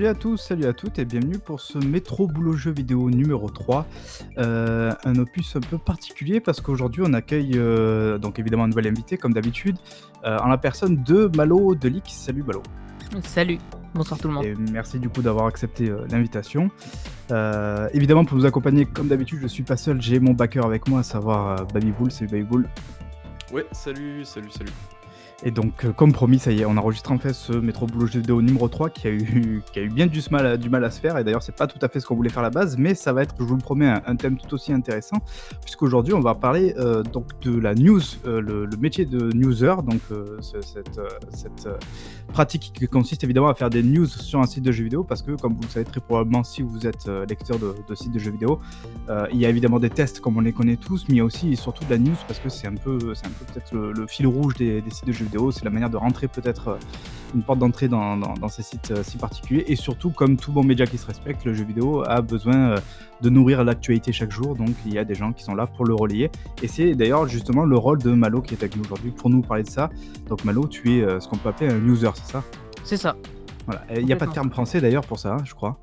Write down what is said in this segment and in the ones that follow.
Salut à tous, salut à toutes et bienvenue pour ce métro boulot jeu vidéo numéro 3. Euh, un opus un peu particulier parce qu'aujourd'hui on accueille euh, donc évidemment un nouvel invité comme d'habitude euh, en la personne de Malo de Lix. Salut Malo. Salut, bonsoir tout le monde. Et merci du coup d'avoir accepté euh, l'invitation. Euh, évidemment pour nous accompagner comme d'habitude je suis pas seul, j'ai mon backer avec moi à savoir euh, Baby Bull. Salut Baby Bull. Ouais, salut, salut, salut. Et donc, euh, comme promis, ça y est, on enregistre en fait ce métro boulot vidéo numéro 3 qui a eu, qui a eu bien du mal, à, du mal à se faire. Et d'ailleurs, c'est pas tout à fait ce qu'on voulait faire à la base, mais ça va être, je vous le promets, un, thème tout aussi intéressant. Puisqu'aujourd'hui, on va parler euh, donc de la news, euh, le, métier de newser, donc ce- cette, cette pratique qui consiste évidemment à faire des news sur un site de jeux vidéo. Parce que, comme vous le savez très probablement, si vous êtes lecteur de, sites de jeux vidéo, il y a évidemment des tests comme on les connaît tous, mais il y a aussi et surtout de la news parce que c'est un peu, peu peut-être le, le fil rouge des, des sites de jeux vidéo. C'est la manière de rentrer peut-être euh, une porte d'entrée dans, dans- dans ces sites euh, si particuliers. Et surtout, comme tout bon média qui se respecte, le jeu vidéo a besoin euh, de nourrir l'actualité chaque jour. Donc il y a des gens qui sont là pour le relayer. Et c'est d'ailleurs justement le rôle de Malo qui est avec nous aujourd'hui pour nous parler de ça. Donc Malo, tu es ce qu'on peut appeler un user, c'est ça? C'est ça. Voilà. Il n'y a pas de terme français d'ailleurs pour ça, hein, je crois.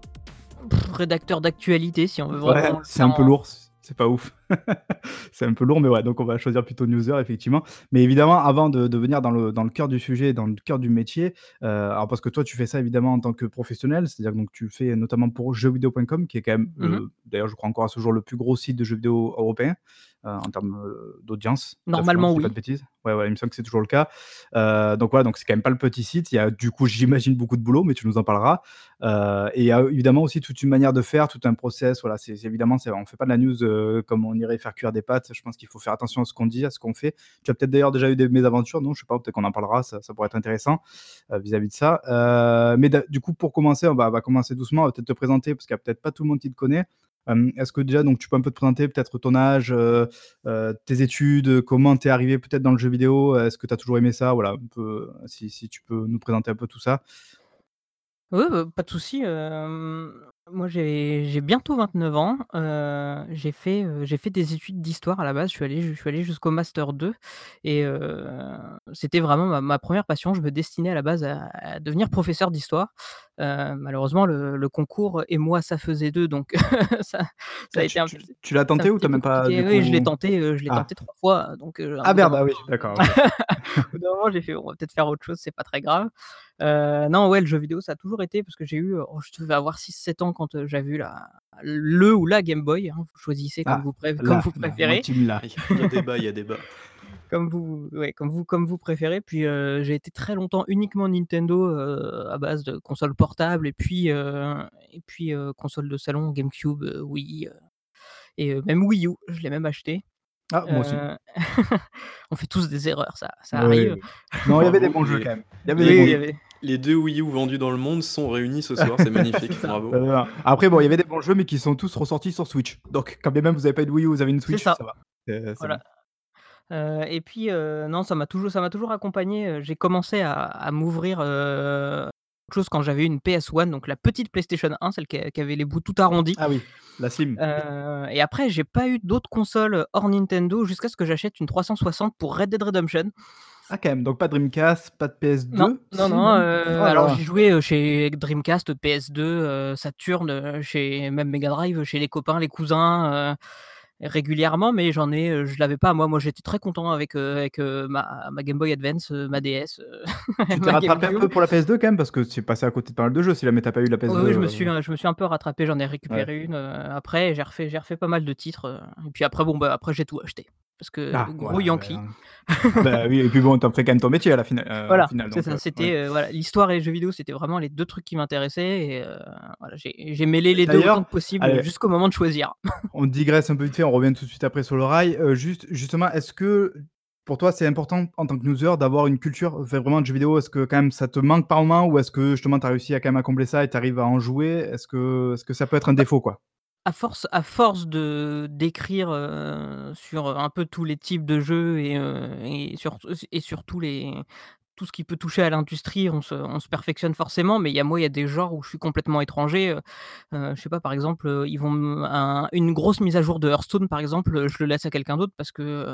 Pff, rédacteur d'actualité, si on veut vraiment. c'est un peu lourd, c'est pas ouf. c'est un peu lourd, mais ouais, donc on va choisir plutôt newser, effectivement. Mais évidemment, avant de, de venir dans le, dans le cœur du sujet, dans le cœur du métier, euh, alors parce que toi, tu fais ça évidemment en tant que professionnel, c'est-à-dire que donc, tu le fais notamment pour jeuxvideo.com, qui est quand même, euh, Mhm. d'ailleurs, je crois encore à ce jour, le plus gros site de jeux vidéo européen. Euh, en termes euh, d'audience. Normalement, oui. Pas de bêtises. Ouais, ouais, il me semble que c'est toujours le cas. Euh, donc voilà, donc c'est quand même pas le petit site. Il y a du coup, j'imagine beaucoup de boulot, mais tu nous en parleras. Et il y a évidemment aussi toute une manière de faire, tout un process. Voilà, c'est évidemment, on fait pas de la news comme on irait faire cuire des pâtes. Je pense qu'il faut faire attention à ce qu'on dit, à ce qu'on fait. Tu as peut-être d'ailleurs déjà eu des mésaventures, non? Je sais pas, peut-être qu'on en parlera. Ça, ça pourrait être intéressant vis-à-vis de ça. Mais du coup, pour commencer, on va, va commencer doucement. On va peut-être te présenter parce qu'il y a peut-être pas tout le monde qui te connaît. Est-ce que déjà, donc, tu peux un peu te présenter, peut-être ton âge, tes études, comment tu es arrivé peut-être dans le jeu vidéo Est-ce que tu as toujours aimé ça? Voilà, si, tu peux nous présenter un peu tout ça. Oui, bah, pas de souci. moi, j'ai bientôt 29 ans. j'ai fait, euh, fait des études d'histoire à la base. Je suis allé, je allé jusqu'au Master 2. Et c'était vraiment ma, première passion. Je me destinais à la base à devenir professeur d'histoire. Euh, malheureusement, le, le concours et moi, ça faisait deux. Donc, ça, ça a été tu, un tu- tu l'as tenté ou t'as même pas Oui, je l'ai tenté, euh, je l'ai Ah. tenté trois fois. Donc, euh, Ah merde, ah oui, d'accord. Au bout d'un moment, j'ai fait: «On va peut-être faire autre chose, c'est pas très grave». Non, ouais, le jeu vidéo, ça a toujours été parce que j'ai eu, oh, je devais avoir 6-7 ans quand, j'avais eu la le ou la Game Boy, hein, vous choisissez comme Ah, vous préf Là, comme vous là, préférez, moi, là. Il y a débat, il y a débat. comme vous ouais, comme vous comme vous préférez. Puis, heu, j'ai été très longtemps uniquement Nintendo, heu, à base de consoles portables et puis, heu et puis, heu, console de salon, GameCube, Wii, et même Wii U, je l'ai même acheté. Ah, moi aussi. On fait tous des erreurs, ça ça Oui, arrive. oui. Non, il y avait des bons jeux quand même. Il y avait Oui, des bons il y jeux. avait Les deux Wii U vendus dans le monde sont réunis ce soir, c'est magnifique, bravo. Euh, Après, bon, il y avait des bons jeux, mais qui sont tous ressortis sur Switch. Donc, quand bien même vous avez pas eu de Wii U, vous avez une Switch, ça. ça va. Voilà. bon. Heu et puis, heu, non, ça m'a toujours ça m'a toujours accompagné, heu, j'ai commencé à à m'ouvrir, heu, autre chose quand j'avais une PS1, donc la petite PlayStation 1, celle qui a qui avait les bouts tout arrondis. Ah oui, la Slim. Heu et après j'ai pas eu d'autres consoles hors Nintendo jusqu'à ce que j'achète une 360 pour Red Dead Redemption. Ah, quand même. Donc, pas Dreamcast, pas de PS2 Non, non, si, non, heu, Oh alors là. j'ai joué, heu, chez Dreamcast, PS2, heu, Saturn, heu, chez même Mega Drive, chez les copains, les cousins, heu, régulièrement, mais j'en ai, je l'avais pas moi. Moi, j'étais très content avec, avec, ma ma Game Boy Advance, ma DS, Tu t'es rattrapé un peu pour la PS2 quand même parce que tu es passé à côté de pas mal de jeux si jamais t'as pas eu la PS2. Oui, oui, je me euh, suis, heu, je me suis un peu rattrapé, j'en ai récupéré une, après, j'ai refait j'ai refait pas mal de titres, et puis après, bon, bah, après j'ai tout acheté parce que Ah, gros Yankee. bah, bah oui, et puis bon, t'en fais quand même ton métier à la fina- euh, Voilà, final. c'est donc, ça, euh, c'était, ouais. heu, voilà, l'histoire et les jeux vidéo, c'était vraiment les 2 trucs qui m'intéressaient et heu, voilà, j'ai mêlé les 2 D'ailleurs, autant que possible, jusqu'au moment de choisir. On digresse un peu vite fait, on revient tout de suite après sur le rail. Euh, juste, justement, est-ce que pour toi c'est important en tant que user d'avoir une culture vraiment de jeux vidéo? Est-ce que quand même ça te manque par moment ou est-ce que justement tu as réussi à quand même à combler ça et tu arrives à en jouer? Est-ce que, est que ça peut être un Bah défaut quoi? À force à force de d'écrire, heu, sur, un peu tous les types de jeux et heu et sur et sur tous les tout ce qui peut toucher à l'industrie, on se on se perfectionne forcément, mais il y a moi, il y a des genres où je suis complètement étranger, heu heu, je sais pas, par exemple, heu, ils vont un une grosse mise à jour de Hearthstone, par exemple, heu, je le laisse à quelqu'un d'autre parce que,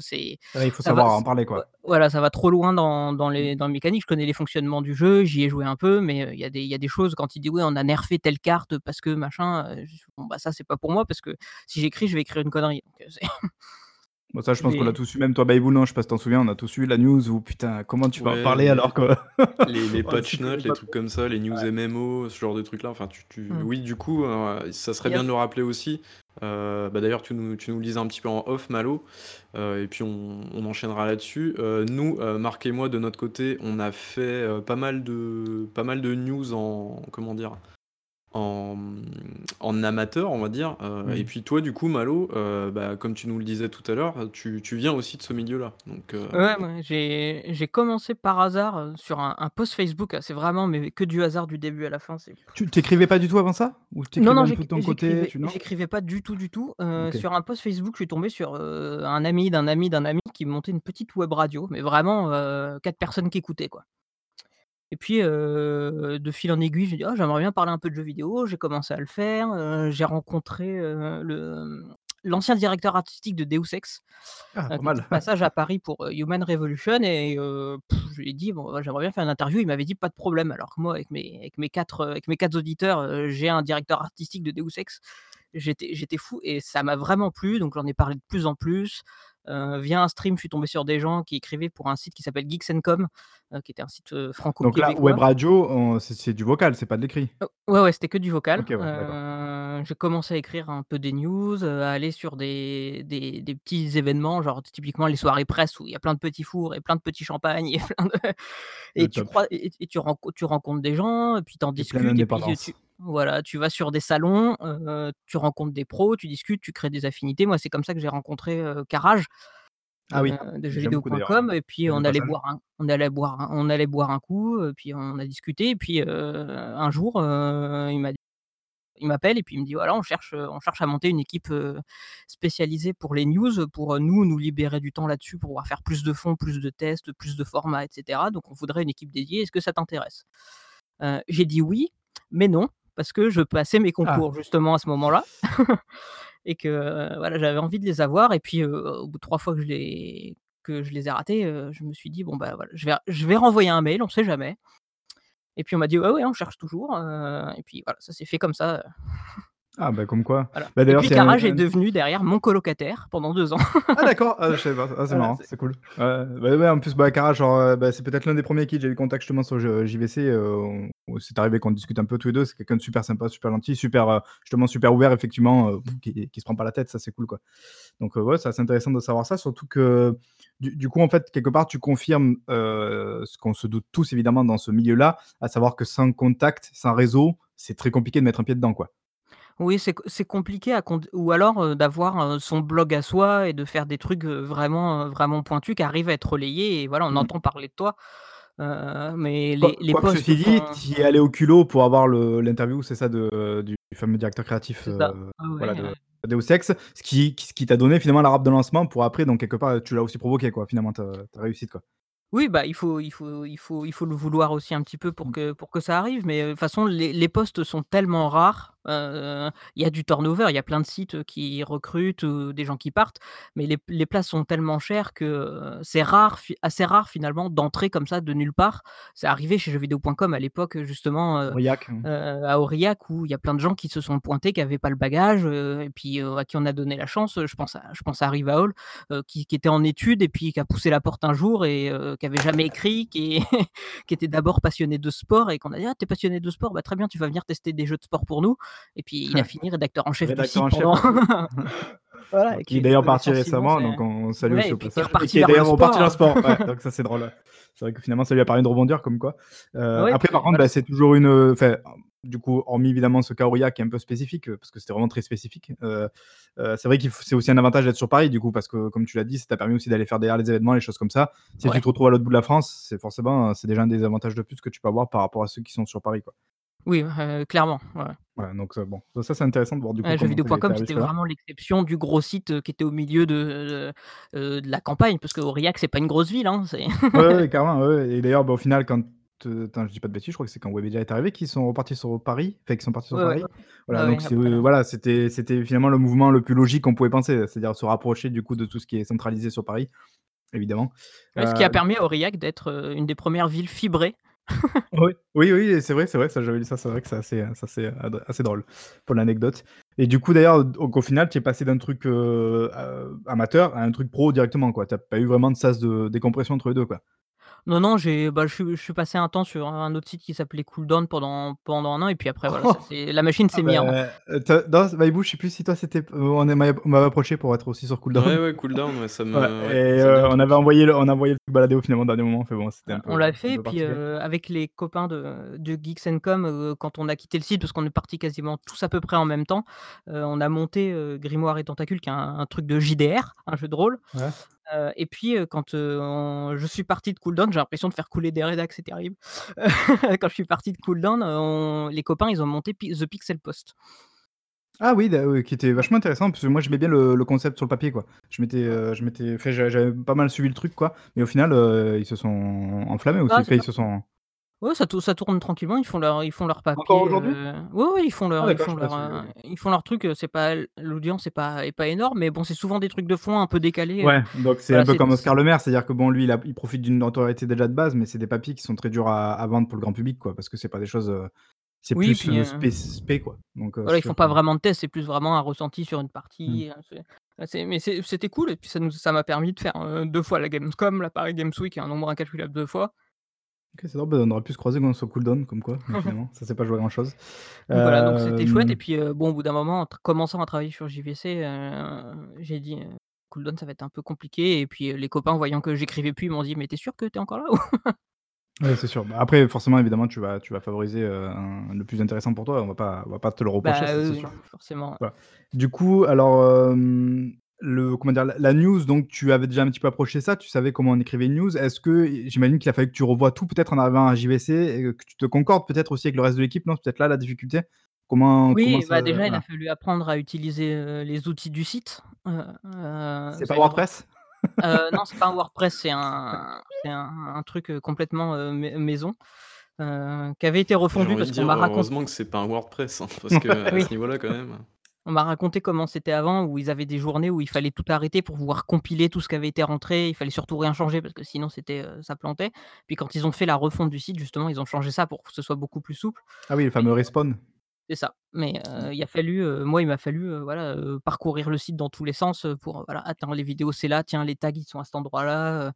c'est Ouais, il faut va savoir en parler, quoi. voilà, ça va trop loin dans dans Mmh. les dans les mécaniques. Je connais les fonctionnements du jeu, j'y ai joué un peu, mais il y a des il y a des choses quand il dit: «Ouais, on a nerfé telle carte parce que machin», bon, bah, ça, c'est pas pour moi parce que si j'écris, je vais écrire une connerie, donc Bon ça, je pense qu'on l'a tous eu, même toi, Baibou, non, je sais pas si t'en souviens, on a tous eu la news où putain, comment tu vas en parler les alors que les patch notes, les trucs comme ça, les news Ouais. MMO, ce genre de trucs-là, enfin tu tu Mmh. oui, du coup, heu, ça serait bien de le rappeler aussi. Heu, bah, d'ailleurs, tu nous tu nous le disais un petit peu en off, Malo, heu, et puis on on enchaînera là-dessus. Nous, Marc et moi, de notre côté, on a fait, pas mal de pas mal de news en comment dire? En, en amateur, on va dire, heu, et puis toi, du coup, Malo, heu, bah, comme tu nous le disais tout à l'heure, heu, tu tu viens aussi de ce milieu-là, donc heu Ouais, ouais, j'ai j'ai commencé par hasard, sur un un post Facebook, heu, c'est vraiment mais que du hasard du début à la fin, c'est Tu tu écrivais pas du tout avant ça? Ou tu Non, non, un peu de j'éc ton côté, j'écrivais tu non? j'écrivais pas du tout, du tout. OK. sur un post Facebook, je suis tombé sur, un ami d'un ami d'un ami qui montait une petite web radio, mais vraiment, 4 personnes qui écoutaient, quoi. Et puis, heu, de fil en aiguille, j'ai dit: «Oh, j'aimerais bien parler un peu de jeux vidéo». J'ai commencé à le faire, heu, j'ai rencontré, heu, le, mmh, l'ancien directeur artistique de Deus Ex, Ah, heu, pas qui était mal. passage à Paris pour, heu, Human Revolution et heu, je lui ai dit: «Bon, ouais, j'aimerais bien faire une interview». Il m'avait dit: «Pas de problème». Alors que moi, avec mes avec mes 4, heu, avec mes 4 auditeurs, heu, j'ai un directeur artistique de Deus Ex. J'étais j'étais fou et ça m'a vraiment plu, donc j'en ai parlé de plus en plus. Heu, via un stream, je suis tombé sur des gens qui écrivaient pour un site qui s'appelle Geeks& Com, heu, qui était un site, heu, Donc là, web radio, c'est du vocal, c'est pas de l'écrit? Heu, ouais, ouais, c'était que du vocal. Ouais. Heu, j'ai commencé à écrire un peu des news, à aller sur des des des petits événements, genre typiquement les soirées presse où il y a plein de petits fours et plein de petits champagnes et plein de Le et tu crois et tu renco tu rencontres des gens, et puis tu en et plein discutes et puis, heu, tu d'indépendance. Voilà, tu vas sur des salons, tu rencontres des pros, tu discutes, tu crées des affinités. Moi, c'est comme ça que j'ai rencontré, Ah oui, heu, de jeuxvideo.com et puis on allait boire un on allait boire un on allait boire un coup, puis on a discuté et puis, un jour, il m'a il m'appelle et puis il me dit: «Voilà, on cherche, heu, on cherche à monter une équipe, spécialisée pour les news, pour, nous, nous libérer du temps là-dessus pour pouvoir faire plus de fonds, plus de tests, plus de formats et cetera. Donc on voudrait une équipe dédiée, est-ce que ça t'intéresse?» J'ai dit: «Oui, mais non», parce que je passais mes Ah! concours justement à ce moment-là et que, voilà, j'avais envie de les avoir et puis, au bout de 3 fois que je les que je les ai ratés, je me suis dit: «Bon, bah, voilà, je vais je vais renvoyer un mail, on sait jamais». Et puis on m'a dit: «Ouais, ouais, on cherche toujours», et puis voilà, ça s'est fait comme ça, Ah bah, comme quoi. voilà. Bah, Et puis un Karaj est devenu derrière mon colocataire pendant 2 ans. Ah d'accord! Ah je savais pas. Ah c'est Voilà, marrant, c'est cool. Ouais, ouais, en plus, bah, genre, heu, bah, c'est peut-être l'un des premiers qui j'ai eu contact justement sur JVC, heu, où c'est arrivé qu'on discute un peu tous les 2. C'est quelqu'un de super sympa, super gentil, super, heu, justement super ouvert effectivement, qui qui se prend pas la tête, ça c'est cool, quoi. Donc, ouais, c'est intéressant de savoir ça, surtout que du du coup, en fait, quelque part, tu confirmes, ce qu'on se doute tous évidemment dans ce milieu-là, à savoir que sans contact, sans réseau, c'est très compliqué de mettre un pied dedans, quoi. Oui, c'est compliqué à ou alors, heu, d'avoir, heu, son blog à soi et de faire des trucs, heu, vraiment, heu, vraiment pointus qui arrivent à être relayés et voilà, on Mmh. entend parler de toi. Heu, mais les Quoi les quoique posts ceci dit, tu y es allé au culot pour avoir le l'interview, c'est ça, de du fameux directeur créatif, c'est ça. heu, Ouais, voilà, ouais, de Deus Ex, ce qui ce qui t'a donné finalement la râpe de lancement pour après donc quelque part, tu l'as aussi provoqué quoi, finalement ta ta réussite quoi. Oui, bah, il faut il faut il faut il faut le vouloir aussi un petit peu pour Mmh. que pour que ça arrive, mais, heu, de toute façon les les postes sont tellement rares, il y a du turnover, il y a plein de sites, qui recrutent ou des gens qui partent, mais les les places sont tellement chères que, c'est rare assez rare finalement d'entrer comme ça de nulle part. C'est arrivé chez jeuxvideo.com à l'époque, justement, Aurillac, heu, à Aurillac où il y a plein de gens qui se sont pointés, qui avaient pas le bagage, et puis, à qui on a donné la chance. Je pense à je pense à Rivaol, heu, qui qui était en études et puis qui a poussé la porte un jour et qui avait jamais écrit, qui qui était d'abord passionné de sport et qu'on a dit: «Ah, tu es passionné de sport? Bah, très bien, tu vas venir tester des jeux de sport pour nous» et puis il a fini rédacteur en chef du Rédacteur site en chef, pendant voilà qui est du d'ailleurs parti récemment, donc on salue ouais au puis qui est passage et qui est d'ailleurs reparti dans le sport. Ouais, donc ça c'est drôle. C'est vrai que finalement ça lui a permis de rebondir comme quoi. Ouais et après par contre, voilà, bah, c'est toujours une, enfin, du coup, hormis évidemment ce cas Aurillac qui est un peu spécifique, parce que c'était vraiment très spécifique, heu heu, c'est vrai f c'est aussi un avantage d'être sur Paris du coup, parce que comme tu l'as dit, ça t'a permis aussi d'aller faire derrière les événements, les choses comme ça. Si tu te retrouves à l'autre bout de la France, c'est forcément, c'est déjà un des avantages de plus que tu peux avoir par rapport à ceux qui sont sur Paris, quoi. Oui, heu, clairement, ouais, ouais. Ouais, donc ça bon, ça c'est intéressant de voir du coup Ouais, comment jeuxvideo.com, c'était vraiment l'exception du gros site, heu, qui était au milieu de, heu heu, de la campagne, parce qu'Aurillac, c'est pas une grosse ville, hein, c'est Ouais, ouais, ouais, carrément, ouais, ouais et d'ailleurs, bah, au final quand, heu, attends, je dis pas de bêtises, je crois que c'est quand Webedia est arrivé qu'ils sont repartis sur Paris? Enfin, qu'ils sont partis sur Ouais, ouais. Paris? Ouais, Voilà, ouais, donc c'est, après, heu, heu voilà, c'était c'était finalement le mouvement le plus logique qu'on pouvait penser, c'est-à-dire se rapprocher du coup de tout ce qui est centralisé sur Paris, évidemment. Ouais, ce qui a permis à Aurillac d'être, heu, une des 1res villes fibrées. Oui, oui, oui c'est vrai, c'est vrai, ça j'avais lu ça, c'est vrai que c'est assez, c'est assez, drôle pour l'anecdote et du coup d'ailleurs, au final, tu es passé d'un truc, heu heu, amateur à un truc pro directement, quoi? Tu as pas eu vraiment de sas de décompression entre les 2, quoi? Non, non, j'ai bah, je suis je suis passé un temps sur un autre site qui s'appelait Cooldown pendant pendant 1 an et puis après voilà, ça la machine Ah s'est mis en beh, heu, tu as dans Malibu, je sais plus si toi c'était on est m'avait on m'avait approché pour être aussi sur Ouais, Cooldown. ouais, Cooldown, ouais, ça Ouais me ouais, et ça me dit heu, un on avait envoyé le on a envoyé le truc balader au finalement au dernier moment, on fait bon, c'était Ouais, un on peu l'a un fait et peu puis, particulier. heu, avec les copains de de Geeks and Com, quand on a quitté le site, parce qu'on est partis quasiment tous à peu près en même temps, on a monté, Grimoire et Tentacules qui est un un truc de JDR, un jeu de rôle, Ouais. Heu et puis, heu, quand, heu, on je suis parti de Cooldown, j'ai l'impression de faire couler des rédacs, c'est terrible. Quand je suis parti de Cooldown, heu, on les copains, ils ont monté Pi The Pixel Post. Ah oui, da oui, qui était Ouais. vachement intéressant parce que moi j'aimais bien le le concept sur le papier, quoi. Je m'étais, heu, je m'étais enfin, j'a j'avais pas mal suivi le truc, quoi, mais au final, heu, ils se sont enflammés aussi, enfin ils se sont Ouais, ça tour ça tourne tranquillement, ils font leur ils font leur Encore papier, aujourd'hui? heu, ouais, ouais, ils font Ah leur ils d'accord, font leur, heu, ils font leur truc, heu, c'est pas l l'audience est pas est pas énorme, mais bon, c'est souvent des trucs de fond un peu décalés, heu, Ouais, donc c'est un voilà, peu c'est comme Oscar Lemaire, c'est-à-dire que bon, lui, il a il profite d'une notoriété déjà de base, mais c'est des papiers qui sont très durs à à vendre pour le grand public, quoi, parce que c'est pas des choses, heu, c'est Oui, plus, puis, heu, heu, spé spé, quoi, donc heu, voilà, c'est ils font pas vraiment de test, c'est plus vraiment un ressenti sur une Mmh. partie, heu, c'est bah, c'est mais c'est c'était cool et puis ça nous ça m'a permis de faire, heu, 2 fois la Gamescom, la Paris Games Week, un nombre incalculable de fois. OK, c'est drôle, bah, on aurait pu se croiser dans sur Cooldown comme quoi, mais finalement, ça s'est pas joué à grand chose. Donc voilà, donc c'était chouette et puis, heu, bon, au bout d'un moment, en commençant à travailler sur JVC, heu, j'ai dit, heu: «Cooldown, ça va être un peu compliqué» et puis, les copains voyant que j'écrivais plus, ils m'ont dit: «Mais tu es sûr que tu es encore là ou?» Ouais, c'est sûr. Bah, après forcément, évidemment, tu vas tu vas favoriser, un le plus intéressant pour toi, on va pas on va pas te le reprocher, Bah, ça c'est oui, sûr. forcément. Du coup, alors, le comment dire? La la news donc tu avais déjà un petit peu approché ça, tu savais comment on écrivait une news. Est-ce que j'imagine qu'il a fallu que tu revoies tout peut-être en arrivant à JVC et que tu te concordes peut-être aussi avec le reste de l'équipe, non? C'est peut-être là la difficulté? Comment comment Oui, bah, ça déjà, il a fallu apprendre à utiliser, heu, les outils du site, heu heu, C'est pas WordPress? non, c'est pas un WordPress, c'est un c'est un un truc, complètement, maison, qui avait été refondu parce qu'on m'a racont heureusement que c'est pas un WordPress, hein, parce qu'à Oui. ce niveau-là quand même On m'a raconté comment c'était avant, où ils avaient des journées où il fallait tout arrêter pour pouvoir compiler tout ce qui avait été rentré. Il fallait surtout rien changer parce que sinon c'était, heu, ça plantait. Puis quand ils ont fait la refonte du site, justement, ils ont changé ça pour que ce soit beaucoup plus souple. Ah oui, le fameux respawn. C'est ça, mais, Mmh. il a fallu, moi, il m'a fallu, voilà, parcourir le site dans tous les sens, pour, voilà: «Attends, les vidéos, c'est là, tiens, les tags, ils sont à cet endroit-là,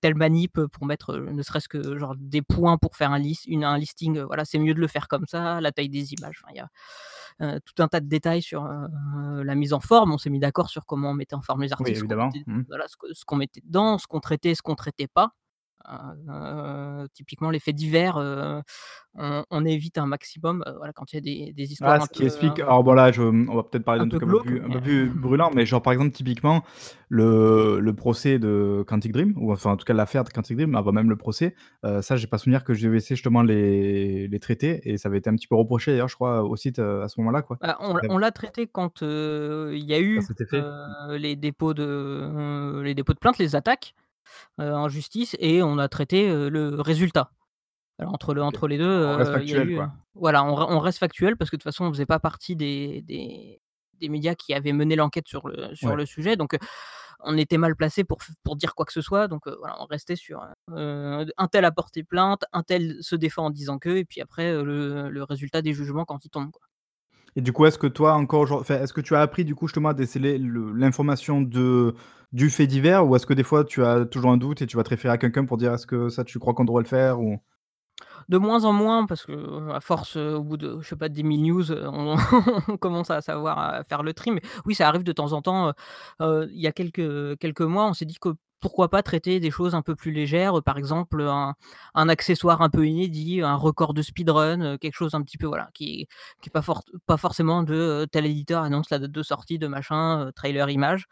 telle manip, pour mettre, ne serait-ce que genre des points pour faire un list une un listing, voilà, c'est mieux de le faire comme ça, la taille des images». Enfin, il y a, tout un tas de détails sur, la mise en forme. On s'est mis d'accord sur comment on mettait en forme les Oui, articles, ce qu'on évidemment. mettait Mmh. voilà, ce que ce qu'on mettait dedans, ce qu'on traitait, ce qu'on traitait pas. Typiquement les faits divers, heu, on on évite un maximum, heu, voilà, quand il y a des des histoires Ah, ce peu, qui heu explique alors bon là, je on va peut-être parler un d'un peu truc un peu plus un peu brûlant, mais genre, par exemple, typiquement, le le procès de Quantic Dream ou enfin, en tout cas, l'affaire de Quantic Dream avant même le procès, ça, j'ai pas souvenir que JVC justement les les traitait et ça avait été un petit peu reproché d'ailleurs, je crois, au site, à ce moment-là, quoi. Bah, on l'a on l'a traité quand, il y a eu, les dépôts de, les dépôts de plainte, les attaques, en justice et on a traité, le résultat. Alors entre le OK. entre les 2, On reste factuel, eu, heu quoi. voilà, on re on reste factuel parce que de toute façon, on faisait pas partie des des des médias qui avaient mené l'enquête sur le sur Ouais. le sujet, donc, on était mal placés pour pour dire quoi que ce soit, donc, voilà, on restait sur, un tel a porté plainte, un tel se défend en disant que et puis après, le le résultat des jugements quand il tombe, quoi. Et du coup, est-ce que toi encore est-ce que tu as appris du coup justement à déceler le l'information de du fait divers ou est-ce que des fois tu as toujours un doute et tu vas te référer à quelqu'un pour dire: «Est-ce que ça tu crois qu'on devrait le faire?» ou? De moins en moins parce que, à force, heu, au bout de je sais pas 10 000 news, heu, on commence à savoir faire le tri, mais oui, ça arrive de temps en temps, heu, il y a quelques, quelques mois, on s'est dit que pourquoi pas traiter des choses un peu plus légères, par exemple, un un accessoire un peu inédit, un record de speedrun, heu, quelque chose un petit peu, voilà, qui qui est pas forcément de, heu, tel éditeur annonce la date de sortie de machin, heu, trailer image,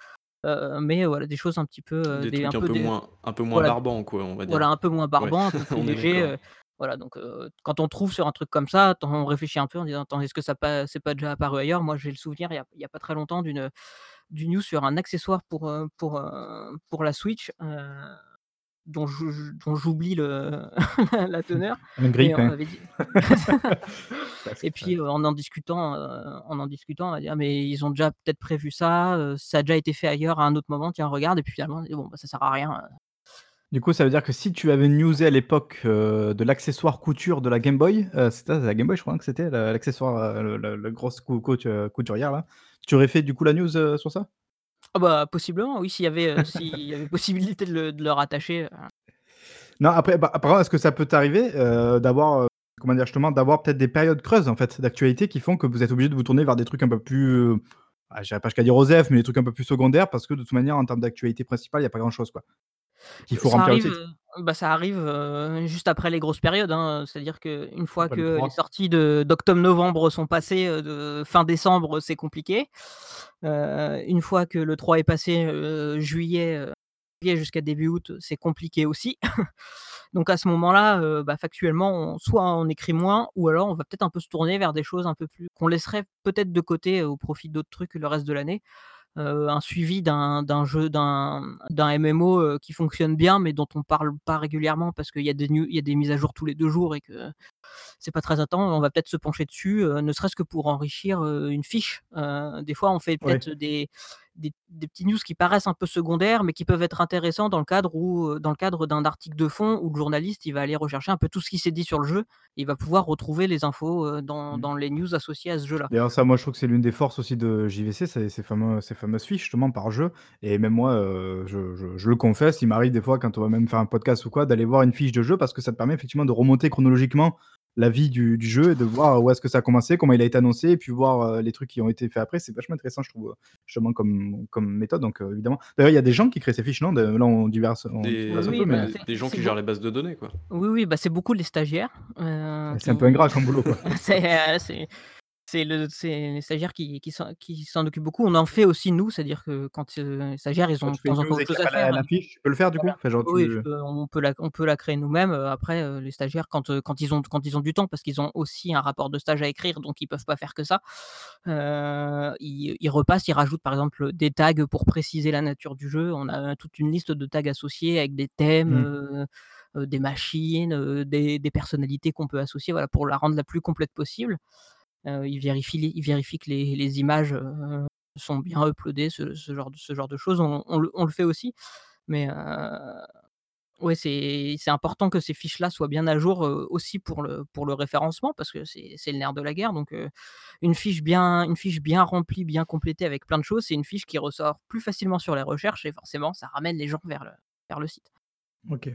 mais voilà, des choses un petit peu, heu, Des des un trucs un peu peu des moins un peu moins voilà barbants, quoi, on va dire. voilà, un peu moins Ouais, barbant, un peu plus léger, Voilà, donc quand on trouve sur un truc comme ça, on réfléchit un peu en disant: «Attends, est-ce que ça pas c'est pas déjà apparu ailleurs?» moi, j'ai le souvenir il y a il y a pas très longtemps d'une, d'une news sur un accessoire pour, heu, pour, heu, pour la Switch, heu, dont j'oublie le la teneur. Et on dit puis, en en discutant, en en discutant, on m'a dit: «Ah mais ils ont déjà peut-être prévu ça, ça a déjà été fait ailleurs à un autre moment, tiens regarde» et puis finalement «Bon bah ça sert à rien, heu». Du coup, ça veut dire que si tu avais newsé à l'époque, heu, de l'accessoire couture de la Game Boy, heu, c'était la Game Boy, je crois, hein, que c'était l'accessoire, le le la grosse cou couturière là. Tu aurais fait du coup la news, sur ça? Ah bah, possiblement oui, s'il y avait, heu, s'il y avait possibilité de le de le rattacher, heu Non, après, bah, apparemment, est-ce que ça peut t'arriver, heu, d'avoir, heu, comment dire? Justement, d'avoir peut-être des périodes creuses, en fait, d'actualité qui font que vous êtes obligé de vous tourner vers des trucs un peu plus, heu, ah, j'irai pas jusqu'à dire OSEF, mais des trucs un peu plus secondaires parce que de toute manière, en termes d'actualité principale, il y a pas grand chose, quoi. Qu'il faut Ça remplir le arrive, titre. heu, bah, ça arrive, juste après les grosses périodes, hein, c'est-à-dire qu'une fois le que les 3. sorties de d'octobre-novembre sont passées, de fin décembre, c'est compliqué. Une fois que le 3 est passé, juillet, jusqu'à début août, c'est compliqué aussi. Donc à ce moment-là, bah, factuellement, on soit on écrit moins ou alors on va peut-être un peu se tourner vers des choses un peu plus qu'on laisserait peut-être de côté au profit d'autres trucs le reste de l'année. Heu, un suivi d'un d'un jeu d'un d'un MMO, heu, qui fonctionne bien, mais dont on parle pas régulièrement parce qu'il y a des y a des mises à jour tous les 2 jours et que c'est pas très attend on va peut-être se pencher dessus, heu, ne serait-ce que pour enrichir, une fiche. Des fois, on fait peut-être des des des petits news qui paraissent un peu secondaires, mais qui peuvent être intéressants dans le cadre où, heu, dans le cadre d'un article de fond où le journaliste, il va aller rechercher un peu tout ce qui s'est dit sur le jeu. Il va pouvoir retrouver les infos, dans Mmh. dans les news associées à ce jeu-là. D'ailleurs, ça, moi, je trouve que c'est l'une des forces aussi de JVC, ces fameux ces fameuses fiches, justement, par jeu et même moi, je je je le confesse, il m'arrive des fois, quand on va même faire un podcast ou quoi, d'aller voir une fiche de jeu parce que ça te permet effectivement de remonter chronologiquement la vie du du jeu et de voir où est-ce que ça a commencé, comment il a été annoncé et puis voir, heu, les trucs qui ont été faits après. C'est vachement intéressant, je trouve, heu, justement comme comme méthode donc heu, évidemment. D'ailleurs, il y a des gens qui créent ces fiches, non? De là, on diverse on Des diverse un Oui, peu, bah, mais des gens qui gèrent les bases de données, quoi. oui, oui, bah, c'est beaucoup les stagiaires, c'est qui un peu ingrat comme boulot, quoi. c'est, c'est le les stagiaires qui qui s'en qui s'en occupent beaucoup. On en fait aussi nous, c'est-à-dire que quand, heu, les stagiaires, ils Quand ont de tu fais une temps en temps news et autre qu'il chose à faire, la la fiche, tu peux le faire du coup? voilà. Enfin, genre Oui, tu peux on peut la on peut la créer nous-mêmes, heu, après, heu, les stagiaires quand, heu, quand ils ont quand ils ont du temps parce qu'ils ont aussi un rapport de stage à écrire, donc ils peuvent pas faire que ça. Ils ils repassent, ils rajoutent par exemple, des tags pour préciser la nature du jeu. On a toute une liste de tags associés avec des thèmes, mmh. des machines, des des personnalités qu'on peut associer, voilà, pour la rendre la plus complète possible. Les ils vérifient que les images, heu, sont bien uploadées, ce ce genre de choses. On le fait aussi, mais heu, ouais, c'est important que ces fiches-là soient bien à jour, aussi pour le référencement parce que c'est le nerf de la guerre donc une fiche bien une fiche bien remplie, bien complétée avec plein de choses, c'est une fiche qui ressort plus facilement sur les recherches et forcément ça ramène les gens vers le site. OK.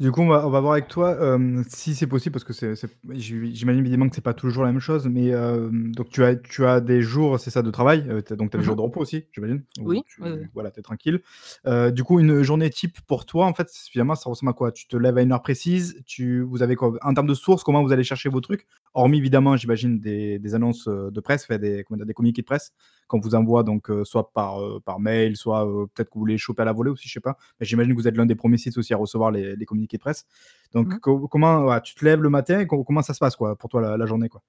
Du coup, on va on va voir avec toi, hem, si c'est possible parce que c'est c'est j'im j'imagine évidemment que c'est pas toujours la même chose, mais hem, donc tu as tu as des jours, c'est ça, de travail, heu, tu as donc tu as des Mmh mh. jours de repos aussi, j'imagine? Où Oui, oui, oui. tu voilà, tu es tranquille. Heu, du coup, une journée type pour toi, en fait, finalement, ça ressemble à quoi? Tu te lèves à une heure précise, tu vous avez quoi? En termes de sources, comment vous allez chercher vos trucs? Hormis évidemment, j'imagine des des annonces, de presse, enfin des comment dire? Des communiqués de presse qu'on vous envoie donc soit par, par mail, soit, peut-être que vous les chopez à la volée aussi, je sais pas. Mais j'imagine que vous êtes l'un des premiers sites aussi à recevoir les les communiqués de presse. Donc Mmh. co comment tu te lèves le matin et co comment ça se passe quoi, pour toi la la journée quoi?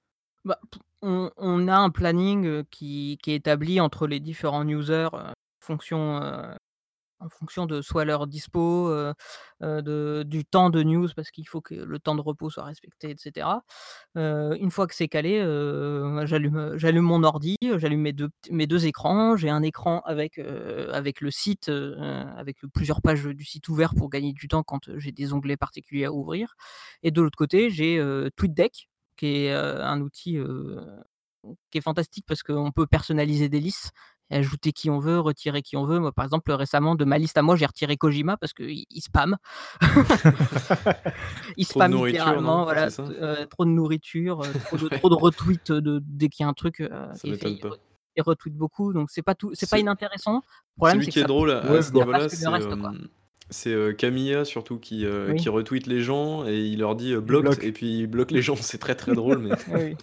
Bah, on on a un planning, heu, qui qui est établi entre les différents users, heu, fonction, heu, en fonction de soit leur dispo, du temps de news parce qu'il faut que le temps de repos soit respecté et cetera. Heu, une fois que c'est calé, j'allume, mon ordi, j'allume mes 2 pt mes 2 écrans. J'ai un écran avec, avec le site, avec plusieurs pages du site ouverts pour gagner du temps quand, j'ai des onglets particuliers à ouvrir et de l'autre côté, j'ai, TweetDeck qui est, un outil, qui est fantastique parce qu'on peut personnaliser des listes ajouter qui on veut, retirer qui on veut. Moi, par exemple, récemment, de ma liste à moi, j'ai retiré Kojima parce qu'il il spamme. Il Trop non? littéralement, voilà, heu, trop de nourriture, heu, trop de Ouais, trop de retweets, de dès qu'il y a un truc, ça fait, il re pas. il retweet beaucoup, donc c'est pas tout c'est pas inintéressant. Le problème, c'est que qui est ça drôle à ce niveau-là, c'est, heu, Camilla surtout qui, heu, Oui, qui retweet les gens et il leur dit, heu: il «Blocked» bloque. et puis il bloque les gens. C'est très, très drôle mais oui.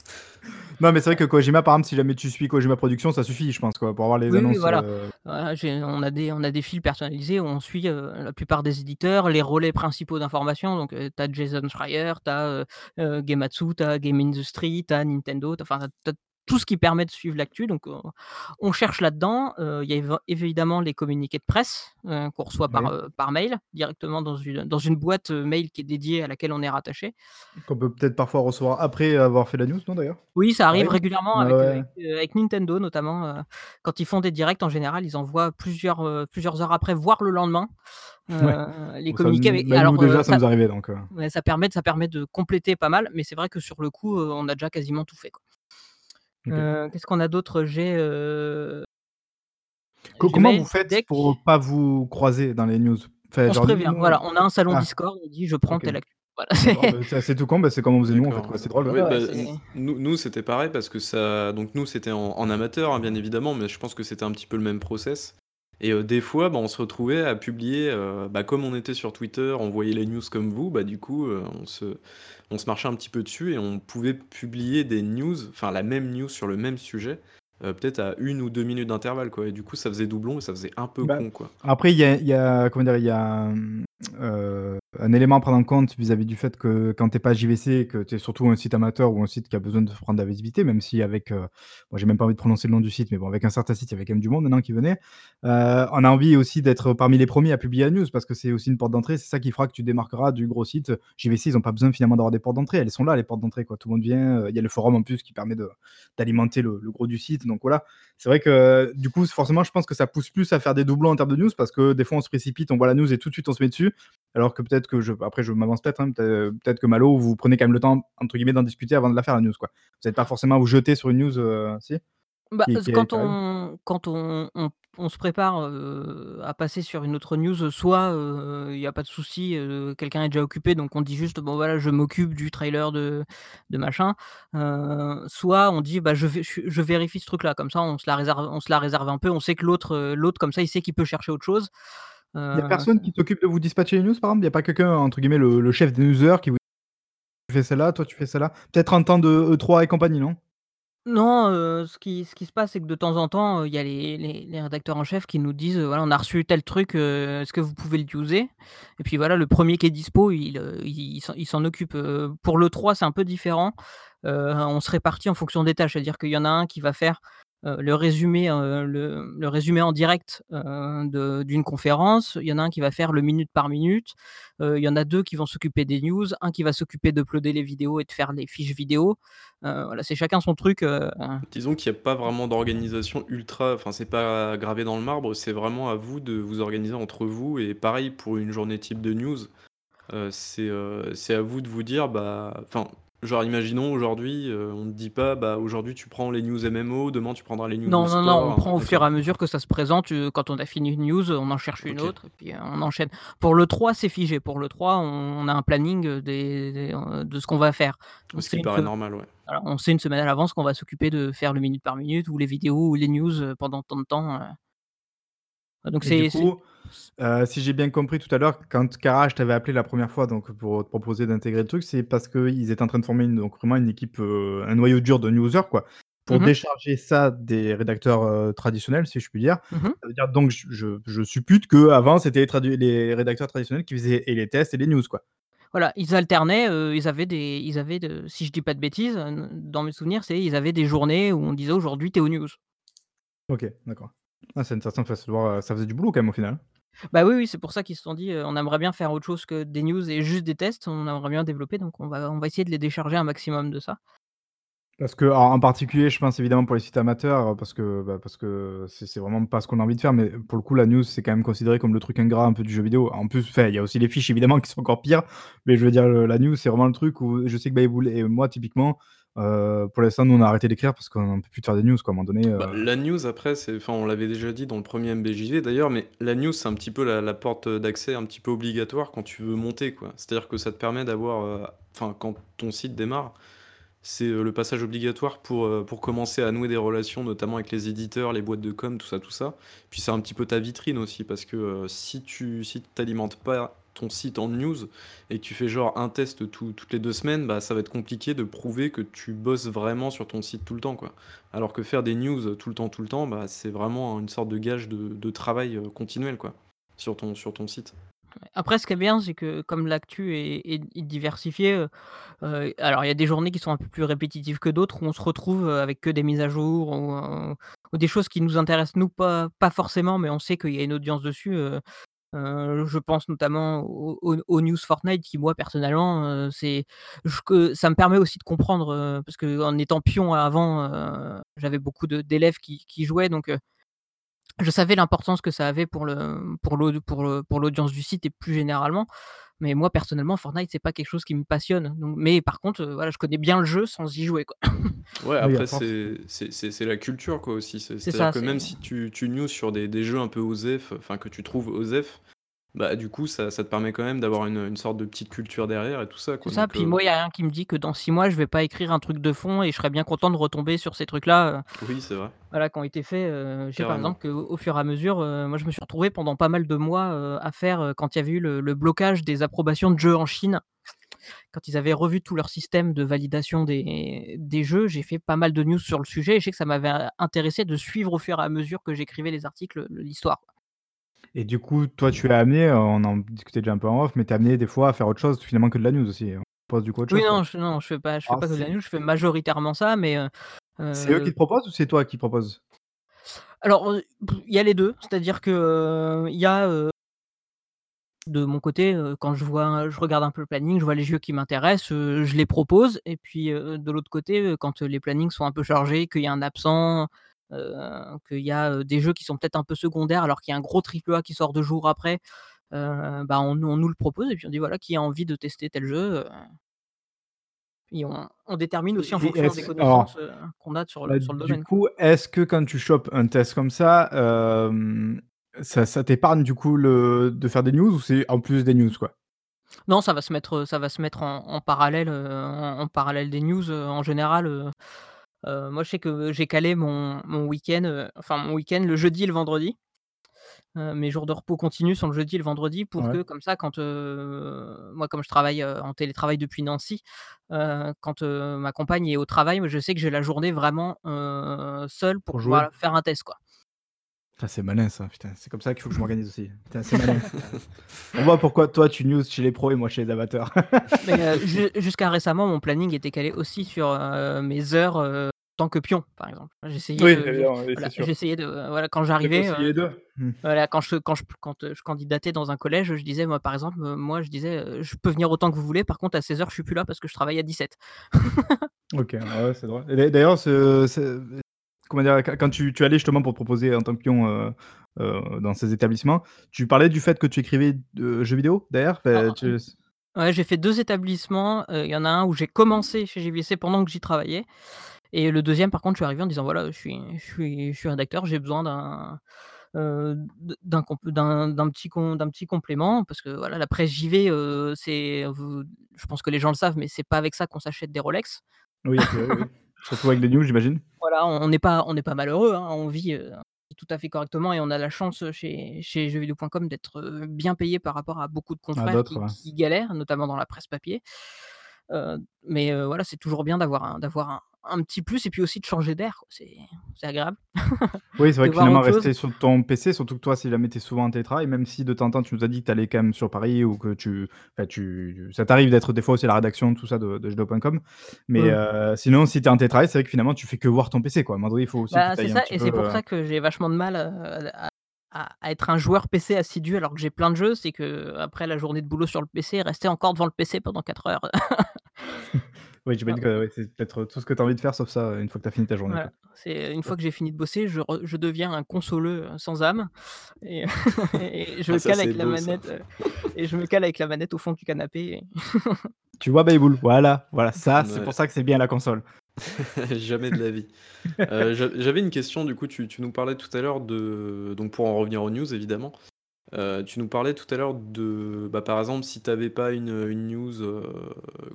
Non, mais c'est vrai que Kojima, par exemple, si jamais tu suis Kojima Productions, ça suffit, je pense, quoi, pour avoir les Oui, oui, annonces. voilà. euh, Voilà, j'ai on a des on a des fils personnalisés où on suit, heu, la plupart des éditeurs, les relais principaux d'information donc heu, tu as Jason Schreier, tu as, heu heu, Gematsu, tu as Game Industry, tu as Nintendo, tu enfin, tu as tout ce qui permet de suivre l'actu donc on cherche là-dedans. Il y a évidemment les communiqués de presse, heu, qu'on reçoit par, Oui. par mail, directement dans une dans une boîte, mail qui est dédiée à laquelle on est rattaché. Qu'on peut peut-être parfois recevoir après avoir fait la news, non, d'ailleurs? Oui, ça arrive régulièrement avec, heu, ouais. avec, heu, avec Nintendo notamment, quand ils font des directs en général, ils envoient plusieurs, plusieurs heures après, voire le lendemain, Ouais. heu, les communiqués avec nous alors, déjà, ça ça nous arrivait donc ouais, ça permet de ça permet de compléter pas mal, mais c'est vrai que sur le coup, on a déjà quasiment tout fait, quoi. Qu'est-ce qu'on a d'autre? J'ai, comment vous faites TeamDeck. pour pas vous croiser dans les news? Enfin, On se genre nous prévient, nous voilà, on a un salon ah, Discord, on dit: «Je prends telle actu». Voilà, c'est bah, c'est assez tout con, bah, c'est comme on faisait nous, en fait, c'est drôle, ouais. Oui, ouais, ouais, bah, nous nous, c'était pareil parce que ça donc nous, c'était en en amateur, hein, bien évidemment, mais je pense que c'était un petit peu le même process et des fois, bah, on se retrouvait à publier, heu, bah, comme on était sur Twitter, on voyait les news comme vous, bah, du coup, on se on se marchait un petit peu dessus et on pouvait publier des news, enfin la même news sur le même sujet, heu, peut-être à 1 ou 2 minutes d'intervalle, quoi et du coup, ça faisait doublon et ça faisait un peu Bah, con, quoi. après il y a il y a comment dire? Il y a, mmh, heu, un élément à prendre en compte vis-à-vis du fait que quand tu es pas JVC, que tu es surtout un site amateur ou un site qui a besoin de prendre de la visibilité, même si avec, heu, bon, j'ai même pas envie de prononcer le nom du site, mais bon, avec un certain site, il y avait quand même du monde maintenant qui venait. Heu, on a envie aussi d'être parmi les premiers à publier la news parce que c'est aussi une porte d'entrée. C'est ça qui fera que tu démarqueras du gros site. JVC, ils ont pas besoin finalement d'avoir des portes d'entrée. Elles sont là, les portes d'entrée, quoi. Tout le monde vient, il y a le forum en plus qui permet d'alimenter le le gros du site, donc voilà. C'est vrai que, du coup, forcément, je pense que ça pousse plus à faire des doublons en termes de news parce que des fois, on se précipite, on voit la news et tout de suite, on se met dessus. Alors que peut-être que je après je m'avance peut-être, hein, peut peut-être que Malo, vous prenez quand même le temps, entre guillemets, «d'en discuter» avant de la faire la news, quoi. Vous êtes pas forcément à vous jeter sur une news, si? Bah, Qui qui quand on quand on on on se prépare, heu, à passer sur une autre news, soit, il y a pas de souci, heu, quelqu'un est déjà occupé, donc on dit juste: «Bon voilà, je m'occupe du trailer de de machin», soit on dit: «Bah, je je je vérifie ce truc-là», comme ça on se la réserve on se la réserve un peu, on sait que l'autre, l'autre comme ça, il sait qu'il peut chercher autre chose, Il y a heu, personne qui s'occupe de vous dispatcher les news, par exemple? Il y a pas quelqu'un, entre guillemets, le le chef des newsers qui vous fait celle-là, toi tu fais celle-là? Peut-être en temps de E3 et compagnie, non? Non, heu, ce qui ce qui se passe, c'est que de temps en temps, heu, il y a les les les rédacteurs en chef qui nous disent, «Voilà, on a reçu tel truc, est-ce que vous pouvez le user?» et puis voilà, le premier qui est dispo, il, il il s'en occupe. Pour l'E3, c'est un peu différent, on se répartit en fonction des tâches. C'est-à-dire qu'il y en a un qui va faire, heu, le résumé, heu, le résumé en direct, de d'une conférence. Il y en a un qui va faire le minute par minute. Heu, il y en a 2 qui vont s'occuper des news, un qui va s'occuper d'uploader les vidéos et de faire les fiches vidéo. Voilà, c'est chacun son truc, Disons qu'il y a pas vraiment d'organisation ultra enfin, c'est pas gravé dans le marbre, c'est vraiment à vous de vous organiser entre vous et pareil pour une journée type de news, c'est à vous de vous dire, bah enfin, genre imaginons aujourd'hui, heu, on te dit pas: «Bah, aujourd'hui tu prends les news MMO, demain tu prendras les news Non, non, non, on sport». prend au fur et à mesure que ça se présente, heu, quand on a fini une news, on en cherche une OK. autre et puis, heu, on enchaîne. Pour l'E3, c'est figé. Pour l'E3, on a un planning, des des, de ce qu'on va faire. On Ce qui sait me une paraît normal, ouais. voilà, on sait une semaine à l'avance qu'on va s'occuper de faire le minute par minute ou les vidéos ou les news, pendant tant de temps. Donc Et du c'est c'est coup, heu, si j'ai bien compris tout à l'heure, quand Kara, je t'avais appelé la 1re fois donc pour te proposer d'intégrer le truc, c'est parce qu'ils étaient en train de former une donc vraiment une équipe, heu, un noyau dur de newsers, quoi, pour Mmh mh. décharger ça des rédacteurs, heu, traditionnels, si je puis dire. Mmh mh. Ça veut dire donc je je je suppute qu'avant, c'était les tradu les rédacteurs traditionnels qui faisaient et les tests et les news, quoi? Voilà, ils alternaient, heu, ils avaient des ils avaient de si je dis pas de bêtises, heu, dans mes souvenirs, c'est ils avaient des journées où on disait: «Aujourd'hui, tu es aux news». OK, d'accord. Ah, c'est voir, ça faisait du boulot quand même au final? Bah, oui, oui, c'est pour ça qu'ils se sont dit, «On aimerait bien faire autre chose que des news et juste des tests, on aimerait bien développer donc on va on va essayer de les décharger un maximum de ça». Parce que en particulier, je pense évidemment pour les sites amateurs, parce que, bah, que c'est vraiment pas ce qu'on a envie de faire, mais pour le coup, la news, c'est quand même considéré comme le truc ingrat un peu du jeu vidéo. En plus, il y a aussi les fiches évidemment qui sont encore pires, mais je veux dire, la news, c'est vraiment le truc où je sais que Baïboul et moi typiquement, heu, pour l'instant, nous, on a arrêté d'écrire parce qu'on peut plus de faire des news, quoi, à un moment donné, Bah, la news après, c'est enfin, on l'avait déjà dit dans le 1er MBJV d'ailleurs, mais la news, c'est un petit peu la la porte, d'accès un petit peu obligatoire quand tu veux monter, quoi. C'est-à-dire que ça te permet d'avoir, enfin, quand ton site démarre, c'est, heu, le passage obligatoire pour, pour commencer à nouer des relations, notamment avec les éditeurs, les boîtes de com, tout ça, tout ça. Puis c'est un petit peu ta vitrine aussi parce que, si tu si t'alimentes pas ton site en news et que tu fais genre un test toutes les deux semaines, bah, ça va être compliqué de prouver que tu bosses vraiment sur ton site tout le temps, quoi. Alors que faire des news tout le temps, tout le temps, bah, c'est vraiment une sorte de gage de travail, euh, continuel, quoi, sur ton sur ton site. Après, ce qui est bien, c'est que comme l'actu est est euh, euh, alors il y a des journées qui sont un peu plus répétitives que d'autres, où on se retrouve, avec que des mises à jour ou, ou des choses qui nous intéressent nous pas pas forcément, mais on sait qu'il y a une audience dessus, Je pense notamment aux news Fortnite qui moi personnellement, heu, c'est ça me permet aussi de comprendre, parce qu'en étant pion avant, j'avais beaucoup d'élèves qui qui jouaient donc je savais l'importance que ça avait pour le pour pour pour l'audience du site et plus généralement. Mais moi personnellement Fortnite c'est pas quelque chose qui me passionne donc mais par contre, heu, voilà je connais bien le jeu sans y jouer quoi. Ouais après c'est c'est la culture quoi aussi. C'est C'est c'est à dire ça, que même si tu tu news sur des des jeux un peu osef, enfin que tu trouves osef, bah, du coup, ça ça te permet quand même d'avoir une, une sorte de petite culture derrière et tout ça, C'est quoi, ça, donc puis heu moi, il y a rien qui me dit que dans 6 mois, je vais pas écrire un truc de fond et je serais bien content de retomber sur ces trucs-là, heu, oui, c'est vrai, voilà, qui ont été faits, heu, je sais par carrément. exemple qu'au au fur et à mesure, heu, moi je me suis retrouvé pendant pas mal de mois, heu, à faire, heu, quand il y avait eu le le blocage des approbations de jeux en Chine, quand ils avaient revu tout leur système de validation des des jeux, j'ai fait pas mal de news sur le sujet et je sais que ça m'avait intéressé de suivre au fur et à mesure que j'écrivais les articles, l'histoire. Et du coup, toi, tu es amené, heu, on en discutait déjà un peu en off, mais tu es amené des fois à faire autre chose finalement que de la news aussi? On propose du coup autre Oui, chose, quoi? non, je non, je fais pas je fais Ah pas que de la c'est news, je fais majoritairement ça, mais heu c'est eux qui heu te proposent ou c'est toi qui proposes? Alors, il y a les 2, c'est-à-dire que, il y a, de mon côté, quand je vois je regarde un peu le planning, je vois les jeux qui m'intéressent, je les propose et puis, de l'autre côté, quand, les plannings sont un peu chargés, qu'il y a un absent, qu'il y a, des jeux qui sont peut-être un peu secondaires alors qu'il y a un gros triple A qui sort 2 jours après, heu, bah, on on nous le propose et puis on dit: «Voilà, qui a envie de tester tel jeu?» heu et on on détermine aussi en fonction des connaissances, qu'on a sur le bah, sur le du domaine. coup, est-ce que quand tu chopes un test comme ça, ça ça t'épargne du coup le de faire des news ou c'est en plus des news, quoi? Non, ça va se mettre, ça va se mettre en en parallèle, en en parallèle des news, en général, moi je sais que j'ai calé mon mon week-end, enfin mon week-end le jeudi et le vendredi. Mes jours de repos continus sont le jeudi et le vendredi pour Ouais, que comme ça quand, moi comme je travaille, en télétravail depuis Nancy, quand, ma compagne est au travail, moi je sais que j'ai la journée vraiment, seule pour pour jouer? faire un test quoi. Putain, c'est malin ça, putain, c'est comme ça qu'il faut que je m'organise aussi. Putain, c'est malin. On voit pourquoi toi tu news chez les pros et moi chez les amateurs. Jusqu'à récemment, mon planning était calé aussi sur, mes heures, tant que pion, par exemple. J'essayais Oui, de oui, voilà, j'essayais de, voilà, quand j'arrivais, 2? Mmh. voilà, quand je quand je quand, je candidatais dans un collège, je disais, moi, par exemple, heu, moi, je disais, «Je peux venir autant que vous voulez, par contre à 16:00, je suis plus là parce que je travaille à 17». OK, ouais, c'est drôle. D'ailleurs, comment dire? Quand tu tu allais justement pour te proposer en tant que pion, dans ces établissements, tu parlais du fait que tu écrivais de jeux vidéo tu Ouais, j'ai fait 2 établissements, il y en a un où j'ai commencé chez JVC pendant que j'y travaillais et le deuxième, par contre, je suis arrivé en disant: «Voilà, je suis je suis je suis rédacteur, j'ai besoin d'un, heu, d d'un petit petit complément» parce que voilà, la presse JV, heu, c'est je pense que les gens le savent, mais c'est pas avec ça qu'on s'achète des Rolex. oui. Surtout avec des news, j'imagine? Voilà, on n'est pas on n'est pas malheureux, hein, on vit, heu, tout à fait correctement et on a la chance, chez chez jeuxvideo.com d'être, heu, bien payé par rapport à beaucoup de confrères qui ouais. qui galèrent, notamment dans la presse papier. Mais voilà, c'est toujours bien d'avoir un d'avoir un un petit plus et puis aussi de changer d'air. C'est agréable Oui, c'est vrai que finalement chose. rester sur ton PC, surtout que toi, si jamais tu es souvent en télétravail, même si de temps en temps tu nous as dit que tu allais quand même sur Paris ou que tu enfin tu ça t'arrive d'être des fois aussi à la rédaction, tout ça de de jeuxvideo.com. Mais heu, sinon si tu es en télétravail, c'est vrai que finalement tu fais que voir ton PC, quoi. À un il faut aussi que Bah, c'est ça et c'est pour heu ça que j'ai vachement de mal, heu, à à à être un joueur PC assidu alors que j'ai plein de jeux. C'est qu'après la journée de boulot sur le PC, rester encore devant le PC pendant 4 heures. oui, j'imagine que ouais, c'est peut-être tout ce que tu as envie de faire sauf ça, une fois que tu as fini ta journée, Voilà, c'est une fois que j'ai fini de bosser, je re je deviens un consoleux, heu, sans âme et et je Ah me ça, cale c'est avec la beau ça. manette, heu et je me cale avec la manette au fond du canapé et Tu vois Bayboul? Voilà, voilà, ça, c'est Ouais, pour ça que c'est bien la console. jamais de la vie. J'a j'avais une question du coup, tu tu nous parlais tout à l'heure de donc pour en revenir aux news évidemment, Heu, tu nous parlais tout à l'heure de bah, par exemple, si tu avais pas une, une news, heu,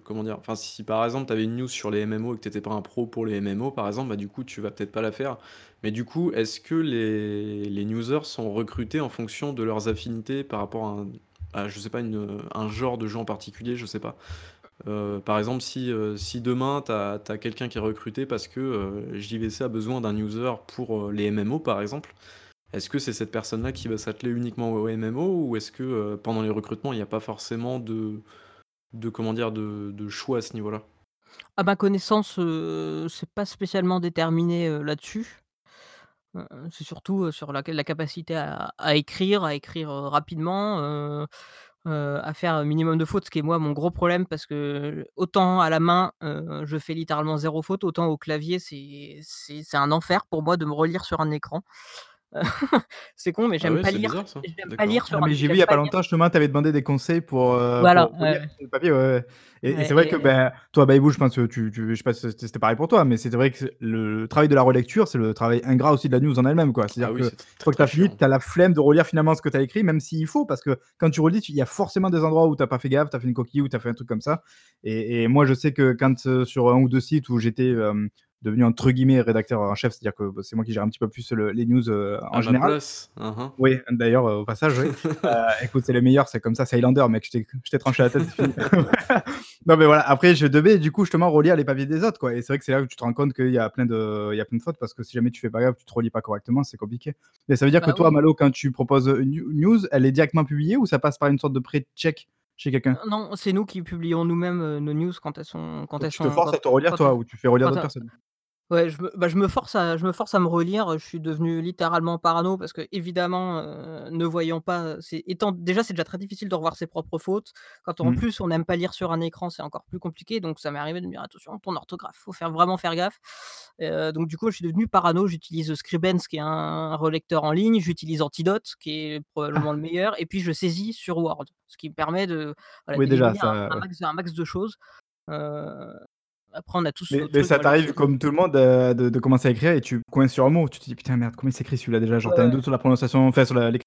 comment dire? Enfin, si par exemple, tu avais une news sur les MMO et que tu étais pas un pro pour les MMO, par exemple, bah, du coup, tu vas peut-être pas la faire. Mais du coup, est-ce que les les newsers sont recrutés en fonction de leurs affinités par rapport à un à je sais pas une, un genre de en particulier, je sais pas. Heu, par exemple, si, si demain tu as quelqu'un qui est recruté parce que, JVC a besoin d'un user pour, les MMO par exemple, est-ce que c'est cette personne-là qui va s'atteler uniquement aux MMO ou est-ce que, heu, pendant les recrutements, il y a pas forcément de de? De choix à ce niveau-là? À ma connaissance, heu, c'est pas spécialement déterminé, heu, là-dessus. C'est surtout, sur la capacité à écrire, à écrire, rapidement, à faire un minimum de fautes, ce qui est moi mon gros problème parce que autant à la main, je fais littéralement zéro faute, autant au clavier c'est un enfer pour moi de me relire sur un écran. C'est con mais Ah j'aime ouais, pas c'est lire bizarre ça. j'aime pas lire D'accord. Ah sur un mais j'ai vu il y a pas longtemps justement, tu avais demandé des conseils pour, heu, voilà, pour ouais, le papier, ouais, ouais et c'est vrai que, et ben, toi, Baibou, je pense que tu tu je sais pas si c'était pareil pour toi, mais c'était vrai que le travail de la relecture, c'est le travail ingrat aussi de la news en elle-même, quoi. Ah C'est-à-dire oui, qu'une c'est très, fois que tu très as fini, chiant. tu as la flemme de relire finalement ce que tu as écrit, même s'il faut, parce que quand tu relis, il y a forcément des endroits où tu as pas fait gaffe, tu as fait une coquille ou tu as fait un truc comme ça et et moi, je sais que quand, heu, sur un ou 2 sites où j'étais, devenu entre guillemets «rédacteur en chef», c'est-à-dire que, bah, c'est moi qui gère un petit peu plus le les news, heu, en À général. hein. Oui, d'ailleurs, heu, au passage, oui. Heu, écoute, c'est les meilleurs, c'est comme ça, c'est Highlander, mec, je t'ai je t'ai tranché la tête. Non, mais voilà, après, je devais du coup justement relire les papiers des autres, quoi et c'est vrai que c'est là où tu te rends compte qu'il y a plein de il y a plein de fautes parce que si jamais tu fais pas gaffe, tu te relis pas correctement, c'est compliqué. Mais ça veut dire que Bah toi, oui. Malo, quand tu proposes, une new news, elle est directement publiée ou ça passe par une sorte de pré-check chez quelqu'un? Heu, non, c'est nous qui publions nous-mêmes, nos news quand elles sont quand Donc elles tu te sont forces quand à te relire toi ou tu fais relire d'autres personnes? Ouais, je me bah, je me force à je me force à me relire, je suis devenu littéralement parano parce qu'évidemment, heu, ne voyant pas, c'est étant déjà, c'est déjà très difficile de revoir ses propres fautes. Quand en Mmh. plus on n'aime pas lire sur un écran, c'est encore plus compliqué, donc ça m'est arrivé de me dire: «Attention, ton orthographe, faut faire vraiment faire gaffe». Donc du coup, je suis devenu parano, j'utilise Scribens qui est un relecteur en ligne, j'utilise Antidote qui est probablement le meilleur et puis je saisis sur Word, ce qui me permet de, voilà, Oui déjà, d'éliminer un ça un ouais. max un max de choses. Après on a tous Mais ça t'arrive comme tout le monde, heu, de de commencer à écrire et tu coinces sur un mot, tu te dis: «Putain merde, comment il s'écrit celui-là déjà?» genre ouais, tu as un doute sur la prononciation, enfin sur la l'éc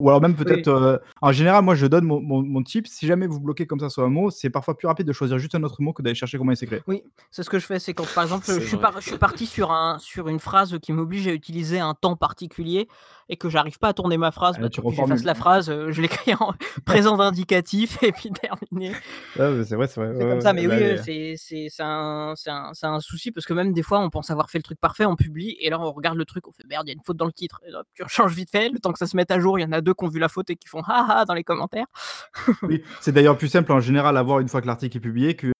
ou alors même Oui. peut-être, heu, en général, moi je donne mon mon mon tip, si jamais vous bloquez comme ça sur un mot, c'est parfois plus rapide de choisir juste un autre mot que d'aller chercher comment il s'écrit. Oui, c'est ce que je fais, c'est quand par exemple, C'est je suis vrai. par je suis parti sur un sur une phrase qui m'oblige à utiliser un temps particulier et que j'arrive pas à tourner ma phrase, Ah bah, là tu reformules. la phrase, heu, je l'écris en présent d'indicatif et puis terminé. C'est vrai, c'est vrai, C'est comme ça, mais là oui, c'est un souci parce que même des fois, on pense avoir fait le truc parfait, on publie et là on regarde le truc, on fait: «Merde, il y a une faute dans le titre» et tu rechanges vite fait, le temps que ça se mette à jour, il y en a 2 qui ont vu la faute et qui font: «Ha ha» dans les commentaires. oui, c'est d'ailleurs plus simple en général à voir une fois que l'article est publié que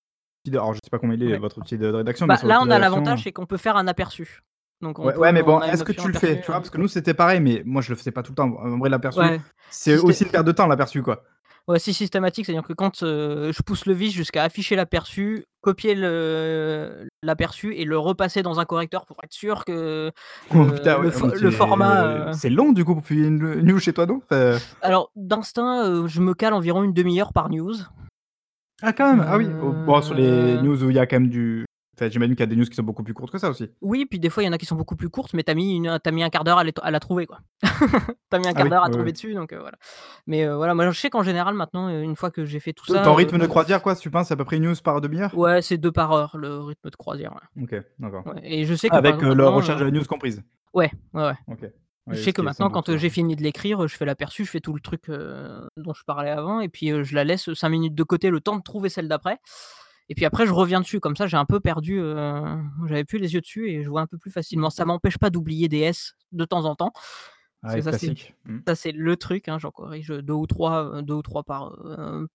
alors je sais pas comment il est Ouais. votre outil de rédaction, Bah, là, on a l'avantage, c'est qu'on peut faire un aperçu. Donc on Ouais, peut ouais, mais bon, est-ce que tu le fais? Tu vois? Parce que nous, c'était pareil, mais moi je le faisais pas tout le temps. En vrai, l'aperçu, ouais, c'est aussi une perte de temps, l'aperçu, quoi. Ouais, si systématique, c'est-à-dire que quand, heu, je pousse le vis jusqu'à afficher l'aperçu, copier l'aperçu et le repasser dans un correcteur pour être sûr que Oh le putain, ouais, le fo mais le format, c'est long du coup pour publier une news chez toi, non? Enfin alors d'instinct, heu, je me cale environ une demi heure par news. ah quand même! Ah oui, oh bon sur les news où il y a quand même du enfin j'imagine qu'il y a des news qui sont beaucoup plus courtes que ça aussi? oui, puis des fois, il y en a qui sont beaucoup plus courtes, mais tu as mis une as mis un quart d'heure à la trouver, quoi. Tu as mis un Ah quart oui, d'heure à oui, oui. tomber dessus, donc heu, voilà. Mais heu, voilà, moi je sais qu'en général maintenant, heu, une fois que j'ai fait tout ça, ton rythme de croisière quoi, tu penses, c'est à peu près une news par demi heure? ouais, c'est 2 par heure, le rythme de croisière, ouais. OK, d'accord. Ouais et je sais que Avec, exemple la recherche de la news comprise? ouais, ouais, ouais. OK. Je sais que maintenant quand, j'ai fini de l'écrire, je fais l'aperçu, je fais tout le truc, dont je parlais avant et puis, je la laisse, 5 minutes de côté, le temps de trouver celle d'après et puis après je reviens dessus. Comme ça, j'ai un peu perdu, heu, j'avais plus les yeux dessus et je vois un peu plus facilement. Ça m'empêche pas d'oublier des S de temps en temps, Ah ça c'est. Mmh. ça c'est le truc, hein, j'en corrige, 2 ou 3, heu, 2 ou 3 par,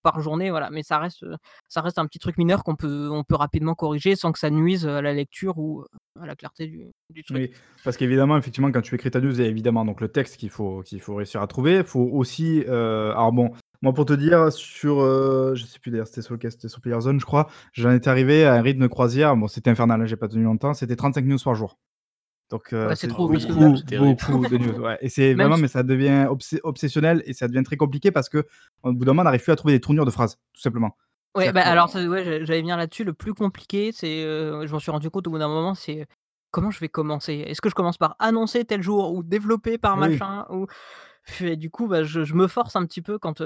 par journée, voilà, mais ça reste, heu, ça reste un petit truc mineur qu'on peut on peut rapidement corriger sans que ça nuise, à la lecture ou, à la clarté du du truc. Oui, parce qu'évidemment, effectivement, quand tu écris ta news, il y a évidemment donc le texte qu'il faut qu'il faut réussir à trouver. Il faut aussi, alors bon, moi pour te dire sur, je sais plus d'ailleurs c'était sur lequel, c'était sur Playerzone je crois, j'en étais arrivé à un rythme de croisière, bon c'était infernal, hein, j'ai pas tenu longtemps, c'était 35 news par jour. Donc Ouais, c'est trop parce que beaucoup, de news, ouais et c'est vraiment mais ça devient obsessionnel et ça devient très compliqué parce qu'au bout d'un moment, on n'arrive plus à trouver des tournures de phrases, tout simplement. Ouais, bah, que alors ouais, j'allais venir là-dessus. Le plus compliqué, c'est, heu, je m'en suis rendu compte au bout d'un moment, c'est, heu, comment je vais commencer? Est-ce que je commence par annoncer tel jour ou développer par oui, machin ou et du coup, bah, je je me force un petit peu quand,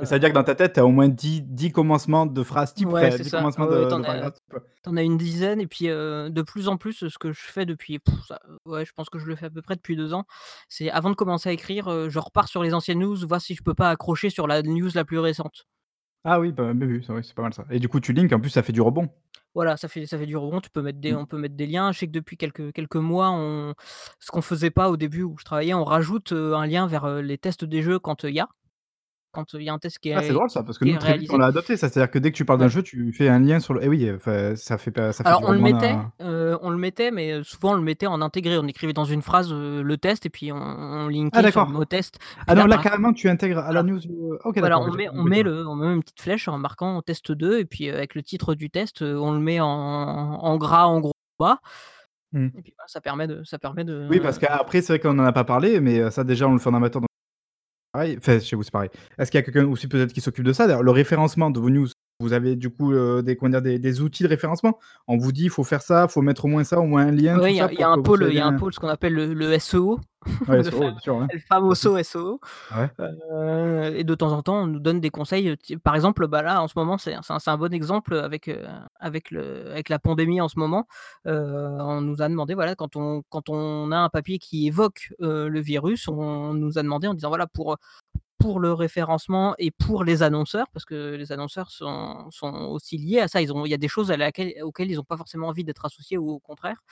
Mais ça veut dire que dans ta tête, tu as au moins 10- 10 commencements de phrases types, Ouais, enfin c'est 10 ça. commencements Ouais, de tu de as paragraphes types, quoi. tu en as une dizaine et puis, heu, de plus en plus, ce que je fais depuis ça ouais, je pense que je le fais à peu près depuis 2 ans, c'est avant de commencer à écrire, heu, je repars sur les anciennes news, voir si je peux pas accrocher sur la news la plus récente. Ah oui, bah, c'est vrai, c'est pas mal ça et du coup tu links, en plus ça fait du rebond. Voilà, ça fait ça fait du rebond, tu peux mettre des Mmh. on peut mettre des liens. Je sais que depuis quelques quelques mois, on ce qu'on faisait pas au début où je travaillais, on rajoute, un lien vers, les tests des jeux quand, il y a quand, il y a un test qui Ah, c'est est drôle ça, parce que nous est très vite on l'a adopté ça, c'est-à-dire que dès que tu parles d'un Ouais. jeu, tu fais un lien sur le eh oui, enfin ça fait pas ça fait Alors on le mettait, heu, on le mettait, mais, heu, souvent on le mettait en intégré. On écrivait dans une phrase, le test et puis on on Ah linkait sur le mot test. Ah non, là carrément tu intègres à la news, OK Voilà, on met on met le on met une petite flèche en marquant test 2 et puis, avec le titre du test, on le met en en gras en gros bas Mmh. et puis, ça permet de ça permet Oui, parce de qu'après c'est vrai qu'on en a pas parlé, mais, ça déjà on le fait en amateur donc pareil, enfin chez vous c'est pareil. Est-ce qu'il y a quelqu'un aussi peut-être qui s'occupe de ça? D'ailleurs le référencement de vos news, vous avez du coup, heu, des comment dire? Des des outils de référencement? On vous dit: «Il faut faire ça, il faut mettre au moins ça, au moins un lien», Oui, il y a y un pôle, il y a un pôle ce qu'on appelle le le SEO, Ouais, le SEO bien sûr, ouais. Classique. famoso SEO, Ouais. heu et de temps en temps, on nous donne des conseils, ty par exemple, bah, là en ce moment c'est un bon exemple, avec, avec le avec la pandémie en ce moment, on nous a demandé voilà quand on quand on a un papier qui évoque, le virus, on nous a demandé en disant voilà pour, pour le référencement et pour les annonceurs, parce que les annonceurs sont sont aussi liés à ça, ils ont il y a des choses à laquelle auxquelles ils ont pas forcément envie d'être associés ou au contraire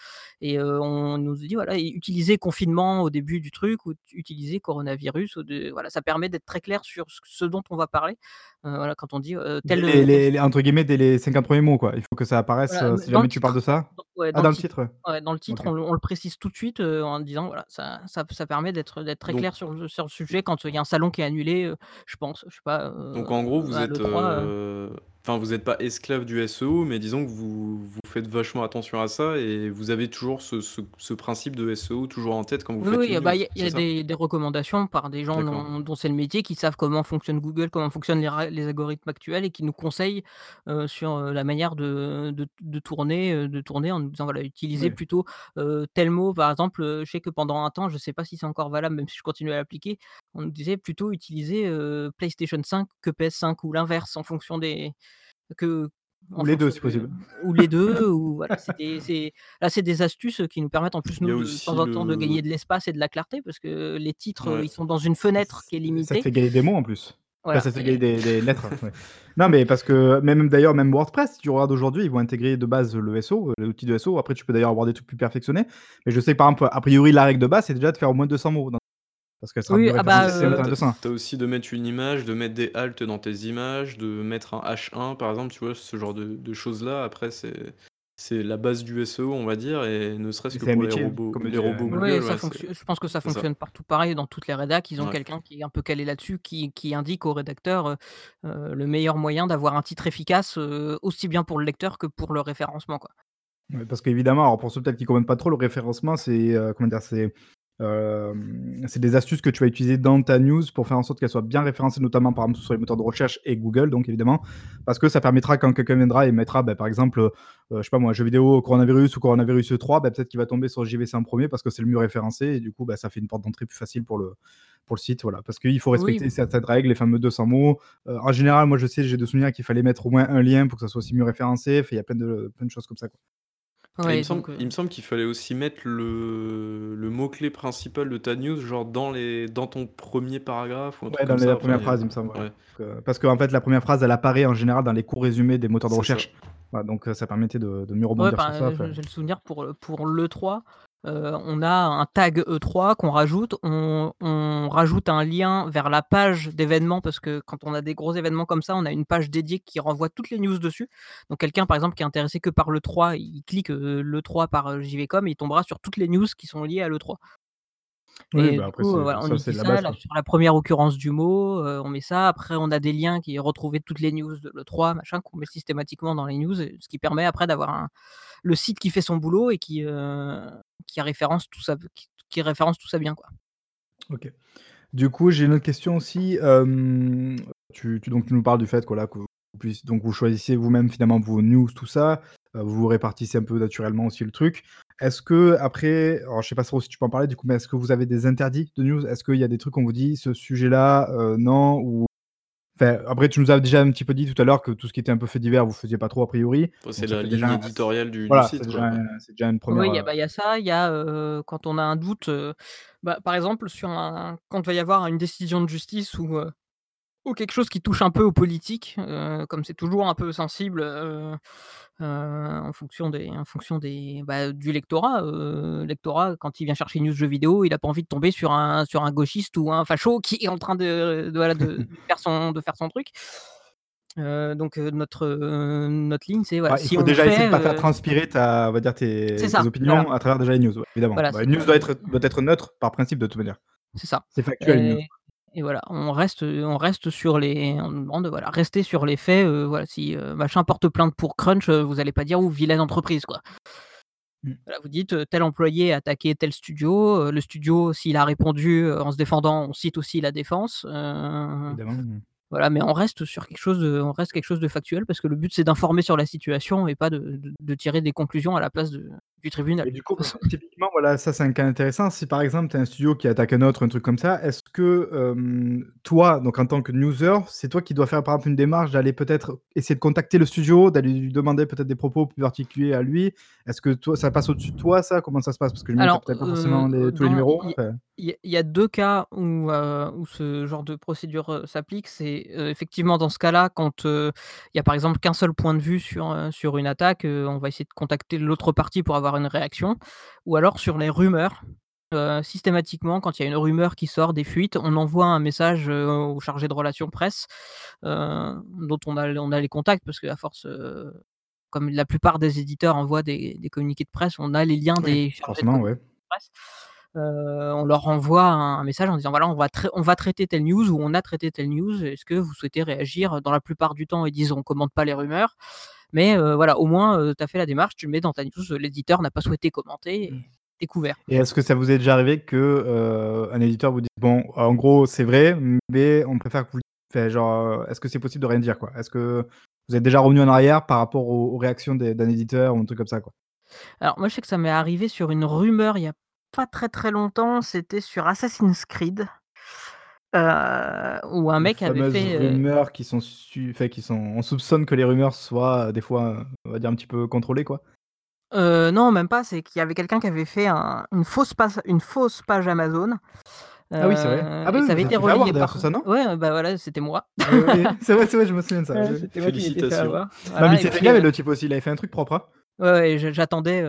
et on nous dit voilà et utiliser confinement au début du truc ou utiliser coronavirus ou de voilà, ça permet d'être très clair sur ce ce dont on va parler, voilà quand on dit, tel, les les les entre guillemets «dès les 50 premiers mots» quoi, il faut que ça apparaisse, Voilà, si jamais tu parles de ça? dans ouais, Ah dans le titre. titre, ouais. Ouais, dans le titre, on le on le précise tout de suite, en disant voilà, ça ça ça permet d'être très Donc clair sur le sur le sujet quand, il y a un salon qui est annulé, je pense, je sais pas, donc en gros vous à êtes, l'E3, heu heu, enfin vous êtes pas esclave du SEO, mais disons que vous vous faites vachement attention à ça et vous avez toujours ce ce ce principe de SEO toujours en tête quand vous Oui, faites oui, une ah bah, news, il y a il y c'est a ça? des des recommandations par des gens D'accord. dont dont c'est le métier, qui savent comment fonctionne Google, comment fonctionnent les ra les algorithmes actuels et qui nous conseillent, sur, la manière de de de tourner, de tourner en nous disant voilà utiliser Ouais. plutôt, tel mot par exemple, je sais que pendant un temps, je sais pas si c'est encore valable même si je continue à l'appliquer, on nous disait plutôt utiliser, PlayStation 5 que PS5 ou l'inverse en fonction des que Ou les 2 fonction si possible. ou les 2 ou voilà, c'est là c'est des astuces, qui nous permettent en plus nous de de temps en temps de gagner de l'espace et de la clarté parce que les titres, Ouais. ils sont dans une fenêtre qui est c'est ça te limitée. fait gagner des mots en plus. Enfin ça te fait gagner des des lettres, ouais. Non mais parce que même d'ailleurs même WordPress, si tu regardes aujourd'hui, ils vont intégrer de base le SEO, heu, l'outil de SEO. Après tu peux d'ailleurs avoir des trucs plus perfectionnés, mais je sais que par exemple, a priori la règle de base, c'est déjà de faire au moins 200 mots dans parce qu'elle sera Oui, mieux ah bah, si elle ça, monte à heu tu as 200. tu as aussi de mettre une image, de mettre des halts dans tes images, de mettre un H1 par exemple, tu vois? Ce genre de de choses-là après c'est c'est la base du SEO on va dire et ne serait-ce que pour les métier, robots comme les robots. Ouais, ça ouais, fonctio je pense que ça fonctionne partout pareil dans toutes les rédacs, ils ont Ouais. quelqu'un qui est un peu calé là-dessus, qui qui indique au rédacteur, heu, le meilleur moyen d'avoir un titre efficace, aussi bien pour le lecteur que pour le référencement, quoi. Parce qu'évidemment, alors pour ceux peut-être qui comprennent pas trop, le référencement, c'est, comment dire? C'est, hem, c'est des astuces que tu vas utiliser dans ta news pour faire en sorte qu'elle soit bien référencée, notamment par exemple sur les moteurs de recherche et Google donc évidemment. Parce que ça permettra quand quelqu'un viendra et mettra, bah, par exemple, heu, je sais pas moi, jeux vidéo coronavirus ou coronavirus 3, bah, peut-être qu'il va tomber sur JVC en 1er parce que c'est le mieux référencé et du coup, bah, ça fait une porte d'entrée plus facile pour le pour le site, voilà. Parce qu'il faut Oui. respecter certaines règles, les fameux 200 mots. Heu, en général, moi je sais, j'ai de souvenir qu'il fallait mettre au moins un lien pour que ça soit aussi mieux référencé. Il y a plein de plein de choses comme ça, quoi. Et il me Ouais, semble donc heu il me semble qu'il fallait aussi mettre le le mot clé principal de ta news, genre dans les dans ton 1er paragraphe ou un truc Ouais, dans comme les ça, la enfin 1re il y a phrase, il me semble, ouais. ouais. Que parce qu'en fait, la 1re phrase, elle apparaît en général dans les courts résumés des moteurs de C'est ça. recherche. Voilà, donc heu, ça permettait de de mieux Ouais, rebondir sur enfin, ça, heu, enfin j'ai j'ai le souvenir pour, heu, pour l'E3, heu, on a un tag E3 qu'on rajoute, on rajoute un lien vers la page d'événements parce que quand on a des gros événements comme ça, on a une page dédiée qui renvoie toutes les news dessus. Donc quelqu'un par exemple qui est intéressé que par l'E3, il clique, heu, l'E3 par, heu, JVcom et il tombera sur toutes les news qui sont liées à l'E3. Oui, Et bah, du après coup, c'est voilà, on ça, c'est la ça base, là quoi. sur la 1re occurrence du mot, heu, on met ça. Après on a des liens qui retrouver toutes les news de l'E3 machin, qu'on met systématiquement dans les news et ce qui permet après d'avoir un le site qui fait son boulot et qui, heu, qui référence tout ça qui qui référence tout ça bien, quoi. OK. Du coup, j'ai une autre question aussi, hem, tu tu donc tu nous parles du fait que voilà que donc vous choisissez vous-même finalement vos news, tout ça, heu, vous répartissez un peu naturellement aussi le truc. Est-ce qu'après alors je sais pas trop si tu peux en parler du coup, mais est-ce que vous avez des interdits de news? Est-ce qu'il y a des trucs qu'on vous dit: «Ce sujet-là, heu, non» ou enfin, après tu nous as déjà un petit peu dit tout à l'heure que tout ce qui était un peu fait divers, vous faisiez pas trop a priori. C'est la ligne déjà éditoriale du site, c'est quoi, déjà ouais. un c'est déjà une Oui, 1re, il y a heu bah, il y a ça, il y a, quand on a un doute, bah, par exemple sur un quand il va y avoir une décision de justice ou, ou quelque chose qui touche un peu aux politiques, heu, comme c'est toujours un peu sensible, heu heu, en fonction des en fonction des bah, du lectorat, lectorat quand il vient chercher une news jeux vidéo, il a pas envie de tomber sur un sur un gauchiste ou un facho qui est en train de de voilà de de faire son de faire son truc. Donc notre, notre ligne, c'est voilà, Ouais, il si faut on déjà essayer de pas faire transpirer ta on va dire tes tes ça, voilà. opinions à travers déjà les news, ouais, évidemment. Voilà, Bah, une news doit être doit être neutre par principe de toute manière. C'est ça C'est factuel une news. Et voilà, on reste, heu, on reste sur les on demande de voilà, rester sur les faits, heu, voilà, si, heu, machin porte plainte pour crunch, vous allez pas dire: «Ouh, vilaine entreprise», quoi. Voilà, vous dites, «Tel employé a attaqué tel studio», le studio s'il a répondu, en se défendant, on cite aussi la défense, Évidemment, mmh. voilà, mais on reste sur quelque chose de on reste quelque chose de factuel parce que le but c'est d'informer sur la situation et pas de de de tirer des conclusions à la place de du tribunal, Et du coup, typiquement, voilà, ça c'est un cas intéressant. Si par exemple, tu as un studio qui attaque un autre, un truc comme ça, est-ce que, hem, toi, donc en tant que newser, c'est toi qui dois faire par exemple une démarche d'aller peut-être essayer de contacter le studio, d'aller lui demander peut-être des propos plus particuliers à lui? Est-ce que toi ça passe au-dessus de toi ça? Comment ça se passe? Parce que as Alors, peut-être pas heu forcément les tous les numéros, il y enfin il y a il y a 2 cas où, heu, où ce genre de procédure, s'applique. C'est, effectivement dans ce cas-là quand, il y a par exemple qu'un seul point de vue sur, sur une attaque, on va essayer de contacter l'autre partie pour avoir une réaction ou alors sur les rumeurs, heu, systématiquement quand il y a une rumeur qui sort, des fuites, on envoie un message, heu, au chargé de relations presse, heu, dont on a on a les contacts parce qu'à force, heu, comme la plupart des éditeurs envoient des des communiqués de presse, on a les liens Oui, des chargés de ouais. de presse. On leur envoie un un message en disant: «Voilà, on va on va traiter telle news ou on a traité telle news, est-ce que vous souhaitez réagir?» dans la plupart du temps, ils disent: «On commente pas les rumeurs», mais heu, voilà, au moins, heu, tu as fait la démarche, tu le mets dans ta news, l'éditeur n'a pas souhaité commenter Mmh. et tu es couvert. Et est-ce que ça vous est déjà arrivé que, heu, un éditeur vous dise: «Bon, en gros, c'est vrai, mais on préfère que vous» enfin genre, est-ce que c'est possible de rien dire, quoi? Est-ce que vous êtes déjà revenu en arrière par rapport aux aux réactions des d'un éditeur ou un truc comme ça, quoi? Alors moi, je sais que ça m'est arrivé sur une rumeur il y a pas très, très longtemps, c'était sur Assassin's Creed heu, où un Les mec avait fameuses fait, heu rumeurs qui sont su enfin qui sont on soupçonne que les rumeurs soient, heu, des fois, on va dire un petit peu contrôlées, quoi? Non, même pas, c'est qu'il y avait quelqu'un qui avait fait un une fausse passe une fausse page Amazon, Ah oui, c'est vrai. Ah bah oui, ça avait été relayé par ça, non? ouais, bah voilà, c'était moi. Oui, oui, c'est vrai, c'est vrai, je me souviens de ça, Ouais, c'était moi qui Félicitations. avoir. Non, mais Voilà gaver heu le type aussi, il avait fait un truc propre, hein. Ouais, ouais, j'attendais,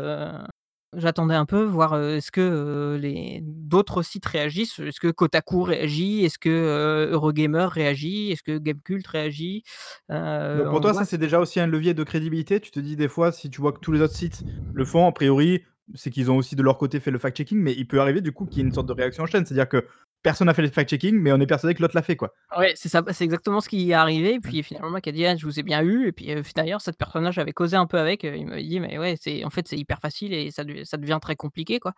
j'attendais un peu voir, est-ce que, les d'autres sites réagissent? Est-ce que Kotaku réagit? Est-ce que, Eurogamer réagit? Est-ce que Gamecult réagit? Donc pour toi, voit ça, c'est déjà aussi un levier de crédibilité? Tu te dis des fois, si tu vois que tous les autres sites le font, a priori, c'est qu'ils ont aussi de leur côté fait le fact checking, mais il peut arriver du coup qu'il y ait une sorte de réaction en chaîne. C'est-à-dire que personne n'a fait le fact checking, mais on est persuadé que l'autre l'a fait, quoi. Ouais, c'est ça, c'est exactement ce qui est arrivé et puis finalement le mec a dit: «Ah, je vous ai bien eu» et puis, fi d'ailleurs cette personne-là, j'avais causé un peu avec, heu, il m'avait dit: «Mais ouais, c'est en fait, c'est hyper facile et ça ça devient très compliqué, quoi».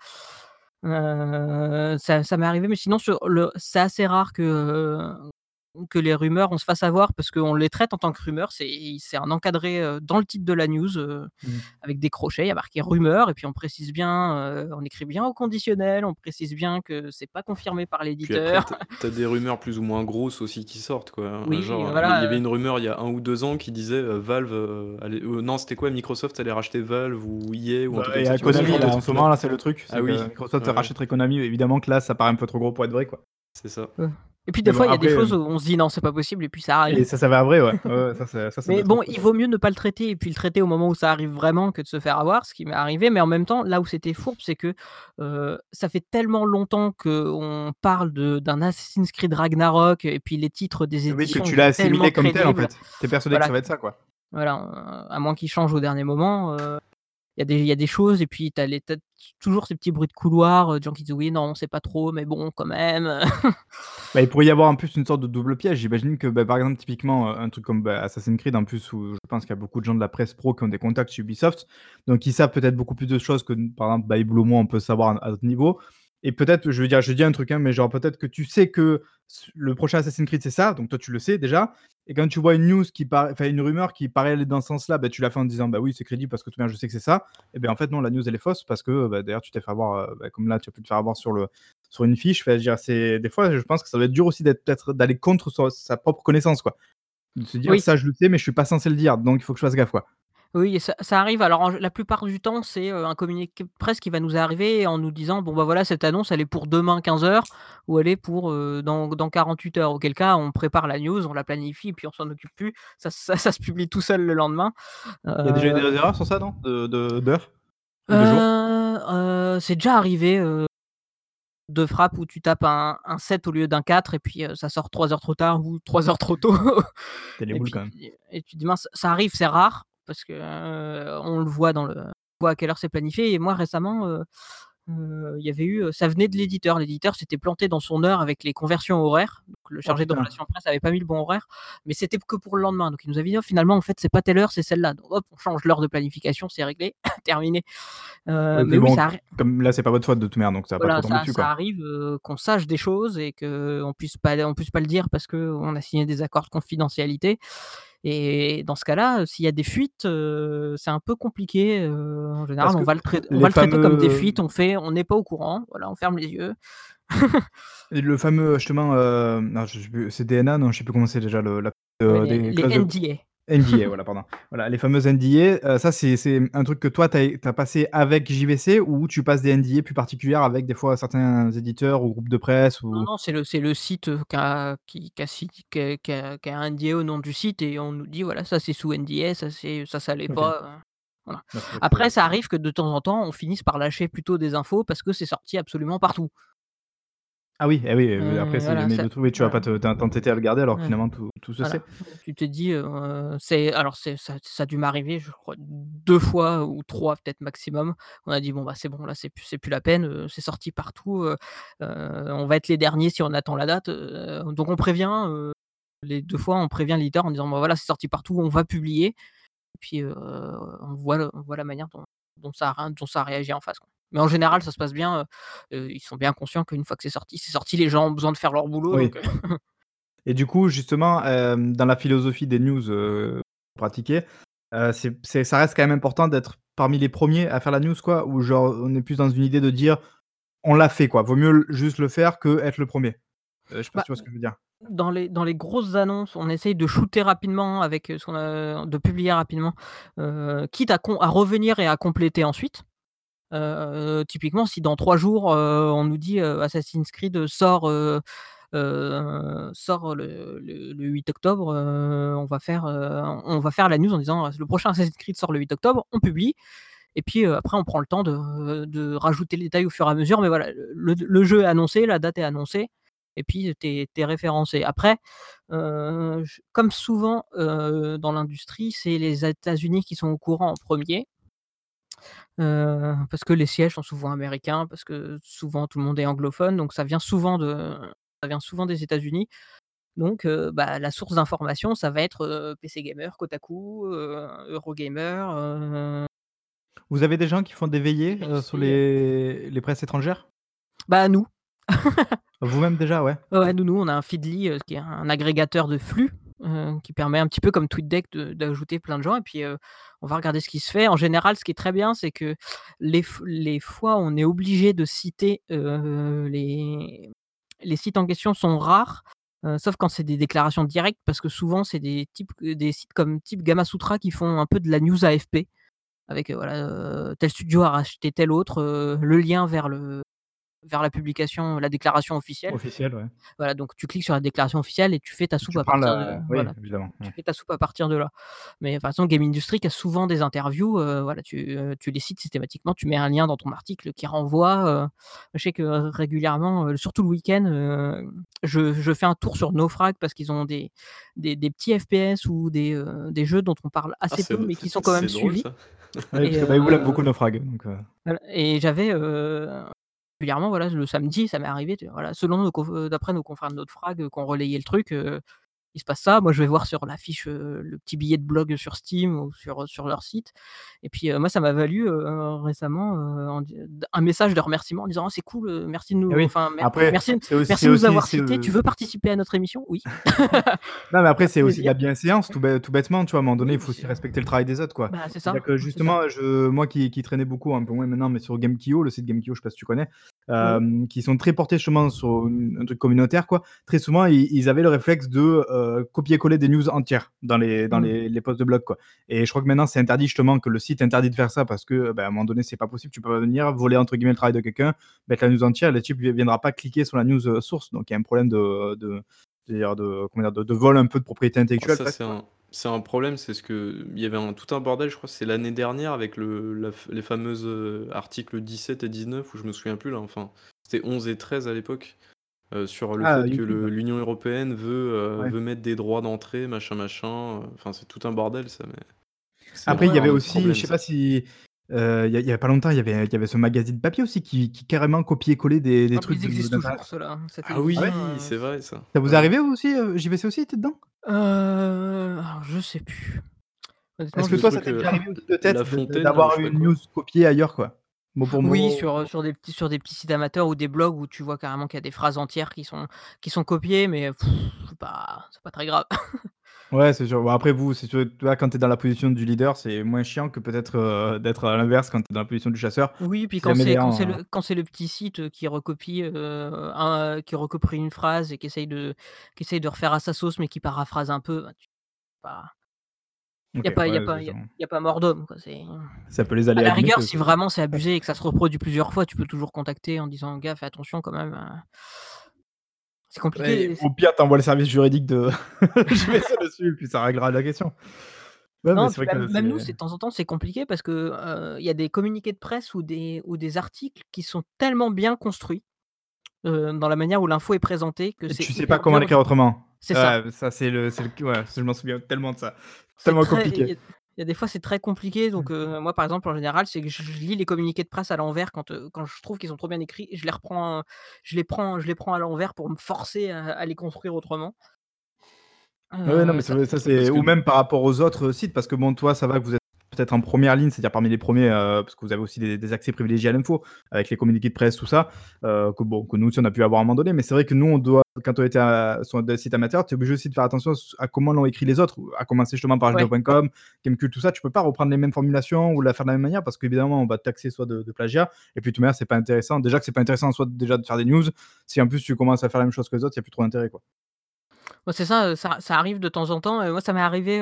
Heu, ça ça m'est arrivé, mais sinon sur le c'est assez rare que, que les rumeurs, on se fasse avoir parce qu'on les traite en tant que rumeurs. C'est c'est un encadré, heu, dans le titre de la news, heu, Mmh. avec des crochets, il y a marqué «rumeur» et puis on précise bien, heu, on écrit bien au conditionnel, on précise bien que c'est pas confirmé par l'éditeur. tu as des rumeurs plus ou moins grosses aussi qui sortent, quoi, hein. Oui, Genre, heu, il y avait une rumeur il y a 1 ou 2 ans qui disait, Valve, allait non, c'était quoi? Microsoft allait racheter Valve ou EA ou un Bah, comme ça, vois ce Konami là, en ce moment là, c'est le truc, Ah c'est oui, Microsoft ouais, ouais. rachèterait Konami. Évidemment que là, ça paraît un peu trop gros pour être vrai, quoi. C'est ça. Ouais et puis des Mais fois, il y a des après, choses hem où on se dit: «Non, c'est pas possible» et puis ça arrive. Et ça ouais. Ouais, ouais, ça ça, ça doit Mais bon, il vaut mieux ne pas le traiter et puis le traiter au moment où ça arrive vraiment que de se faire avoir, ce qui m'est arrivé, mais en même temps, là où c'était fourbe, c'est que, heu, ça fait tellement longtemps qu'on parle d'un Assassin's Creed Ragnarok et puis les titres des Oui, que éditions, tu l'as assimilé comme tel, en fait. Tu es persuadé que ça va être ça, quoi. voilà, heu, à moins qu'ils changent au dernier moment, il y y a des choses et puis tu as toujours ces petits bruits de couloir, heu, de gens qui disent: «Oui, non, on sait pas trop, mais bon, quand même». Bah, il pourrait y avoir en plus une sorte de double piège. J'imagine que, bah, par exemple, typiquement, heu, un truc comme, bah, Assassin's Creed, en plus, où je pense qu'il y a beaucoup de gens de la presse pro qui ont des contacts chez Ubisoft, donc ils savent peut-être beaucoup plus de choses que par exemple, Baye Blue ou moi, on peut savoir à notre niveau et peut-être, je veux dire, je dis un truc, hein, mais genre peut-être que tu sais que le prochain Assassin's Creed c'est ça, donc toi tu le sais déjà, et quand tu vois une news qui paraît, enfin une rumeur qui paraît aller dans ce sens-là, bah, tu la fais en disant bah oui c'est crédible parce que tout bien je sais que c'est ça, et bien en fait non la news elle est fausse parce que bah, d'ailleurs tu t'es fait avoir, euh, bah, comme là tu as pu te faire avoir sur le sur une fiche, dire, c'est des fois je pense que ça doit être dur aussi d'être peut-être d'aller contre sa, propre connaissance quoi, de se dire ça je le sais mais je suis pas censé le dire donc il faut que je fasse gaffe quoi. Oui, ça ça arrive. Alors la plupart du temps, c'est, un communiqué de presse qui va nous arriver en nous disant: «Bon, bah, voilà, cette annonce, elle est pour demain 15:00 ou elle est pour, dans dans 48 heures». Auquel cas, on prépare la news, on la planifie et puis on s'en occupe plus. Ça ça ça se publie tout seul le lendemain. Il y a déjà eu des erreurs sur ça, non? De de d'heures? c'est déjà arrivé, de frappe où tu tapes un un 7 au lieu d'un 4 et puis, ça sort 3 heures trop tard ou 3 heures trop tôt. Tu les boules quand même. et tu dis: «Mince», ça arrive, c'est rare parce que, on le voit dans le voit à quelle heure c'est planifié et moi récemment, il y avait eu, ça venait de l'éditeur. L'éditeur s'était planté dans son heure avec les conversions horaires. Donc le oh chargé de relations presse avait pas mis le bon horaire, mais c'était que pour le lendemain. Donc il nous a dit: «Oh finalement en fait c'est pas telle heure, c'est celle-là». Donc hop, on change l'heure de planification, c'est réglé, terminé. mais oui, ça comme là c'est pas votre faute de toute manière, donc ça va pas trop ça, dessus, ça arrive, qu'on sache des choses et qu'on puisse pas on puisse pas le dire parce qu'on a signé des accords de confidentialité et dans ce cas-là, s'il y a des fuites, c'est un peu compliqué, en général, on va le on va le traiter comme des fuites, on fait on n'est pas au courant, voilà, on ferme les yeux. Le fameux justement, c'est DNA? Non, je sais plus comment c'est déjà le la, les les NDA. NDA, voilà, pardon. Voilà, les fameuses NDA, euh, ça, c'est c'est un truc que toi, tu as passé avec JVC ou tu passes des NDA plus particulières avec des fois certains éditeurs ou groupes de presse ou... Non, non, c'est le, c'est le site euh, qui a, qui, qui, a, qui, a, qui, a, un NDA au nom du site et on nous dit, voilà, ça c'est sous NDA, ça, c'est, ça, ça l'est pas. Euh, voilà. Après, ça arrive que de temps en temps, on finisse par lâcher plutôt des infos parce que c'est sorti absolument partout. Ah oui, eh oui, euh, après c'est voilà, de trouver, tu vas pas te t'entêter à le garder alors que finalement tout tout se sait. Tu t'es dit, c'est alors c'est ça ça a dû m'arriver je crois deux fois ou trois peut-être maximum. On a dit: «Bon bah c'est bon là c'est plus c'est plus la peine, c'est sorti partout, on va être les derniers si on attend la date», donc on prévient, les deux fois on prévient l'éditeur en disant: «Bah voilà c'est sorti partout, on va publier» et puis, on voit on voit la manière dont dont ça dont ça réagit en face, mais en général, ça se passe bien. ils sont bien conscients qu'une fois que c'est sorti, c'est sorti, les gens ont besoin de faire leur boulot. Et du coup, justement, dans la philosophie des news pratiquées, ça reste quand même important d'être parmi les premiers à faire la news, quoi, ou genre on est plus dans une idée de dire on l'a fait, quoi. Vaut mieux juste le faire que être le premier. je sais pas si tu vois ce que je veux dire. Dans les, dans les grosses annonces, on essaye de shooter rapidement avec ce qu'on a, de publier rapidement, quitte à, à revenir et à compléter ensuite. Typiquement, si dans trois jours, on nous dit Assassin's Creed sort, sort le, le, 8 octobre, on, va faire, on va faire la news en disant le prochain Assassin's Creed sort le 8 octobre, on publie. Et puis après, on prend le temps de, rajouter les détails au fur et à mesure. Mais voilà, le jeu est annoncé, la date est annoncée et puis tu es, référencé. Après, comme souvent dans l'industrie, c'est les États-Unis qui sont au courant en premier. Parce que les sièges sont souvent américains, parce que souvent tout le monde est anglophone, donc ça vient souvent, de, ça vient souvent des États-Unis. Donc bah, la source d'information, ça va être PC Gamer, Kotaku, Eurogamer. Vous avez des gens qui font des veillées sur les, les presses étrangères? Bah nous. Vous-même déjà, ouais? Ouais, nous nous, on a un Feedly, qui est un agrégateur de flux, qui permet un petit peu comme TweetDeck d'ajouter plein de gens et puis, on va regarder ce qui se fait. En général, ce qui est très bien, c'est que les les fois où on est obligé de citer, les les sites en question sont rares, sauf quand c'est des déclarations directes parce que souvent c'est des des sites comme type Gamasutra qui font un peu de la news AFP avec, voilà, tel studio a racheté tel autre, le lien vers le vers la publication, la déclaration officielle. Officielle, ouais. Voilà, donc tu cliques sur la déclaration officielle et tu fais ta soupe à partir de oui, évidemment. Tu fais ta soupe à partir de là. Mais de toute façon, Game Industry qui a souvent des interviews, euh, voilà, tu, euh, tu, les cites systématiquement, tu mets un lien dans ton article qui renvoie. Euh, je sais que régulièrement, surtout le week-end, je, je, fais un tour sur Nofrag parce qu'ils ont des, des, des, petits FPS ou des, des jeux dont on parle assez ah, peu mais qui sont quand même suivis. et, bah, vous beaucoup Nofrag. Donc, Et j'avais voilà, le samedi, ça m'est arrivé, selon nos d'après nos confrères de notre frag, qu'on relayait le truc, il se passe ça. Moi, je vais voir sur la fiche, le petit billet de blog sur Steam ou sur, sur leur site et puis, moi, ça m'a valu, récemment, un message de remerciement en disant: «Oh c'est cool, merci de nous Eh oui, enfin après, merci aussi merci de nous aussi avoir cités. Tu veux participer à notre émission?» «Oui». Non, mais après, c'est aussi de la bienséance, tout tout bêtement, tu vois? À un moment donné, il faut aussi respecter le travail des autres, quoi. Bah, c'est ça, que c'est ça. justement, je moi qui qui traînais beaucoup, un peu moins maintenant, mais sur Gamekio, le site Gamekio, je sais pas si tu connais, qui sont très portés justement sur un truc communautaire, quoi. Très souvent, ils ils avaient le réflexe de, copier-coller des news entières dans les dans Mmh. les les posts de blog, quoi et je crois que maintenant, c'est interdit justement que le site interdit de faire ça parce que, bah, à un moment donné, c'est pas possible. Tu peux pas venir voler, entre guillemets, «le travail» de quelqu'un, mettre la news entière, le type vi viendra pas cliquer sur la news, heu, source donc il y a un problème de de de comment dire? De de vol un peu de propriété intellectuelle ça, c'est un c'est un problème, c'est ce que il y avait un tout un bordel, je crois, c'est l'année dernière avec le la les fameuses, heu, articles 17 et 19 ou je me souviens plus là, enfin, c'était 11 et 13 à l'époque, heu, sur le Ah, fait que YouTube? le l'Union européenne veut, heu, Ouais. veut mettre des droits d'entrée, machin, machin, heu, enfin, c'est tout un bordel ça, mais c'est Après, il y avait aussi, je problème sais pas si, heu, il y a il y a pas longtemps, il y avait il y avait ce magazine papier aussi qui qui carrément copiait-collait des des ah, mais trucs ils de existent d'internet. toujours ceux-là, cette Ah Ah oui, heu c'est vrai ça, Ça vous est ouais, arrivé vous aussi, heu, JVC aussi était dedans? Heu, alors je sais plus. Honnêtement, Est-ce que je Le toi, sais ça truc, t'est heu, arrivé aussi de La tête de de Fontaine là ou je d'avoir sais pas une news quoi? copiée ailleurs, quoi? Mot pour Oui, mot? sur, des petits sur des petits sites amateurs ou des blogs où tu vois carrément qu'il y a des phrases entières qui sont qui sont copiées, mais c'est pas c'est pas très grave. Ouais, c'est sûr. Bon après vous, c'est sûr, tu vois, quand tu es dans la position du leader, c'est moins chiant que peut-être, heu, d'être à l'inverse quand tu es dans la position du chasseur. Oui, puis Si quand c'est quand le quand c'est le petit site, heu, qui recopie, un qui recopie une phrase et qui essaye de qui essaye de refaire à sa sauce, mais qui paraphrase un peu, bah, tu pas il y a pas y a pas y ça. a il y a pas mort d'homme, Ça peut les à aléas la rigueur, si vraiment c'est abusé et que ça se reproduit plusieurs fois, tu peux toujours contacter en disant: «Gars, fais attention quand même, heu» c'est Ouais, compliqué, au pire, tu envoies le service juridique de JVC dessus, puis ça réglera la question. Ouais, Non, vrai même que même nous, de temps en temps, c'est compliqué parce que, heu, il y a des communiqués de presse ou des ou des articles qui sont tellement bien construits, heu, dans la manière où l'info est présentée que c'est tu sais pas comment l'écrire autrement. c'est ça. Ça c'est le le ouais, je m'en souviens tellement de ça. C'est Tellement très compliqué. il y a des fois, c'est très compliqué donc Mmh. heu, moi, par exemple, en général, c'est que je je lis les communiqués de presse à l'envers quand, heu, quand je trouve qu'ils sont trop bien écrits je les reprends, je les prends je les prends à l'envers pour me forcer à à les construire autrement. Ouais, non, mais ça ça c'est ou même par rapport aux autres, sites parce que bon, toi, ça va que vous êtes peut-être en première ligne, c'est-à-dire parmi les premiers, ers parce que vous avez aussi des des accès privilégiés à l'info, avec les communiqués de presse, tout ça, heu, que bon, que nous aussi on a pu avoir à un moment donné. Mais c'est vrai que nous, on doit quand on était à sur des sites amateurs, tu es obligé aussi de faire attention à comment l'ont écrit les autres, à commencer justement par ouais. jeuxvideo.com, Gamecult, tout ça. Tu peux pas reprendre les mêmes formulations ou la faire de la même manière parce qu'évidemment, on va te taxer soit de de plagiat et puis de toute manière, c'est pas intéressant. Déjà que c'est pas intéressant en soi déjà de faire des news, si en plus tu commences à faire la même chose que les autres, il y a plus trop d'intérêt, quoi. C'est ça, heu, ça ça arrive de temps en temps moi, ça m'est arrivé,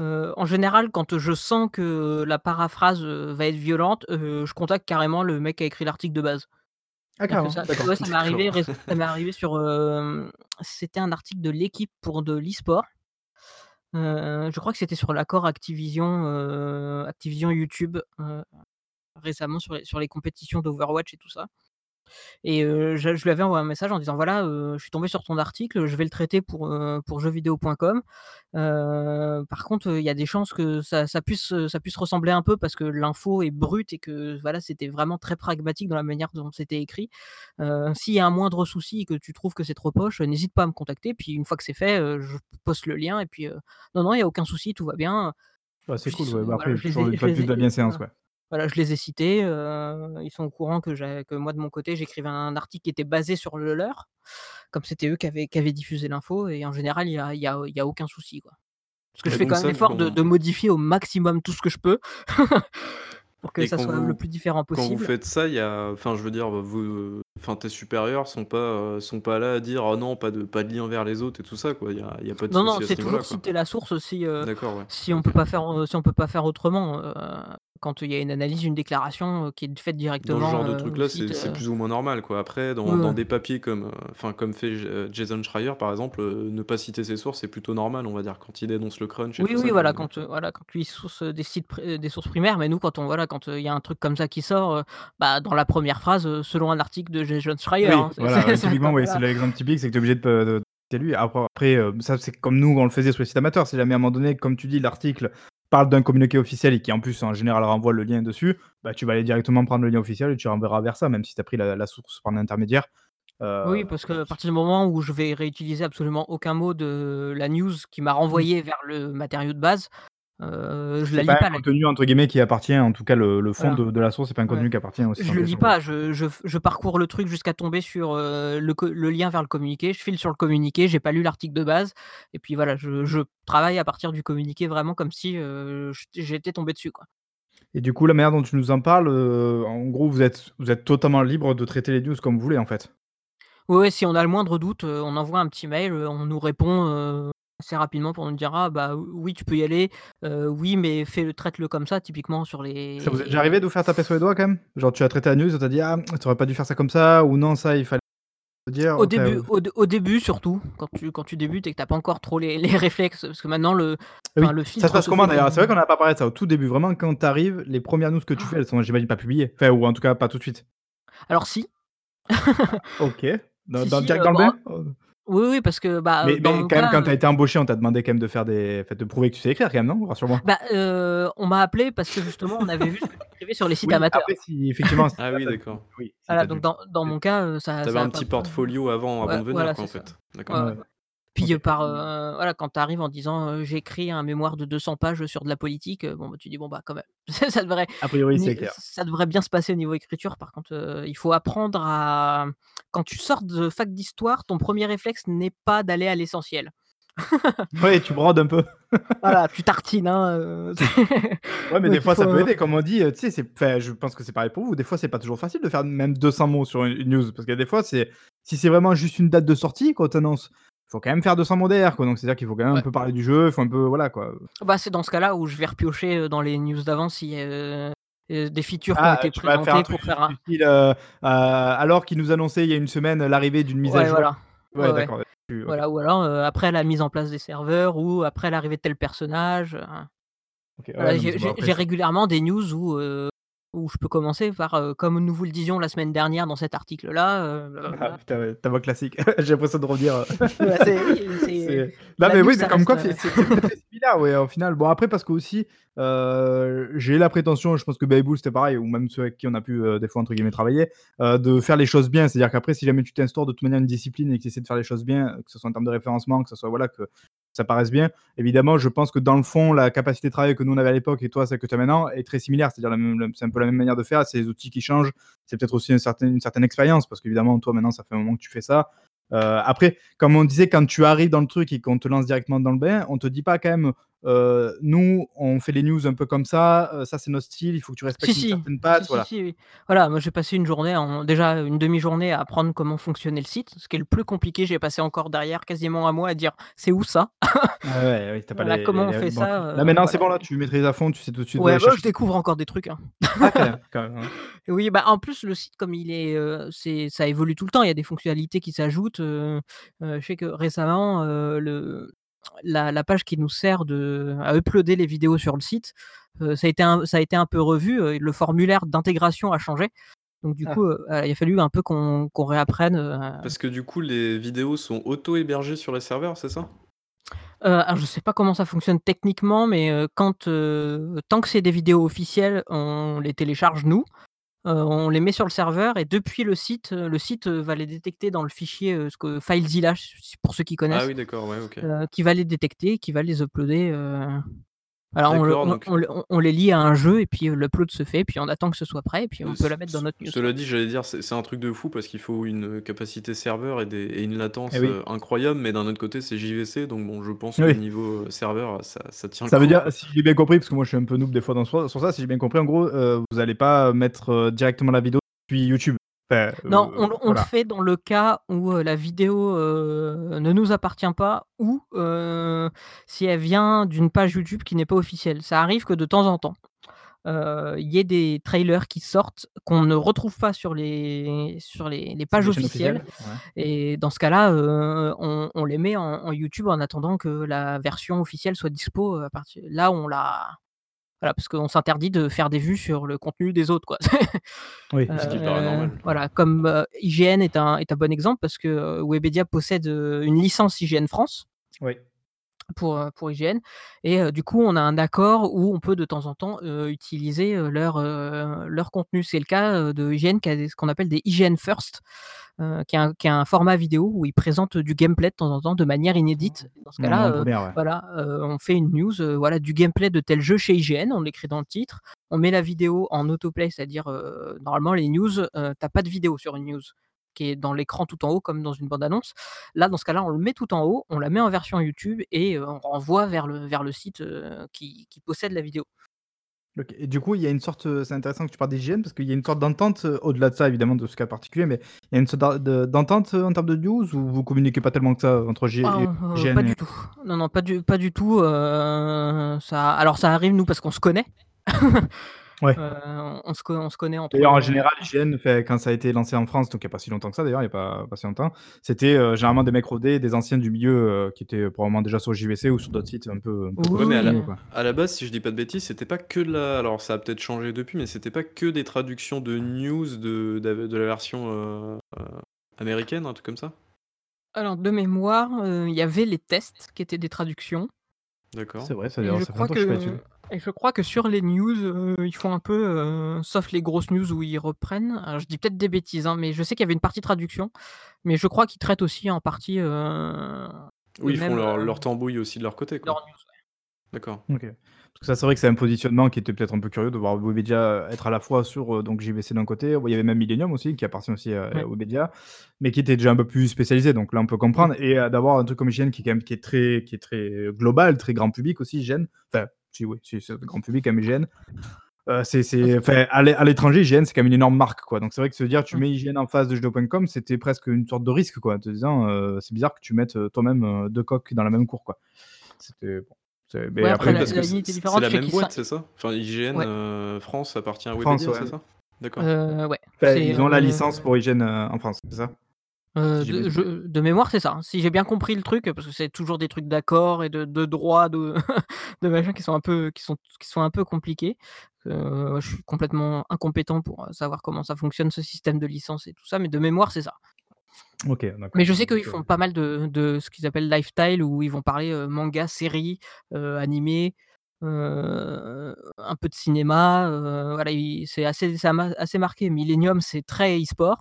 heu, en général, quand je sens que la paraphrase, heu, va être violente, heu, je contacte carrément le mec qui a écrit l'article de base. Ah C'est-à-dire que carrément? ça D'accord. ouais, ça m'est arrivé d'accord. réc ça m'est arrivé sur, hem, c'était un article de L'Équipe pour de l'e-sport. Heu, je crois que c'était sur l'accord Activision, heu, Activision YouTube, heu, récemment sur les sur les compétitions d'Overwatch et tout ça. Et heu, je je lui avais envoyé un message en disant: «Voilà, heu, je suis tombé sur ton article, je vais le traiter pour, heu, pour jeuxvideo.com. Heu, par contre, heu, il y a des chances que ça ça puisse, heu, ça puisse ressembler un peu parce que l'info est brute et que voilà, c'était vraiment très pragmatique dans la manière dont c'était écrit. Heu, s'il y a un moindre souci et que tu trouves que c'est trop poche, heu, n'hésite pas à me contacter». Puis une fois que c'est fait, heu, je poste le lien et puis, heu, non, non, il y a aucun souci, tout va bien. Bah, c'est cool, ouais, bah, voilà, après je les toujours ai je de les plus de la bienséance, ouais. Voilà, je les ai cités, heu, ils sont au courant que que moi de mon côté, j'écrivais un article qui était basé sur le leur, comme c'était eux qui avaient qui avaient diffusé l'info et en général, il y a y a y a aucun souci, quoi. Parce que je fais quand même l'effort de de modifier au maximum tout ce que je peux pour que et ça soit le plus différent quand vous possible. faites ça, il y a enfin, je veux dire, vous enfin, tes supérieurs sont pas, heu, sont pas là à dire: «Oh non, pas de pas de lien vers les autres» et tout ça, quoi? Il y a il y a pas de Non, non, c'est ce toujours citer la source si, ouais. si on peut pas faire, si on peut pas faire autrement, quand il y a une analyse, une déclaration, heu, qui est faite Dans ce directement, genre de au truc-là, site, c'est heu, plus ou moins normal, quoi. Après, ouais, dans ouais. des papiers comme, enfin, comme fait Jason Schreier, par exemple, ne pas citer ses sources, c'est plutôt normal, on va dire, quand il dénonce le crunch et Oui, tout oui, ça, voilà, quand, heu voilà, quand lui il source, des sites pri des sources primaires, mais nous quand on voilà, quand, il y a un truc comme ça qui sort, bah, dans la première phrase, selon un article de Jason Schreier, Oui, hein, c'est voilà, c'est ouais, typiquement, c'est voilà. l'exemple typique, c'est que tu es obligé de citer lui. Après après, heu, ça, c'est comme nous, on le faisait sur les sites amateurs. Si jamais à un moment donné, comme tu dis, l'article parle d'un communiqué officiel et qui en plus, en général, renvoie le lien dessus, bah, tu vas aller directement prendre le lien officiel et tu renverras vers ça, même si tu as pris la la source par un intermédiaire. Heu, Oui, parce qu'à partir du moment où je vais réutiliser absolument aucun mot de la news qui m'a Mmh. renvoyé vers le matériau de base, heu, je la lis pas un pas la contenu entre guillemets qui appartient en tout cas le le fond Voilà. de de la source, c'est pas un Ouais. contenu qui appartient au site Je le lis pas, je je f je parcours le truc jusqu'à tomber sur, heu, le lien vers le communiqué, je file sur le communiqué, j'ai pas lu l'article de base et puis voilà, je je travaille à partir du communiqué vraiment comme si, heu, j j'étais tombé dessus, quoi. Et du coup, la manière dont tu nous en parles, heu, en gros, vous êtes vous êtes totalement libre de traiter les news comme vous voulez, en fait? Ouais, si on a le moindre doute, on envoie un petit mail, on nous répond, assez rapidement pour nous dire: «Ah bah, oui, tu peux y aller, oui, mais fais-le traite-le comme ça», typiquement sur Ça vous est déjà les arrivé de vous faire taper sur les doigts quand même? Genre tu as traité la news, on t'a dit: «Ah, tu aurais pas dû faire ça comme ça» ou «Non, ça il fallait le dire», Au début heu au au début surtout, quand tu quand tu débutes et que tu as pas encore trop les les réflexes, parce que maintenant le enfin oui, le ça se passe se comment d'ailleurs? C'est vrai qu'on tellement en a pas parlé de ça au tout début, vraiment quand tu arrives, les premières news que tu fais, elles sont j'imagine pas publiées? Enfin ou en tout cas pas tout de suite? alors si, Ah OK, dans si, dans si, le oui, oui, parce que, bah, mais dans mais mon quand même cas, quand tu as été embauché, on t'a demandé quand même de faire des enfin de prouver que tu sais écrire quand même, non? Rassure-moi. Bah, heu, on m'a appelé parce que justement on avait vu ce que tu écrivais sur les sites Oui, amateurs. après si effectivement si Ah oui, d'accord. oui, si Voilà, donc dû dans dans mon cas, heu, ça Tu avais ça a un pas petit portfolio avant avant ouais, de venir voilà, quoi, c'est en ça. fait? Ouais, D'accord. ouais. ouais, Puis, OK. par, voilà, quand tu arrives en disant, heu: «J'ai écrit un mémoire de 200 pages sur de la politique», bon, bah, tu dis: «Bon, bah, quand même, ça ça devrait A priori, c'est clair. ça devrait bien se passer au niveau écriture». Par contre, il faut apprendre à quand tu sors de fac d'histoire, ton premier réflexe n'est pas d'aller à l'essentiel. Ouais, tu brodes un peu. Voilà, tu tartines, hein, Ouais, mais des donc il fois, ça peut faut aider. Comme on dit, tu sais, c'est enfin, je pense que c'est pareil pour vous. Des fois, c'est pas toujours facile de faire même 200 mots sur une une news. Parce que des fois, c'est si c'est vraiment juste une date de sortie qu'on t'annonce, faut quand même faire 200 mots derrière, quoi. Donc c'est-à-dire qu'il faut quand même un peu parler du jeu, faut un peu voilà, quoi. Bah, c'est dans ce cas-là où je vais repiocher, heu, dans les news d'avant si, heu, heu, des features qui ont Ah, été faire présentées pour faire un alors qu'ils nous annonçaient il y a une semaine l'arrivée d'une mise à jour. voilà. Ouais, d'accord, ou alors, après la mise en place des serveurs ou après l'arrivée de tel personnage, voilà, j'ai régulièrement des news où, où je peux commencer par, heu: «Comme nous vous le disions la semaine dernière dans cet article-là, heu, ah blablabla». putain, ouais, ta voix classique. J'ai l'impression de revenir, c'est c'est c'est non, mais oui, mais ça comme quoi, c'est similaire, ouais, au final. Bon, après, parce qu'aussi, heu, j'ai la prétention, je pense que Baby c'était pareil, ou même ceux avec qui on a pu, heu, des fois, entre guillemets, «travailler», heu, de faire les choses bien. C'est-à-dire qu'après, si jamais tu t'instaures de toute manière une discipline et que tu essaies de faire les choses bien, que ce soit en termes de référencement, que ce soit, voilà, que ça paraisse bien. Évidemment, je pense que dans le fond, la capacité de travail que nous, on avait à l'époque et toi, celle que tu as maintenant est très similaire. C'est-à-dire c'est un peu la même manière de faire, c'est les outils qui changent. C'est peut-être aussi une certaine une certaine expérience parce qu'évidemment, toi, maintenant, ça fait un moment que tu fais ça. Heu, après, comme on disait, quand tu arrives dans le truc et qu'on te lance directement dans le bain, on te dit pas quand même, heu: «Nous, on fait les news un peu comme ça, heu, ça, c'est notre style, il faut que tu si, respectes une si, certaine si, patte», si, voilà. oui. Voilà, moi j'ai passé une journée en déjà une demi-journée à apprendre comment fonctionnait le site, ce qui est le plus compliqué. J'ai passé encore derrière quasiment un mois à dire: «C'est où ça?» Ah ouais, oui, tu as pas voilà, les les comment on fait ça? Là, Heu, maintenant, c'est bon, là, tu maîtrises à fond, tu sais tout de suite Ouais, bah, je découvre encore des trucs, hein. Ah, quand même, quand même, ouais. Oui, bah, en plus, le site comme il est, c'est ça évolue tout le temps. Il y a des fonctionnalités qui s'ajoutent, je sais que récemment, le la la page qui nous sert de à uploader les vidéos sur le site, heu, ça a été un ça a été un peu revu, heu, le formulaire d'intégration a changé. Donc du coup, Ah, heu, il a fallu un peu qu'on réapprenne, Parce que du coup, les vidéos sont auto-hébergées sur les serveurs, c'est ça? alors je sais pas comment ça fonctionne techniquement, mais quand, tant que c'est des vidéos officielles, on les télécharge nous. Heu, on les met sur le serveur et depuis le site, heu, le site, heu, va les détecter dans le fichier, ce que FileZilla, s pour ceux qui Ah connaissent, oui, d'accord, ouais, OK. heu, qui va les détecter, qui va les uploader, voilà, on le D'accord, on donc on le on on les lie à un jeu et puis, heu, l'upload se fait, puis on attend que ce soit prêt et puis on peut ce la mettre dans notre news, cela dit, j'allais dire, c'est c'est un truc de fou parce qu'il faut une, capacité serveur et des et une eh latence, oui. heu, incroyable, mais d'un autre côté, c'est JVC, donc bon, je pense que Oui. niveau, heu, serveur, ça ça tient le Ça veut coup, dire, si j'ai bien compris, parce que moi, je suis un peu noob des fois dans ce sur ça, si j'ai bien compris, en gros, vous allez pas mettre, directement la vidéo depuis YouTube? Enfin, Non, on le on le voilà. fait dans le cas où, heu, la vidéo, heu, ne nous appartient pas ou, si elle vient d'une page YouTube qui n'est pas officielle. Ça arrive que de temps en temps il y ait des trailers qui sortent qu'on ne retrouve pas sur les sur les les C'est pages chaînes officielles et dans ce cas-là, on on les met en en YouTube en attendant que la version officielle soit dispo, à partir là, on la voilà, parce qu'on s'interdit de faire des vues sur le contenu des autres, quoi. Oui, Ce qui paraît Heu, normal. voilà, comme, heu, IGN est un est un bon exemple parce que, heu, Webedia possède, une licence IGN France oui. Pour, IGN et du coup, on a un accord où on peut de temps en temps, utiliser, leur, contenu. C'est le cas, de IGN qui a des ce qu'on appelle des IGN First. qui est un qui est un format vidéo où ils présentent du gameplay de temps en temps de manière inédite. Dans ce cas-là, ouais. voilà, on fait une news, voilà, du gameplay de tel jeu chez IGN, on l'écrit dans le titre, on met la vidéo en autoplay, c'est-à-dire, normalement les news, heu, tu as pas de vidéo sur une news qui est dans l'écran tout en haut comme dans une bande annonce. Là, dans ce cas-là, on le met tout en haut, on la met en version YouTube et on renvoie vers le vers le site, qui qui possède la vidéo. OK et du coup, il y a une sorte, c'est intéressant que tu parles d'IGN parce qu'il y a une sorte d'entente, au-delà de ça évidemment de ce cas particulier, mais il y a une sorte d'en de d'entente, en termes de news ou vous communiquez pas tellement que ça entre G Ah, et IGN pas et du tout. Non, non, pas du pas du tout, ça alors ça arrive nous parce qu'on se connaît. Ouais. Heu, on se on se connaît entre, D'ailleurs, en général, IGN fait quand ça a été lancé en France, donc il y a pas si longtemps que ça d'ailleurs, il y a pas pas si longtemps, c'était, heu, généralement des mecs rodés, des anciens du milieu, heu, qui étaient probablement déjà sur JVC ou sur d'autres sites un peu un peu Oui, Ouais, mais à la à base, si je dis pas de bêtises, c'était pas que de la alors ça a peut-être changé depuis, mais c'était pas que des traductions de news de de la version, américaine, un truc comme ça? Alors de mémoire, il y avait les tests qui étaient des traductions D'accord. C'est vrai, ça je ça fait crois longtemps que je et je crois que sur les news, heu, ils font un peu, heu, sauf les grosses news où ils reprennent, alors je dis peut-être des bêtises, hein, mais je sais qu'il y avait une partie traduction, mais je crois qu'ils traitent aussi en partie, heu, Oui, ils font eux-mêmes, leur heu, leur tambouille aussi de leur côté, quoi. leurs news, ouais. D'accord. OK. Parce que ça, c'est vrai que c'est un positionnement qui était peut-être un peu curieux de voir Webedia être à la fois sur, heu, donc JVC d'un côté, il y avait même Millennium aussi qui appartient aussi à Ouais. à Webedia, mais qui était déjà un peu plus spécialisé, donc là on peut comprendre et heu, d'avoir un truc comme IGN qui est quand même qui est très qui est très global, très grand public aussi IGN, enfin si oui, si c'est grand public quand même IGN. C'est Ah c'est c'est enfin à l'é à l'étranger IGN, c'est quand même une énorme marque quoi, donc c'est vrai que se dire tu mets IGN en face de jeuxvideo.com, c'était presque une sorte de risque quoi, en te disant, heu: «C'est bizarre que tu mettes, heu, toi-même, heu, 2 coqs dans la même cour quoi». C'était bon, c'est mais Ouais, après Oui, après la parce que la c'est la même boîte, c'est ça? Enfin IGN, ouais. France appartient à ouais. c'est ça? D'accord. Heu, ouais, Enfin, c'est, ils ont la licence pour IGN, en France, c'est ça? Heu, Si j'ai bien de je compris. de mémoire, c'est ça, hein. Si j'ai bien compris le truc, parce que c'est toujours des trucs d'accords et de de droits, de de machins qui sont un peu qui sont qui sont un peu compliqués. Heu, je suis complètement incompétent pour, heu, savoir comment ça fonctionne ce système de licence et tout ça, mais de mémoire, c'est ça. OK, Mais d'accord, je sais qu'ils donc font pas mal de de ce qu'ils appellent lifestyle où ils vont parler, manga, séries, heu, animés, heu, un peu de cinéma, voilà, ils c'est assez c'est ama assez marqué. Millennium, c'est très e-sport.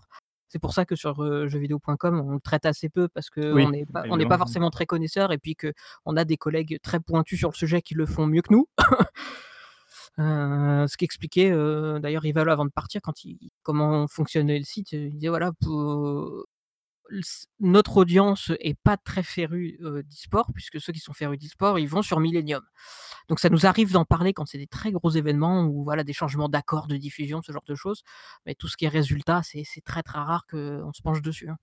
C'est pour ça que sur, heu, jeuxvideo.com, on le traite assez peu parce qu'on oui, n'est pas on n'est évidemment, pas mmh. forcément très connaisseurs et puis qu'on a des collègues très pointus sur le sujet qui le font mieux que nous. Heu, ce qu'expliquait, heu, d'ailleurs Rivalo avant de partir quand il comment fonctionnait le site, il disait voilà pour notre audience est pas très férue, d'e-sport puisque ceux qui sont férus d'e-sport, ils vont sur Millennium. Donc ça nous arrive d'en parler quand c'est des très gros événements ou voilà des changements d'accords de diffusion, ce genre de choses, mais tout ce qui est résultat, c'est très, très rare qu'on se penche dessus, hein.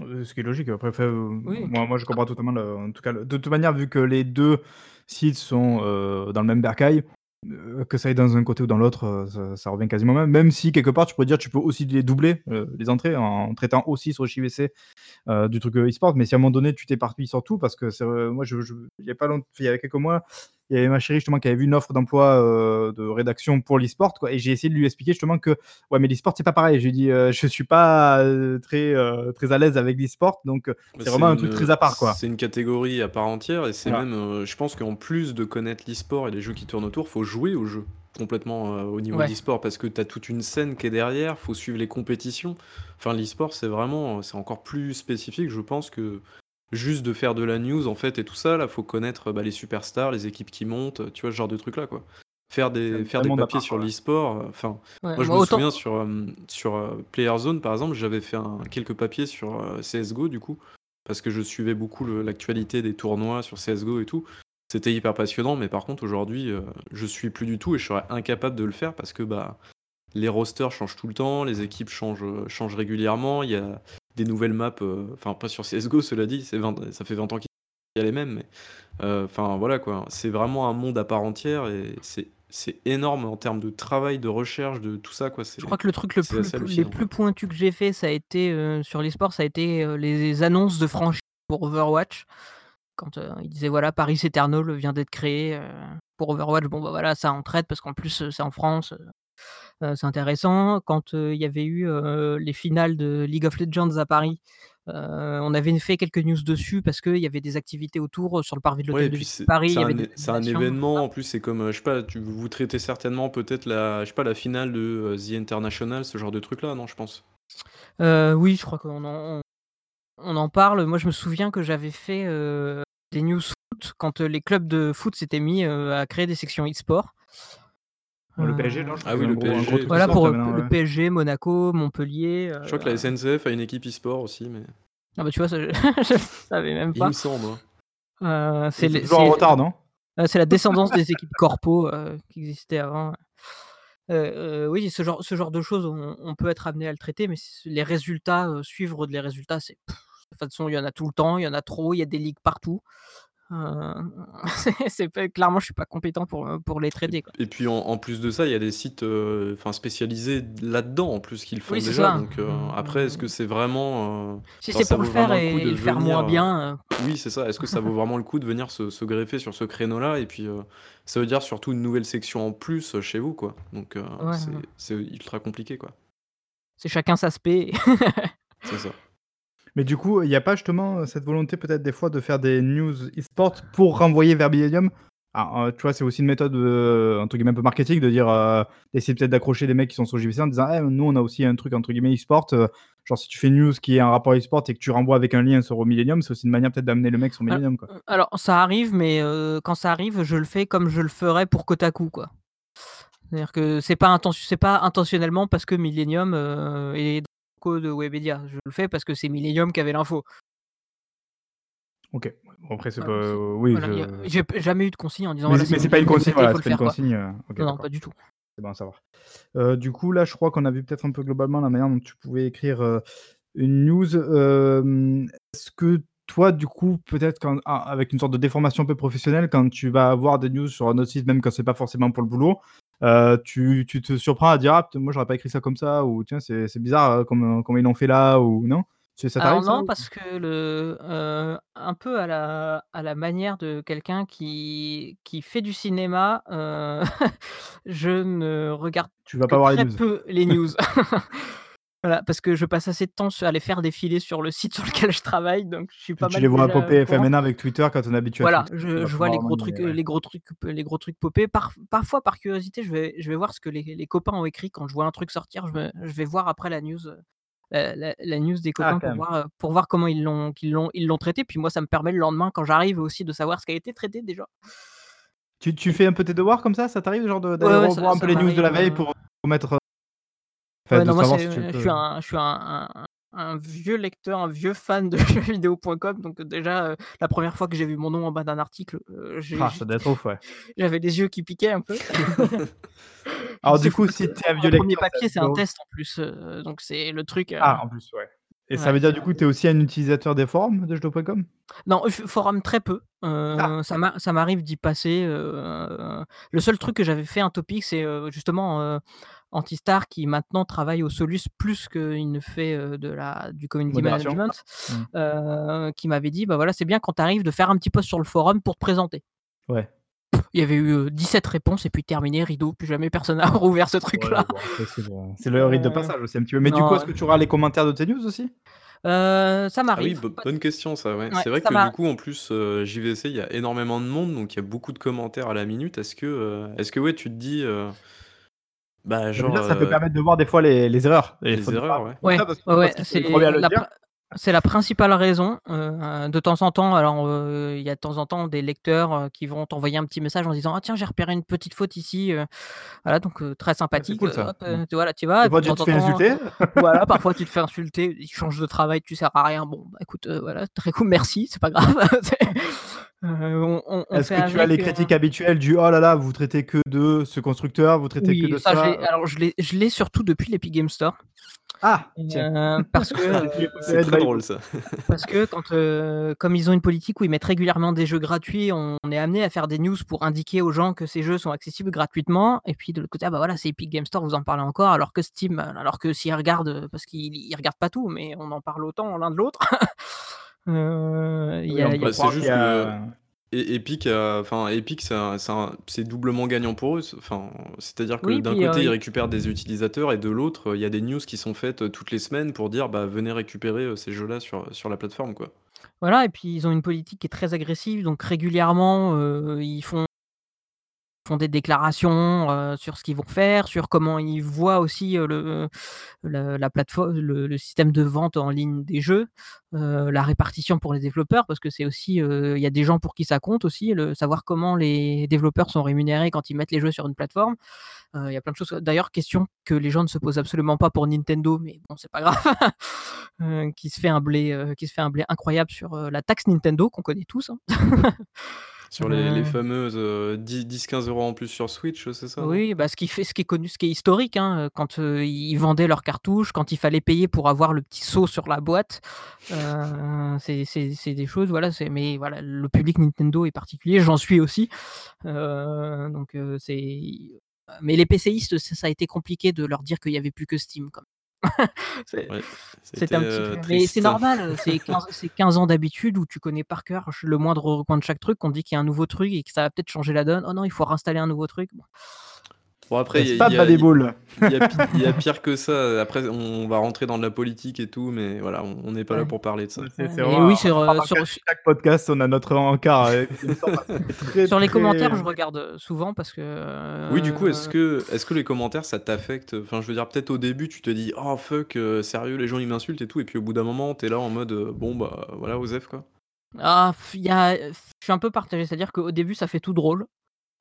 Ce qui est logique après Oui. moi moi je comprends totalement le en tout cas le de toute manière vu que les 2 sites sont, dans le même bercail, heu, que ça aille dans un côté ou dans l'autre, heu, ça revient quasiment même. Même si quelque part tu pourrais dire tu peux aussi les doubler, heu, les entrées en traitant aussi sur JVC, heu, du truc, heu, e-sport, mais si à un moment donné tu t'éparpilles sur tout parce que vrai moi je je il y a pas long il y a quelques mois, il y avait ma chérie justement qui avait vu une offre d'emploi, de rédaction pour l'e-sport et j'ai essayé de lui expliquer justement que: «Ouais mais l'e-sport c'est pas pareil». Je lui ai dit, «Je suis pas, très, très à l'aise avec l'e-sport donc Bah, c'est vraiment un une, truc très à part quoi». c'est une catégorie à part entière et c'est Voilà. même, je pense qu'en plus de connaître l'e-sport et les jeux qui tournent autour, faut jouer aux jeux complètement, heu, au niveau de l'e-sport parce que tu as toute une scène qui est derrière, faut suivre les compétitions. Enfin l'e-sport c'est vraiment, c'est encore plus spécifique je pense que juste de faire de la news en fait et tout ça là, faut connaître, bah, les superstars, les équipes qui montent, tu vois? Ce genre de trucs là quoi. Faire des faire papiers part sur ouais. l'e-sport, heu, enfin Ouais, moi je moi me autant souviens sur, hem, sur, heu, Players Zone par exemple, j'avais fait un quelques papiers sur, CS:GO du coup, parce que je suivais beaucoup l'actualité des tournois sur CS:GO et tout. C'était hyper passionnant, mais par contre aujourd'hui, heu, je suis plus du tout et je serais incapable de le faire parce que, bah, les rosters changent tout le temps, les équipes changent, heu, changent régulièrement, il y a des nouvelles maps, heu, enfin pas sur CS:GO cela dit, c'est 20 ça fait 20 ans qu'il y a les mêmes, mais enfin voilà quoi. C'est vraiment un monde à part entière et c'est c'est énorme en termes de travail, de recherche, de tout ça quoi, Je crois que le truc le plus les plus quoi. pointus que j'ai fait, ça a été, sur l'e-sport, ça a été, les annonces de franchises pour Overwatch. Quand, heu, ils disaient voilà Paris Eternal vient d'être créé, pour Overwatch. Bon bah voilà, ça on traite parce qu'en plus, c'est en France, c'est intéressant. Quand, il y avait eu, les finales de League of Legends à Paris, on avait fait quelques news dessus parce qu'il y avait des activités autour, sur le parvis de Ouais l'hôtel et de Paris, il c'est un c'est événement en plus, c'est comme, je sais pas, tu vous traitez certainement peut-être la je sais pas la finale de, The International, ce genre de truc là, non je pense? Heu, oui, je crois qu'on en on on en parle. Moi, je me souviens que j'avais fait, heu, des news foot quand, heu, les clubs de foot s'étaient mis, heu, à créer des sections e-sport. Bon, le PSG, non, Ah oui, le PSG, voilà pour, le ouais. PSG, Monaco, Montpellier, Je crois que la SNCF a une équipe e-sport aussi, mais Ah bah, tu vois, ça je je savais même il me pas. semble, hein. C'est toujours en retard, non? c'est la descendance des équipes corpo, qui existaient avant. Oui, ce genre de choses, on peut être amené à le traiter, mais les résultats, suivre les résultats, c'est de toute façon, il y en a tout le temps, il y en a trop, il y a des ligues partout. Heu, c'est pas clairement, je suis pas compétent pour, heu, pour les traiter, quoi. et puis en en plus de ça, il y a des sites, enfin spécialisés là-dedans en plus qui le font Oui, c'est déjà ça. donc heu, après est-ce que c'est vraiment, Si enfin c'est ça pour le vaut faire vraiment le coup et de le faire venir, moins bien, oui, c'est ça. Est-ce que ça vaut vraiment le coup de venir se se greffer sur ce créneau-là? Et puis, ça veut dire surtout une nouvelle section en plus, chez vous, quoi. Donc heu, Ouais, c'est ouais. c'est ultra compliqué, quoi. C'est chacun sa spé. C'est ça. Mais du coup, il y a pas justement, heu, cette volonté peut-être des fois de faire des news e-sport pour renvoyer vers Millennium? Alors, heu, tu vois, c'est aussi une méthode, heu, entre guillemets «un peu marketing» de dire, heu, d'essayer peut-être d'accrocher des mecs qui sont sur JVC en disant: «Eh, nous on a aussi un truc entre guillemets e-sport», genre si tu fais une news qui est en rapport e-sport et que tu renvoies avec un lien sur Millennium, c'est aussi une manière peut-être d'amener le mec sur Al Millennium, quoi. alors ça arrive, mais quand ça arrive, je le fais comme je le ferais pour Kotaku, quoi. C'est-à-dire que c'est pas inten pas intentionnellement parce que Millennium, est code Webedia. Je le fais parce que c'est Millennium qui avait l'info. OK. Après c'est pas Voilà, c'est oui voilà, je j'ai jamais eu de consigne en disant: mais «Voilà, c'est c'est mais c'est pas une consigne, voilà, c'est pas une faire», quoi. consigne, Non, pas du tout. C'est bon à savoir. Heu, du coup, là, je crois qu'on a vu peut-être un peu globalement la manière dont tu pouvais écrire, une news. Est-ce que toi, du coup, peut-être quand a avec une sorte de déformation un peu professionnelle, quand tu vas avoir des news sur un autre site, même quand c'est pas forcément pour le boulot, heu, tu tu te surprends à dire: «Ah moi j'aurais pas écrit ça comme ça» ou «Tiens, c'est c'est bizarre, heu, comme, heu, comme ils l'ont fait là» ou non? Ça Alors ça non, parce que le heu, un peu à la à la manière de quelqu'un qui qui fait du cinéma, je ne regarde Tu vas pas voir les news? peu les news. Voilà, parce que je passe assez de temps à les faire défiler sur le site sur lequel je travaille, donc je suis pas tu les mal vois déjà au popper, courant. maintenant avec Twitter, quand on est habitué Voilà, tu je vois les gros trucs, les gros trucs les gros trucs popper. Parf parfois par curiosité, je vais je vais voir ce que les les copains ont écrit quand je vois un truc sortir, je me je vais voir après la news, heu, la la la news des Ah copains pour voir, heu, pour voir comment ils l'ont qu'ils l'ont ils l'ont traité. Puis moi, ça me permet le lendemain quand j'arrive aussi de savoir ce qui a été traité déjà. Tu tu fais un peu tes devoirs comme ça? Ça t'arrive genre de d'aller Ouais, ouais, ça revoir un peu les news de la veille pour remettre, heu enfin Ouais, de non, moi, si tu je suis un je suis un un un vieux lecteur, un vieux fan de jeuxvideo.com donc déjà, heu, la 1re fois que j'ai vu mon nom en bas d'un article, heu, j'ai Ah, ça ouais. j'avais les yeux qui piquaient un peu. Alors du coup, si tu es un vieux 1er lecteur, c'est papier, un c'est un test en plus, donc c'est le truc, Ah, en plus, ouais et ça veut dire du coup, tu es aussi un utilisateur des forums de jeuxvideo.com? Non, forum très peu, Ah ça m'arrive d'y passer, le seul truc que j'avais fait un topic, c'est, justement, Antistar qui maintenant travaille au Solus plus qu'il ne fait, heu, de la du community Modération? management, Mmh. heu, qui m'avait dit: «Bah, voilà, c'est bien quand tu arrives de faire un petit post sur le forum pour te présenter». Ouais. Il y avait eu, heu, 17 réponses et puis terminé, rideau, plus jamais personne n'a rouvert ce Ouais, truc-là. bon c'est le rite de passage aussi un petit peu, mais du coup, non, est-ce que tu auras les commentaires de tes news aussi? Ça Ah oui, m'arrive, bo pas bonne question ça, ouais. ouais, C'est vrai ça que du coup, en plus, heu, JVC, il y a énormément de monde, donc il y a beaucoup de commentaires à la minute. Est-ce que, est-ce que, ouais, tu te dis, bah, genre, déjà, ça peut heu permettre de voir des fois les les erreurs les erreurs, ouais. Ouais, c'est la principale raison, heu, de temps en temps, alors, heu, il y a de temps en temps des lecteurs, qui vont t'envoyer un petit message en disant: «Ah tiens, j'ai repéré une petite faute ici», voilà donc très Ah, sympathique, cool hop, Mmh. tu voilà, tu vas Des et puis fois, de tu te fais insulter. voilà, parfois tu te fais insulter, tu changes de travail, tu sers à rien. Bon, bah, écoute, voilà, très cool, merci, c'est pas grave. On on on Est-ce que tu as les heu critiques habituelles du: «Oh là là, vous traitez que de ce constructeur, vous traitez que de ça je ça», l'ai heu alors je l'ai surtout depuis l'Epic Game Store, Ah! Tiens, heu, parce que, c'est sujet C'est très drôle ça. parce que quand, comme ils ont une politique où ils mettent régulièrement des jeux gratuits, on est amenés à faire des news pour indiquer aux gens que ces jeux sont accessibles gratuitement et puis de l'autre côté: «Ah bah, voilà, c'est Epic Game Store, vous en parlez encore», alors que Steam, alors que s'ils regardent, parce qu'ils ils regardent pas tout, mais on en parle autant l'un de l'autre. Oui, peut Bah, c'est juste que a E Epic a enfin, Epic, c'est doublement gagnant pour eux. Enfin, c'est-à-dire que Oui, d'un côté, ils il récupèrent des utilisateurs et de l'autre, il y a des news qui sont faites, toutes les semaines pour dire: «Bah, venez récupérer, ces jeux-là sur, sur la plateforme», quoi. Voilà et puis ils ont une politique qui est très agressive donc régulièrement, ils font font des déclarations, sur ce qu'ils vont faire, sur comment ils voient aussi, le la plateforme le système de vente en ligne des jeux, la répartition pour les développeurs parce que c'est aussi, il y a des gens pour qui ça compte aussi, le savoir comment les développeurs sont rémunérés quand ils mettent les jeux sur une plateforme. il y a plein de choses d'ailleurs, question que les gens ne se posent absolument pas pour Nintendo, mais bon, c'est pas grave, qui se fait un blé, qui se fait un blé incroyable sur, la taxe Nintendo qu'on connaît tous, hein. Sur les, les fameuses 10-15 euros en plus sur Switch, c'est ça, Oui, bah, ce qui fait ce qui est connu, ce qui est historique, hein, quand, ils vendaient leurs cartouches, quand il fallait payer pour avoir le petit sceau sur la boîte, c'est des choses, voilà, c'est mais voilà, le public Nintendo est particulier, j'en suis aussi, donc c'est mais les PCistes, ça a été compliqué de leur dire qu'il y avait plus que Steam, quoi. C'est un petit euh, mais c'est normal, c'est 15 c'est 15 ans d'habitude où tu connais par cœur le moindre recoin de chaque truc, on dit qu'il y a un nouveau truc et que ça va peut-être changer la donne. «Oh non, il faut réinstaller un nouveau truc». Bon après, il y pas a, des boules. il y, a, il y a pire que ça. Après, on va rentrer dans de la politique et tout, mais voilà, on n'est pas là pour parler de ça. C'est c'est Et vraiment oui, sur, sur chaque podcast, on a notre encart. euh, très, sur les très- commentaires, je regarde, souvent parce que, Oui, du coup, est-ce que, est-ce que les commentaires, ça t'affecte? Enfin, je veux dire, peut-être au début, tu te dis, oh fuck, euh, sérieux, les gens ils m'insultent et tout, et puis au bout d'un moment, t'es là en mode, euh, bon bah voilà, Osef quoi. ah, f il y a je suis un peu partagé, c'est-à-dire qu'au début, ça fait tout drôle.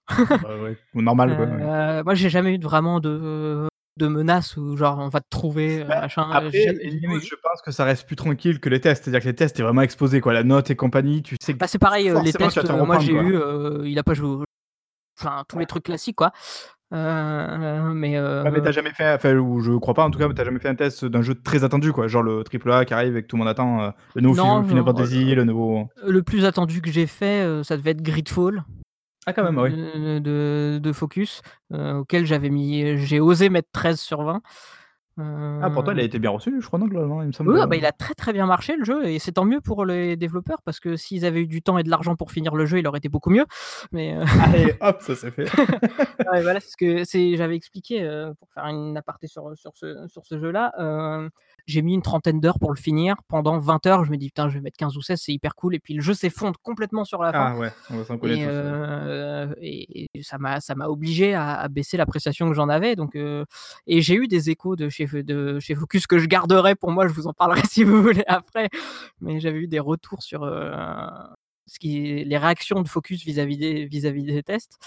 Ouais, ou normal quoi. ouais. Heu, moi, j'ai jamais eu vraiment de de menaces où genre on va te trouver, Bah, machin, Après, je pense que ça reste plus tranquille que les tests. C'est-à-dire que les tests, t'es vraiment exposé, quoi. La note et compagnie, tu sais que Bah, c'est pareil, heu, les tests, heu, moi j'ai eu, il a pas joué enfin tous les trucs classiques quoi. Mais Ouais, mais t'as jamais fait, enfin, ou je crois pas en tout cas, mais t'as jamais fait un test d'un jeu très attendu, quoi. Genre le triple A qui arrive et que tout le monde attend, euh, le nouveau non, Fi- Final Fantasy, le nouveau. le plus attendu que j'ai fait, ça devait être Gridfall. Ah, quand même, oui. de de de Focus, heu, auquel j'avais mis j'ai osé mettre 13 sur 20. Ah, pourtant, il a Heu, été bien reçu, je crois, non, globalement, il me semble. oui, ah bah, il a très, très bien marché le jeu et c'est tant mieux pour les développeurs parce que s'ils avaient eu du temps et de l'argent pour finir le jeu, il aurait été beaucoup mieux. Mais, heu, Allez, hop, ça s'est fait. ouais, voilà, c'est ce que c'est j'avais expliqué, pour faire une aparté sur, sur ce sur ce jeu-là, j'ai mis une trentaine d'heures pour le finir. Pendant 20 heures, je me dis: «Putain, je vais mettre 15 ou 16, c'est hyper cool» et puis le jeu s'effondre complètement sur la fin. Ah ouais, on va s'en connaître Et, heu, et et ça m'a ça m'a obligé à à baisser l'appréciation que j'en avais donc heu et j'ai eu des échos de chez de chez Focus que je garderai pour moi, je vous en parlerai si vous voulez après. Mais j'avais eu des retours sur, heu, ce qui les réactions de Focus vis-à-vis des vis-à-vis des tests,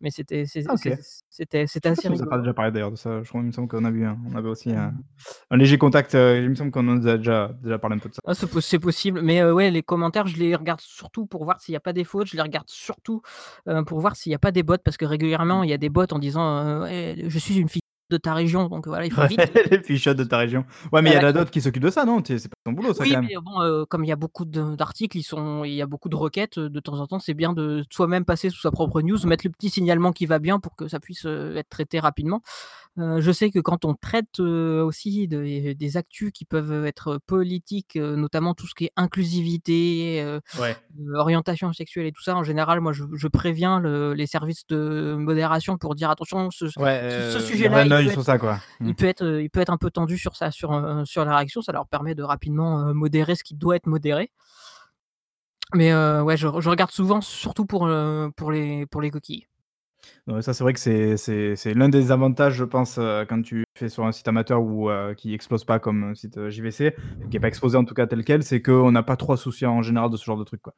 mais c'était c'est Ah, ok. c'est c'était c'était pas assez si on nous a pas rigolo. déjà parlé d'ailleurs de ça. Je crois, il me semble qu'on a vu, un- on avait aussi un, Mmh. un léger contact. euh, il me semble qu'on nous a déjà, déjà parlé un peu de ça. Ah, c'est poss c'est possible, mais heu, ouais, les commentaires, je les regarde surtout pour voir s'il y a pas des fautes. Je les regarde surtout, heu, pour voir s'il y a pas des bots parce que régulièrement, il y a des bots en disant, heu: «Ouais, je suis une fille de ta région», donc voilà, il faut vite les fichottes de ta région. Ouais, mais il y en a d'autres qui s'occupent de ça, non? C'est pas ton boulot, ça, oui, quand même. mais bon, heu, comme il y a beaucoup d'articles, il y a beaucoup de requêtes, heu, de temps en temps, c'est bien de soi-même passer sous sa propre news, mettre le petit signalement qui va bien pour que ça puisse, heu, être traité rapidement. Je sais que quand on traite, aussi des des actus qui peuvent être politiques, notamment tout ce qui est inclusivité, Ouais. orientation sexuelle et tout ça, en général, moi, je je préviens le les services de modération pour dire: «Attention, ce Ouais, ce ce euh, sujet-là, il sur ça, quoi. Mm. il peut être, heu, il peut être un peu tendu sur ça, sur, heu, sur la réaction». Ça leur permet de rapidement, heu, modérer ce qui doit être modéré. Mais ouais, je je regarde souvent, surtout pour, pour les pour les coquilles. Ça, c'est vrai que c'est l'un des avantages, je pense, quand tu fais sur un site amateur ou qui explose pas comme un site, JVC, qui est pas exposé en tout cas tel quel, c'est qu'on n'a pas trop à soucier en général de ce genre de trucs, quoi.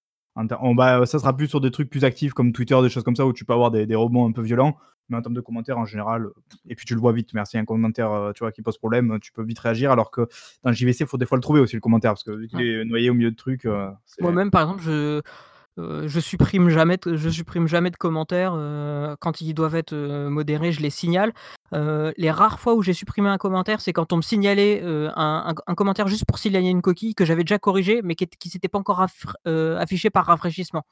On bah, ça sera plus sur des trucs plus actifs comme Twitter, des choses comme ça où tu peux avoir des des rebonds un peu violents, mais en termes de commentaires en général, et puis tu le vois vite, merci, un commentaire, heu, tu vois, qui pose problème, tu peux vite réagir. Alors que dans le JVC, il faut des fois le trouver aussi le commentaire parce que vu qu'il est noyé au milieu de trucs, c'est Moi-même, par exemple, je, heu, je supprime jamais de commentaires, heu, quand ils doivent être, heu, modérés, je les signale. Les rares fois où j'ai supprimé un commentaire, c'est quand on me signalait, un commentaire juste pour signaler une coquille que j'avais déjà corrigé, mais qui qui s'était pas encore affr heu, affiché par rafraîchissement.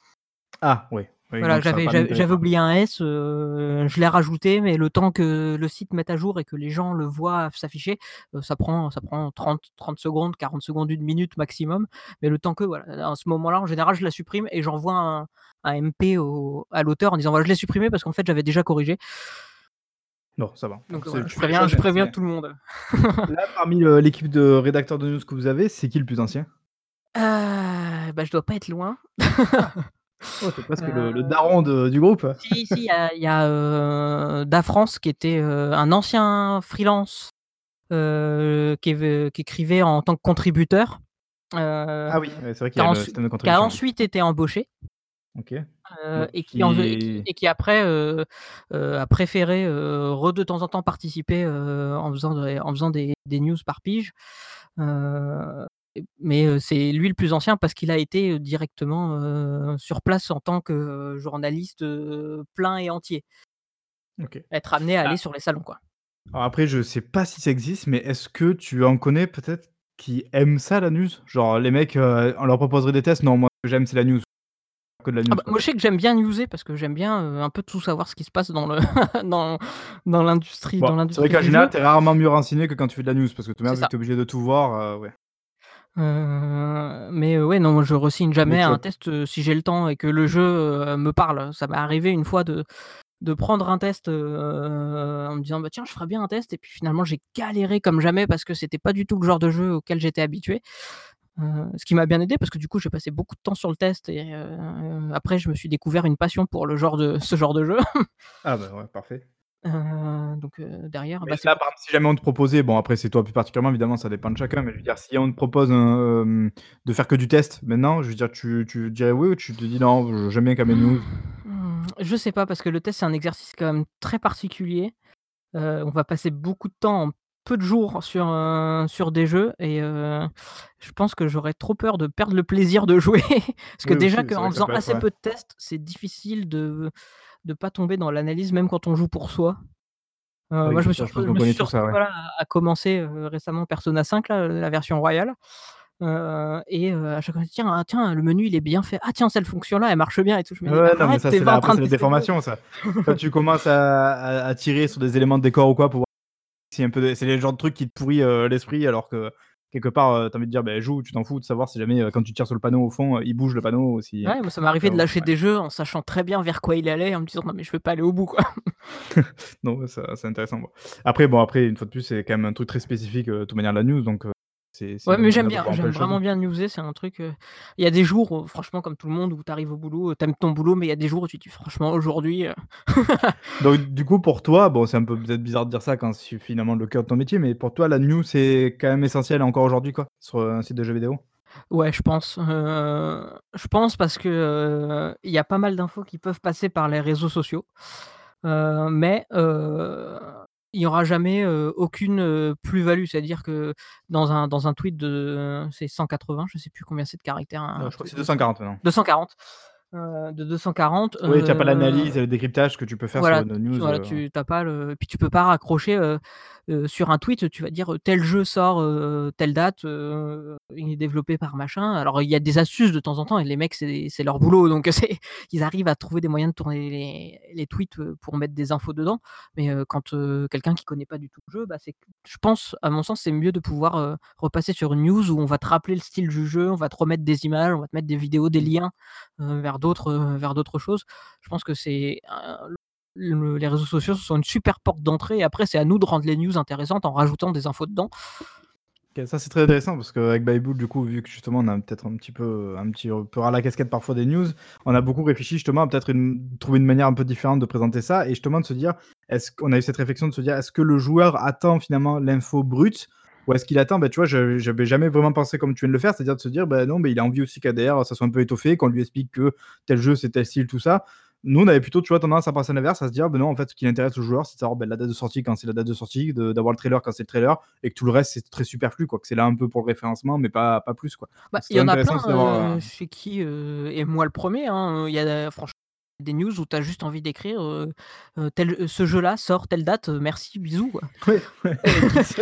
ah oui, oui, Voilà, j'avais oublié un S, heu, je l'ai rajouté, mais le temps que le site mette à jour et que les gens le voient s'afficher, heu, ça prend ça prend 30- 30 secondes, 40 secondes, 1 minute maximum. Mais le temps que voilà, à ce moment-là, en général, je la supprime et j'envoie un un MP au à l'auteur en disant: «Voilà, je l'ai supprimé parce qu'en fait, j'avais déjà corrigé». Non, ça va. Donc voilà, je préviens je préviens tout le monde. Là, parmi, l'équipe de rédacteurs de news que vous avez, c'est qui le plus ancien? Heu, bah, je dois pas être loin. Oh, c'est presque le le Heu daron de du groupe. Si, si, il y a y a, heu, Dafrance qui était, heu, un ancien freelance, qui écrivait en tant que contributeur, Ah oui, c'est vrai qu'il a qui a ensuite été embauché Donc et qui en et qui qui et qui après, a préféré, re de temps en temps participer, en faisant des en faisant des des news par pige, mais c'est lui le plus ancien parce qu'il a été, directement, sur place en tant que journaliste, plein et entier. OK. Être amené à aller Ah sur les salons, quoi. alors après, je sais pas si ça existe, mais est-ce que tu en connais peut-être qui aiment ça la news? Genre les mecs, on leur proposerait des tests: «Non, moi ce que j'aime c'est la news». Que de la Ah bah, moi je sais que j'aime bien newser parce que j'aime bien, un peu tout savoir ce qui se passe dans le dans dans l'industrie Bon, c'est vrai qu'en général, jeu. tu es rarement mieux renseigné que quand tu fais de la news parce que tu es obligé de tout voir, ouais. Heu, mais heu, ouais, non, moi je re-signe Mais jamais tu un test, heu, si j'ai le temps et que le jeu, heu, me parle. Ça m'est arrivé une fois de de prendre un test, heu, en me disant: «Bah, tiens, je ferais bien un test» et puis finalement j'ai galéré comme jamais parce que c'était pas du tout le genre de jeu auquel j'étais habitué. Heu, ce qui m'a bien aidé parce que du coup j'ai passé beaucoup de temps sur le test et heu, après je me suis découvert une passion pour le genre de ce genre de jeu. Ah bah, ouais, parfait. Heu, donc heu, derrière, bah, là, par exemple, si jamais on te proposait, bon après c'est toi plus particulièrement évidemment, ça dépend de chacun, mais je veux dire si on te propose, un, hem, de faire que du test maintenant, je veux dire tu tu dirais oui ou tu te dis: «Non, j'aime bien quand même les news»? Mmh, je sais pas parce que le test, c'est un exercice quand même très particulier. On va passer beaucoup de temps en peu de jours sur, sur des jeux et je pense que j'aurais trop peur de perdre le plaisir de jouer. Parce que Oui déjà qu'en faisant assez ouais. peu de tests, c'est difficile de de pas tomber dans l'analyse même quand on joue pour soi. Heu, moi Oui, je me suis je me suis surtout ça, ouais. voilà à commencer, heu, récemment Persona 5 là, la version royale. Et à chaque fois: «Tiens, ah tiens, le menu il est bien fait. Ah tiens, cette fonction là, elle marche bien et tout». Je me dis: «Mais Ouais, non mais arrête, ça c'est la de c'est la tester le jeu». déformation ça. Quand tu commences à à à tirer sur des éléments de décor ou quoi pour voir si un peu de c'est le genre de truc qui te pourrit, l'esprit alors que quelque part, heu, tu as envie de dire: «Beh, joue, tu t'en fous de savoir si jamais, heu, quand tu tires sur le panneau au fond, il bouge le panneau si» Ouais, moi ça m'est arrivé de lâcher ouais. des jeux en sachant très bien vers quoi il allait, en me disant: «Non mais je vais pas aller au bout, quoi». Non, c'est intéressant, bon. Après bon, après une fois de plus, c'est quand même un truc très spécifique, de toute manière la news donc Ouais, mais j'aime bien, j'aime vraiment bien newser, c'est un truc, heu il y a des jours où franchement comme tout le monde où tu arrives au boulot, heu, tu aimes ton boulot, mais il y a des jours où tu te dis: «Franchement aujourd'hui, heu» Donc du coup pour toi, bon c'est un peu peut-être bizarre de dire ça quand c'est finalement le cœur de ton métier, mais pour toi la news c'est quand même essentiel encore aujourd'hui quoi, sur, un site de jeux vidéo? Ouais, je pense, heu, je pense parce que, il y a pas mal d'infos qui peuvent passer par les réseaux sociaux. Mais il y aura jamais, aucune, plus-value. C'est-à-dire que dans un dans un tweet de c'est 180, je sais plus combien c'est de caractères je crois que c'est de 100 240 maintenant. 240, heu, de 240, Oui, tu as pas l'analyse et le décryptage que tu peux faire sur Voilà, tu news, voilà, tu tu as pas le puis tu peux pas raccrocher, heu, sur un tweet, tu vas dire, heu: «Tel jeu sort, heu, telle date, il est développé par machin». Alors il y a des astuces de temps en temps et les mecs c'est leur boulot donc ils arrivent à trouver des moyens de tourner les tweets, pour mettre des infos dedans. Mais quand, quelqu'un qui connaît pas du tout le jeu, bah, je pense, à mon sens, c'est mieux de pouvoir, repasser sur une news où on va te rappeler le style du jeu, on va te remettre des images, on va te mettre des vidéos, des liens, vers d'autres, vers d'autres choses. Je pense que c'est le les réseaux sociaux sont une super porte d'entrée et après c'est à nous de rendre les news intéressantes en rajoutant des infos dedans. Ça c'est très intéressant parce qu'avec Byboot du coup, vu que justement on a peut-être un petit peu un petit peu ras la casquette parfois des news, on a beaucoup réfléchi justement à peut-être trouver une manière un peu différente de présenter ça et justement de se dire, est-ce qu'on a eu cette réflexion de se dire: «Est-ce que le joueur attend finalement l'info brute ou est-ce qu'il attend» bah, tu vois, je j'avais jamais vraiment pensé comme tu viens de le faire, c'est-à-dire de se dire: «Bah, non, mais il a envie aussi qu'ADR ça soit un peu étoffé, qu'on lui explique que tel jeu c'est tel style tout ça». Nous on avait plutôt, tu vois, tendance à penser à l'inverse, à se dire: «Bah, non en fait ce qui intéresse le joueur, c'est de savoir, bah, la date de sortie quand c'est la date de sortie, d'avoir le trailer quand c'est le trailer et que tout le reste c'est très superflu quoi, que c'est là un peu pour le référencement mais pas pas plus quoi». Bah, il y en a plein, heu, heu chez qui, heu et moi le 1er, hein, y a franchement des news où tu as juste envie d'écrire, heu heu, tel ce jeu-là sort telle date, heu, merci, bisous, quoi. Ouais, ouais, avec X.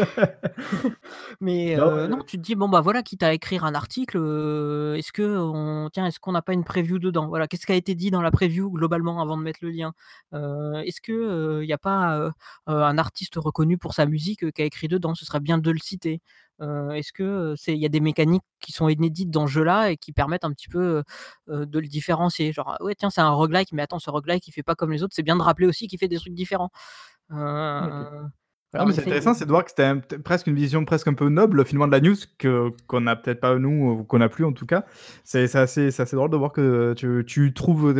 Mais Non, heu, non, ouais. tu te dis: «Bon, bah, voilà, quitte à écrire un article, heu, est-ce qu'on tiens, est-ce qu'on n'a pas une preview dedans? Voilà, qu'est-ce qui a été dit dans la preview globalement avant de mettre le lien? Heu, est-ce que, heu, il y a pas, heu heu, un artiste reconnu pour sa musique, heu, qui a écrit dedans? Ce serait bien de le citer. Est-ce que, c'est il y a des mécaniques qui sont inédites dans ce jeu-là et qui permettent un petit peu, de le différencier?» genre: «Ouais, tiens, c'est un roguelike, mais attends, ce roguelike il fait pas comme les autres, c'est bien de rappeler aussi qu'il fait des trucs différents». OK. Heu, Non, mais c'est intéressant, c'est de voir que c'était un presque une vision presque un peu noble finalement de la news que qu'on a peut-être pas nous ou qu'on a plus en tout cas. C'est assez assez drôle de voir que tu tu trouves,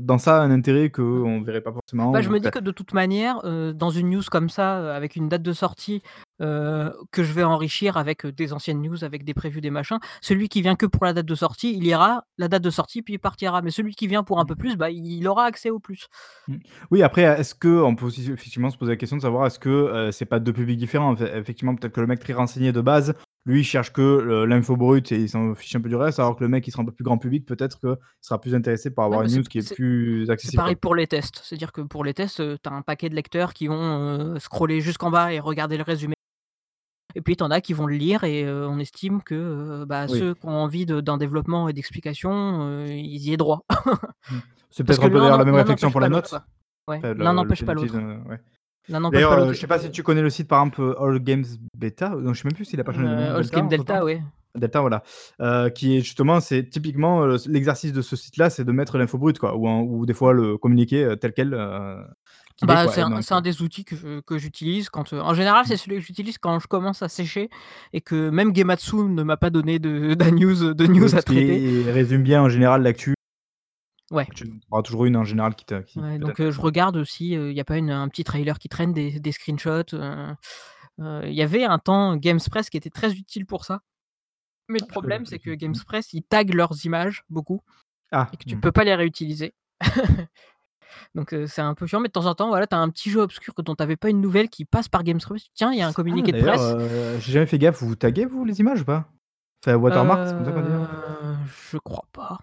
dans ça un intérêt Mmh. qu'on verrait pas forcément Bah, ou je me dis que de toute manière, dans une news comme ça, avec une date de sortie, heu, que je vais enrichir avec, heu, des anciennes news, avec des previews, des machins, celui qui vient que pour la date de sortie, il lira la date de sortie puis il partira. Mais celui qui vient pour un Mmh. peu plus, bah, il aura accès au plus. Mmh. Oui après, est-ce qu'on peut aussi effectivement se poser la question de savoir est-ce que, heu, c'est pas 2 publics différents? Effe effectivement peut-être que le mec très renseigné de base, lui il cherche que, l'info brute et il s'en fiche un peu du reste, alors que le mec qui sera un peu plus grand public, peut-être qu'il sera plus intéressé par avoir une c'est news qui est c'est plus c'est accessible pareil quoi. pour les tests. C'est-à-dire que pour les tests, tu as un paquet de lecteurs qui vont, scroller jusqu'en bas et regarder le résumé et puis tu en as qui vont le lire et on estime que, bah, Oui. ceux qui ont envie d'un développement et d'explications, heu, ils y aient droit. Mmh. C'est peut-être un peu d'ailleurs la même réflexion pour la note. Ouais, l'un n'empêche pas l'autre. ouais. D'ailleurs, je sais pas si tu connais le site par exemple, All Games Beta? Non, je sais même plus s'il a pas changé de nom, Heu, Delta entre Delta, voilà, qui est justement c'est typiquement, l'exercice de ce site-là, c'est de mettre l'info brute quoi ou en ou des fois le communiqué, heu, tel quel, Bah, c'est et un des outils que j'utilise quand, en général, c'est Mmh. celui que j'utilise quand je commence à sécher et que même Gematsu ne m'a pas donné de de news de Oui, news à traiter. qu'il résume bien en général l'actu. Ouais. Tu auras toujours une en général qui Ouais, peut donc heu, je regarde si, heu, il y a pas une un petit trailer qui traîne, des des screenshots, heu, il y avait un temps Gamespress qui était très utile pour ça. Mais le connais problème, c'est que tout. Mmh. Gamespress, ils taguent leurs images beaucoup Ah! et que tu Mmh. peux pas les réutiliser. Donc c'est un peu chiant, mais de temps en temps, voilà, tu as un petit jeu obscur dont tu avais pas une nouvelle qui passe par Gamespress. Tiens, il y a un Ah communiqué de presse heu, j'ai jamais fait gaffe, vous taguez vous les images ou pas? Enfin watermark, c'est comme ça qu'on dit, hein? je crois pas.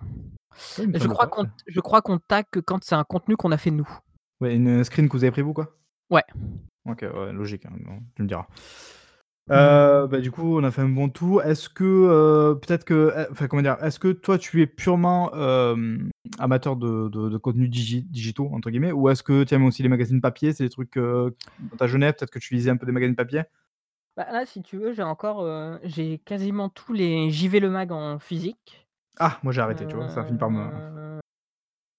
Je crois pas, je crois qu'on tag que quand c'est un contenu qu'on a fait nous. Ouais, une screen que vous avez pris vous quoi? Ouais. OK, ouais, logique, hein, tu me diras. Mmh. Heu, bah, du coup, on a fait un bon tour. Est-ce que, heu, peut-être que, eh enfin comment dire? Est-ce que toi tu es purement, amateur de de de contenus digi «digitaux» entre guillemets ou est-ce que tu aimes aussi les magazines papier? C'est des trucs, dans ta jeunesse, peut-être que tu lisais un peu des magazines papier? Bah, là, si tu veux, j'ai encore, j'ai quasiment tous les JV Le Mag en physique. Ah! Moi j'ai arrêté, tu vois? Ça a fini par me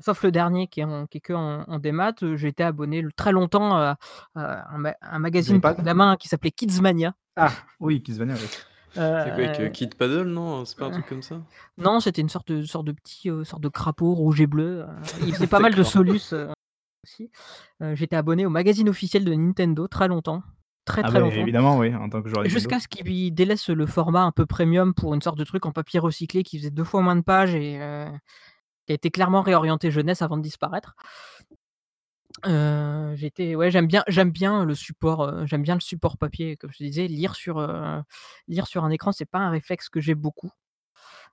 sauf le dernier qui est en qui est qu'en en démat, j'ai été abonné très longtemps à à un ma un magazine pour Joypad? gamins qui s'appelait Kidzmania. Ah! Oui, Kidzmania, oui. C'est quoi avec, heu, Heu Kid Paddle, non? C'est pas un heu, truc comme ça? non, c'était une sorte de sorte de petit, sorte de crapaud rouge et bleu, il faisait pas mal de D'accord. Solus, aussi. J'étais abonné au magazine officiel de Nintendo très longtemps, très, Ah très beh, longtemps évidemment oui, en tant que joueur Nintendo. jusqu'à ce qu'ils délaissent le format un peu premium pour une sorte de truc en papier recyclé qui faisait 2 fois moins de pages et qui a été clairement réorienté jeunesse avant de disparaître. Heu, j'étais ouais, j'aime bien j'aime bien le support, heu, j'aime bien le support papier, comme je te disais, lire sur, heu, lire sur un écran, c'est pas un réflexe que j'ai beaucoup.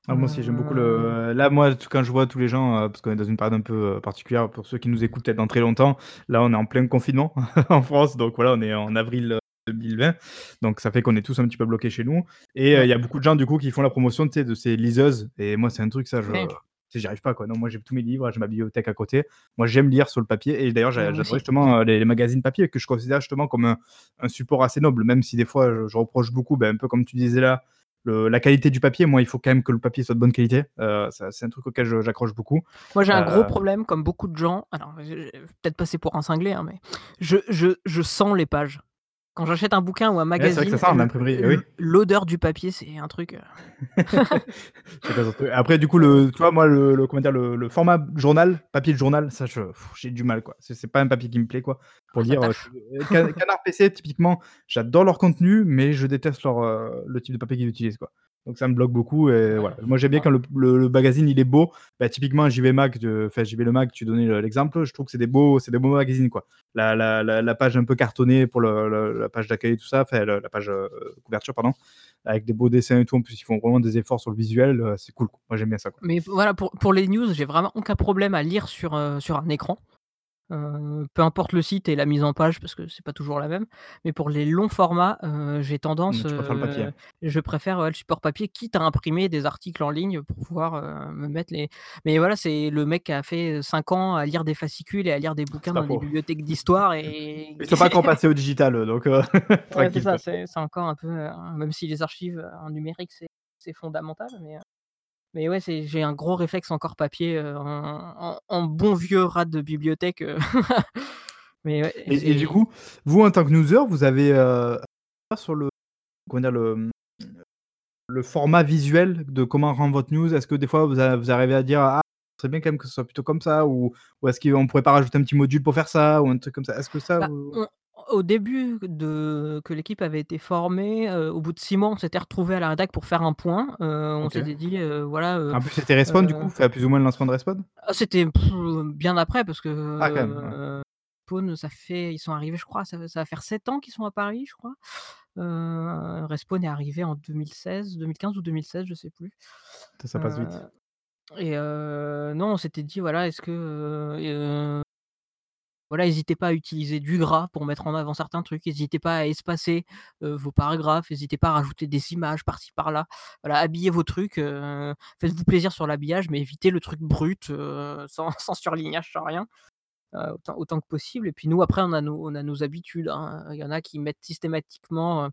Ah moi aussi j'aime beaucoup le là moi quand je vois tous les gens, parce qu'on est dans une période un peu, particulière pour ceux qui nous écoutent peut-être dans très longtemps, là on est en plein confinement en France, donc voilà, on est en avril, heu, 2020, donc ça fait qu'on est tous un petit peu bloqués chez nous et il y a beaucoup de gens du coup qui font la promotion, de ces liseuses et moi c'est un truc ça je Ouais. J'y arrive pas quoi. Non, moi j'ai tous mes livres, j'ai ma bibliothèque à côté. Moi j'aime lire sur le papier et d'ailleurs Ouais, j'a moi j'adorais aussi. justement, heu, les les magazines papier que je considère justement comme un un support assez noble, même si des fois je je reproche beaucoup, bah, un peu comme tu disais là, le la qualité du papier. Moi il faut quand même que le papier soit de bonne qualité, ça c'est un truc auquel j'accroche beaucoup. Moi, j'ai un gros Heu problème comme beaucoup de gens, alors peut-être passer pour un cinglé, hein, mais je je je sens les pages. Quand j'achète un bouquin ou un Ouais, ça magazine, oui. l'odeur du papier, c'est un truc, truc. Après du coup le tu vois moi le le comment dire? Le le format journal, papier de journal, ça je j'ai du mal quoi. C'est pas un papier qui me plaît quoi, pour Ah lire. Ca Canard PC typiquement, j'adore leur contenu, mais je déteste leur, heu, le type de papier qu'ils utilisent quoi. Donc ça me bloque beaucoup et voilà. Moi j'aime bien Ouais. quand le le le magazine il est beau, bah, typiquement JV Mag de enfin JV Le Mag, tu donnais le l'exemple, je trouve que c'est des beaux c'est des beaux magazines quoi. La la la la page un peu cartonnée pour le la page d'accueil et tout ça, enfin la page, heu, couverture pardon, avec des beaux dessins et tout, en plus ils font vraiment des efforts sur le visuel, heu, c'est cool quoi. Moi j'aime bien ça quoi. Mais voilà, pour pour les news, j'ai vraiment aucun problème à lire sur, heu, sur un écran. Peu importe le site et la mise en page parce que c'est pas toujours la même, mais pour les longs formats, j'ai Mmh, tendance, tu préfères le papier? heu, je préfère, le support papier, quitte à imprimer des articles en ligne pour pouvoir, me mettre les mais voilà, c'est le mec qui a fait, heu, 5 ans à lire des fascicules et à lire des bouquins C'est pas dans des faux. bibliothèques d'histoire et Ils sont pas encore passés au digital donc Ouais, c'est ça, c'est encore un peu, heu, même si les archives, en numérique, c'est fondamental, mais mais ouais, c'est j'ai un gros réflexe encore papier, heu, en en en bon vieux rat de bibliothèque, heu Mais ouais, Et et du c'est coup, vous en tant que newser, vous avez, heu, sur le comment dire? Le, le format visuel de comment rend votre news? Est-ce que des fois vous a vous arrivez à dire: «Ah, ce serait bien quand même que ce soit plutôt comme ça» ou ou est-ce qu'on pourrait pas rajouter un petit module pour faire ça ou un truc comme ça? Est-ce que ça Bah, vous on au début de que l'équipe avait été formée, heu, au bout de 6 mois, on s'était retrouvés à la rédac pour faire un point. Heu, on OK. s'était dit, heu, voilà, heu En plus, c'était Respawn du coup? heu Enfin, plus ou moins le lancement de Respawn? ah c'était bien après parce que, Ah quand même, ouais. heu, Spawn ça fait ils sont arrivés je crois ça va ça va faire 7 ans qu'ils sont à Paris, je crois. Heu, Respawn est arrivé en 2016-2015 ou 2016, je sais plus. Ça ça passe Heu vite. et heu, non, on s'était dit voilà, est-ce que, heu et heu voilà, hésitez pas à utiliser du gras pour mettre en avant certains trucs, hésitez pas à espacer, vos paragraphes, hésitez pas à rajouter des images par-ci par-là. Habillez vos trucs, faites-vous plaisir sur l'habillage, mais évitez le truc brut, sans surlignage, sans rien, autant que possible et puis nous après on a nos habitudes, hein. Il y en a qui mettent systématiquement,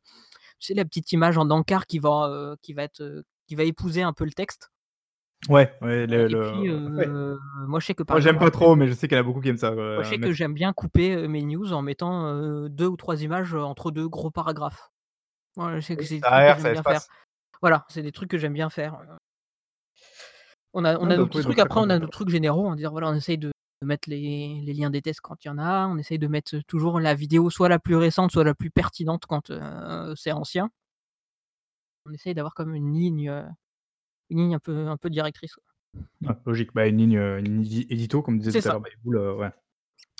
la petite image en encart qui va épouser un peu le texte. Ouais, ouais, Heu le et le puis, ouais. moi je sais que par Moi j'aime pas trop, mais je sais qu'il y en a beaucoup qui aiment ça, moi, je sais que j'aime bien couper, heu, mes news en mettant, heu, 2 ou 3 images, entre 2 gros paragraphes. Voilà, je sais que c'est des ça trucs que aère, j'aime ça bien faire. espace. Voilà, c'est des trucs que j'aime bien faire. On a on Non a nos petits oui, donc trucs, après on a nos trucs généraux, on va dire voilà, on essaye de mettre les les liens des tests quand il y en a, on essaye de mettre toujours la vidéo soit la plus récente, soit la plus pertinente quand, c'est ancien. On essaye d'avoir comme une ligne, une ligne un peu un peu directrice. Ouais, logique, bah, une ligne, heu, une ligne édi édito comme disait tout à l'heure heu, ouais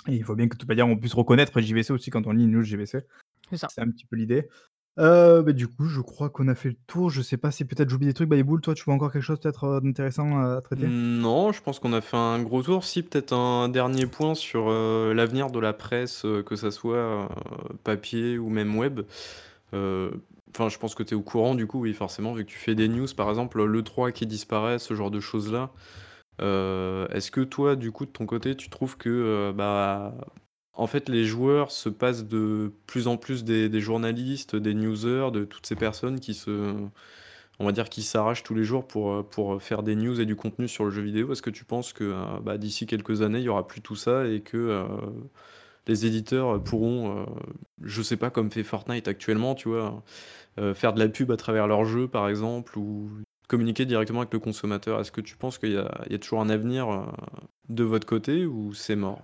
et il faut bien que de toute manière on puisse reconnaître JVC aussi quand on lit une news JVC. C'est ça. C'est un petit peu l'idée. Heu, bah, du coup, je crois qu'on a fait le tour. Je sais pas si peut-être j'oublie des trucs Bayboul, toi tu vois encore quelque chose peut-être, heu, d'intéressant à traiter? Non, je pense qu'on a fait un gros tour. Si, peut-être un dernier point sur, l'avenir de la presse, que ça soit, papier ou même web. Enfin, je pense que tu es au courant du coup, oui, forcément, vu que tu fais des news, par exemple, l'E3 qui disparaît, ce genre de choses-là. Heu, est-ce que toi, du coup, de ton côté, tu trouves que, heu, bah, en fait, les joueurs se passent de plus en plus des journalistes, des newsers, de toutes ces personnes qui se on va dire, qui s'arrachent tous les jours pour, heu, pour, faire des news et du contenu sur le jeu vidéo? Est-ce que tu penses que, bah, d'ici quelques années, il y aura plus tout ça et que, les éditeurs, pourront, heu, je sais pas, comme fait Fortnite actuellement, tu vois? Heu, faire de la pub à travers leur jeu, par exemple, ou communiquer directement avec le consommateur. Est-ce que tu penses qu'il y a toujours un avenir, heu, de votre côté ou c'est mort?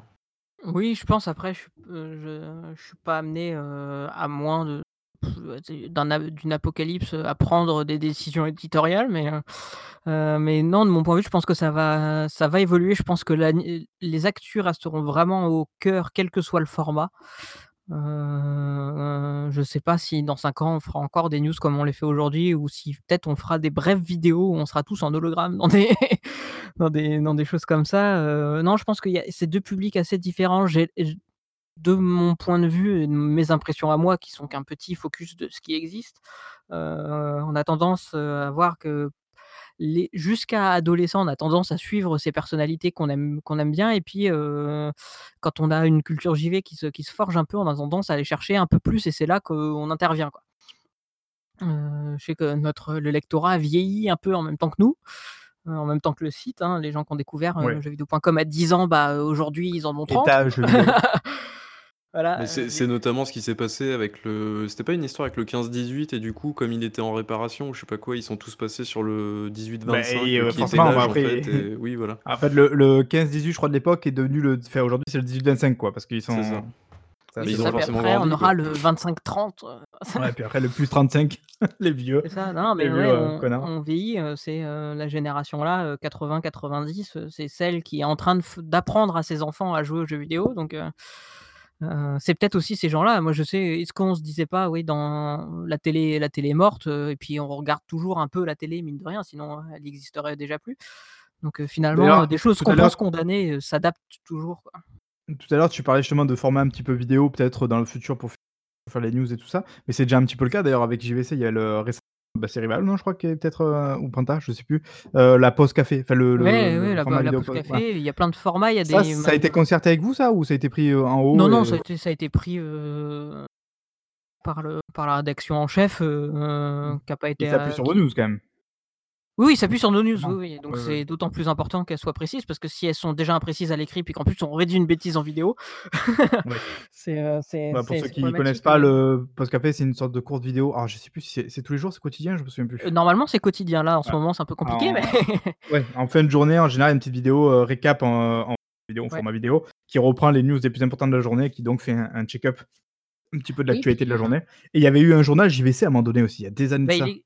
Oui, je pense après je je je suis pas amené, à moins d'une apocalypse, à prendre des décisions éditoriales, mais non, de mon point de vue, je pense que ça va évoluer. Je pense que les actus resteront vraiment au cœur, quel que soit le format. Heu, je sais pas si dans 5 ans, on fera encore des news comme on les fait aujourd'hui ou si peut-être on fera des brèves vidéos où on sera tous en hologramme dans des dans des dans des choses comme ça, heu, non, je pense a c'est 2 publics assez différents. De mon point de vue et de mes impressions à moi qui sont qu'un petit focus de ce qui existe, on a tendance, à voir que jusqu'à adolescents, on a tendance à suivre ces personnalités qu'on aime qu'on aime bien et puis, quand on a une culture JV qui se qui se forge un peu, on a tendance à aller chercher un peu plus et c'est là qu'on intervient, quoi. Je sais que notre le lectorat vieillit un peu en même temps que nous, en même temps que le site, hein. Les gens qui ont découvert, Ouais. jeuxvideo.com à 10 ans, bah, aujourd'hui, ils en ont 30. État Mais Voilà, heu, c'est c'est les notamment ce qui s'est passé avec le c'était pas une histoire avec le 15-18 et du coup, comme il était en réparation ou je sais pas quoi, ils sont tous passés sur le Bah et 18-25, heu, heu, qui était forcément, bah, l'âge en après fait et oui, voilà. en fait le le 15-18 je crois de l'époque est devenu le enfin aujourd'hui c'est le 18-25 quoi, parce qu'ils C'est ça. sont c'est oui, c'est ils ont ça, puis forcément après on grandi, aura quoi. le 25-30, heu, Ouais, puis après le +35 les vieux c'est ça. Non, les mais vieux, ouais, heu, on connards. on vieillit, heu, c'est, heu, la génération là, heu, 80-90, heu, c'est celle qui est en train de f d'apprendre à ses enfants à jouer aux jeux vidéo donc heu C'est peut-être aussi ces gens-là. Moi, je sais, est-ce qu'on se disait pas: «Oui, dans la télé la télé est morte», et puis on regarde toujours un peu la télé, mine de rien, sinon, elle n'existerait déjà plus. Donc finalement, des choses qu'on pense heu, s'adaptent toujours, quoi. tout à l'heure tu parlais justement de format un petit peu vidéo peut-être dans le futur pour faire les news et tout ça, mais c'est déjà un petit peu le cas d'ailleurs avec JVC, il y a le récemment bah, c'est Rival non je crois qui est peut-être, heu, ou Panta, je sais plus, heu, la pause café, enfin le le Ouais, ouais, le la la pause ouais. café, il y a plein de formats, il y a Ça, des ça a été concerté avec vous ça ou ça a été pris, heu, en non, haut non, et ça a été ça a été pris, heu, par le par la rédaction en chef, mmh, qui a pas été, s'appuie heu, sur vos news quand même? Oui, il s'appuie sur nos news, oui, oui, donc Ouais, ouais. c'est d'autant plus important qu'elles soient précises parce que si elles sont déjà imprécises à l'écrit, puis qu'en plus on rédige une bêtise en vidéo, Ouais. c'est, c'est Bah, pour ceux qui connaissent problématique, pas mais le qu'après c'est une sorte de courte vidéo. Alors je sais plus si c'est tous les jours, c'est quotidien? Je me souviens plus. Heu, normalement, c'est quotidien. Là, en ce Ouais. moment, c'est un peu compliqué, mais En ouais, en fin de journée, en général, une petite vidéo, heu, récap en en vidéo, en format vidéo, qui reprend les news les plus importantes de la journée, qui donc fait un un check-up un petit peu de Oui, l'actualité de la journée et il y avait eu un journal JVC à un moment donné aussi, il y a des années de Bah, il ça. est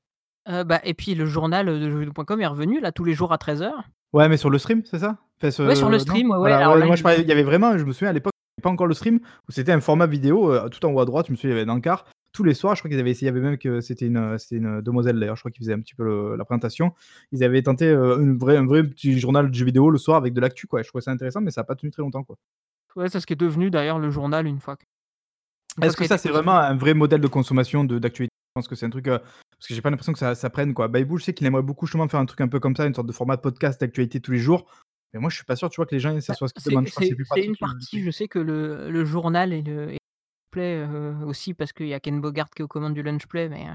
heu, bah et puis le journal, heu, de jeuxvideo.com est revenu là tous les jours à 13:00. Ouais, mais sur le stream, c'est ça? Enfin Ouais, sur le ce non? stream, ouais, ouais, Voilà, alors ouais, là, moi je parlais il y avait vraiment je me souviens à l'époque, il y avait pas encore le stream, où c'était un format vidéo, heu, tout en haut à droite, je me souviens, il y avait un encart. Tous les soirs, je crois qu'ils avaient essayé, il y avait même que c'était une, heu, c'était une demoiselle d'ailleurs, je crois qui faisait un petit peu le la présentation. Ils avaient tenté, heu, une vraie un vrai petit journal de jeux vidéo le soir avec de l'actu quoi, je trouvais ça intéressant, mais ça a pas tenu très longtemps quoi. Ouais, c'est ce qui est devenu d'ailleurs le journal une fois que une fois Est-ce que ça que a ça, été c'est vraiment un vrai modèle de consommation de d'actualité? Je pense que c'est un truc, heu, parce que j'ai pas l'impression que ça ça prenne quoi. Baibou, je sais qu'il aimerait beaucoup justement faire un truc un peu comme ça, une sorte de format de podcast d'actualité tous les jours, mais moi je suis pas sûr, tu vois, que les gens ça Bah, soit ce qu'ils demandent. C'est une le partie, je sais que le le journal et le et play, heu, aussi parce qu'il y a Ken Bogart qui est aux commandes du Lunch Play, mais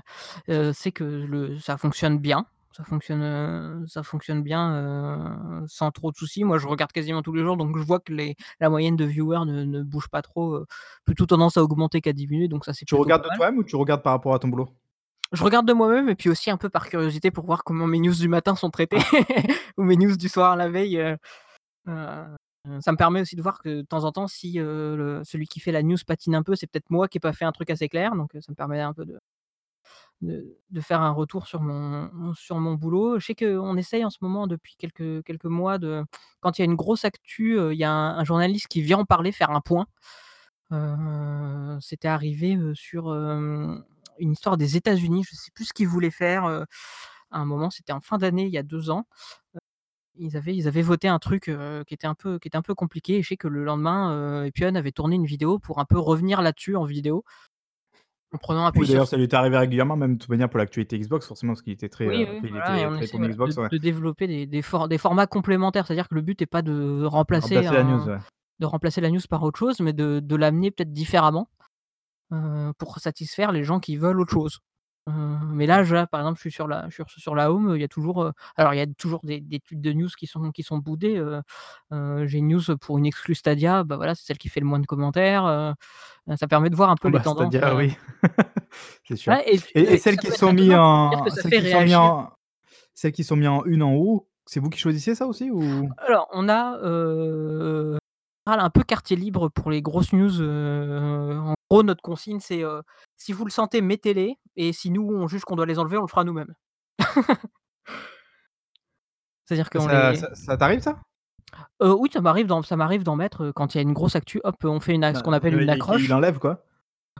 heu, c'est que le ça fonctionne bien. Ça fonctionne, ça fonctionne bien, sans trop de soucis. Moi, je regarde quasiment tous les jours, donc je vois que les la moyenne de viewers ne ne bouge pas trop, plutôt tendance à augmenter qu'à diminuer, donc ça, c'est Tu regardes de toi-même ou tu regardes par rapport à ton boulot? Je regarde de moi-même et puis aussi un peu par curiosité pour voir comment mes news du matin sont traitées ou mes news du soir la veille, heu heu, ça me permet aussi de voir que de temps en temps si, le celui qui fait la news patine un peu, c'est peut-être moi qui ai pas fait un truc assez clair, donc ça me permet un peu de de de faire un retour sur mon sur mon boulot. Je sais qu'on essaye en ce moment depuis quelques quelques mois de quand il y a une grosse actu, il y a un un journaliste qui vient en parler, faire un point. C'était arrivé, sur, une histoire des États-Unis, je sais plus ce qu'ils voulaient faire, à un moment, c'était en fin d'année, il y a 2 ans. Ils avaient ils avaient voté un truc, qui était un peu qui était un peu compliqué et je sais que le lendemain, heu, Epyon avait tourné une vidéo pour un peu revenir là-dessus en vidéo. En prenant Oui, sur d'ailleurs, ça lui est arrivé régulièrement, même de toute manière pour l'actualité Xbox forcément, parce qu'il était très, Oui, heu, oui, enfin il voilà et était on très essaie, tourné voilà, de Xbox, ouais. de développer des des for des formats complémentaires. C'est-à-dire que le but est pas de remplacer Remplacer la news, un ouais. de remplacer la news par autre chose, mais de de l'amener peut-être différemment, pour satisfaire les gens qui veulent autre chose. Heu, mais là, je par exemple, je suis sur la je suis sur la home, il y a toujours, heu, alors il y a toujours des des tweets de news qui sont qui sont heu, j'ai une news pour une exclue Stadia, bah, voilà, c'est celle qui fait le moins de commentaires, ça permet de voir un peu Ah les bah, tendances, Stadia, oui, c'est sûr Ouais et puis et et et celles qui sont mis étonnant, c'est-à-dire que en celles qui sont mis réagir en une en haut, c'est vous qui choisissez ça aussi ou? Alors, on a, un peu quartier libre pour les grosses news, en gros, notre consigne, c'est, «Si vous le sentez, mettez-les et si nous, on juge qu'on doit les enlever, on le fera nous-mêmes». C'est-à-dire qu'on ça les ça ça t'arrive ça? Heu, oui, ça m'arrive d'en ça m'arrive d'en mettre, quand il y a une grosse actu, hop, on fait une ce qu'on Bah, appelle une accroche. enlève quoi?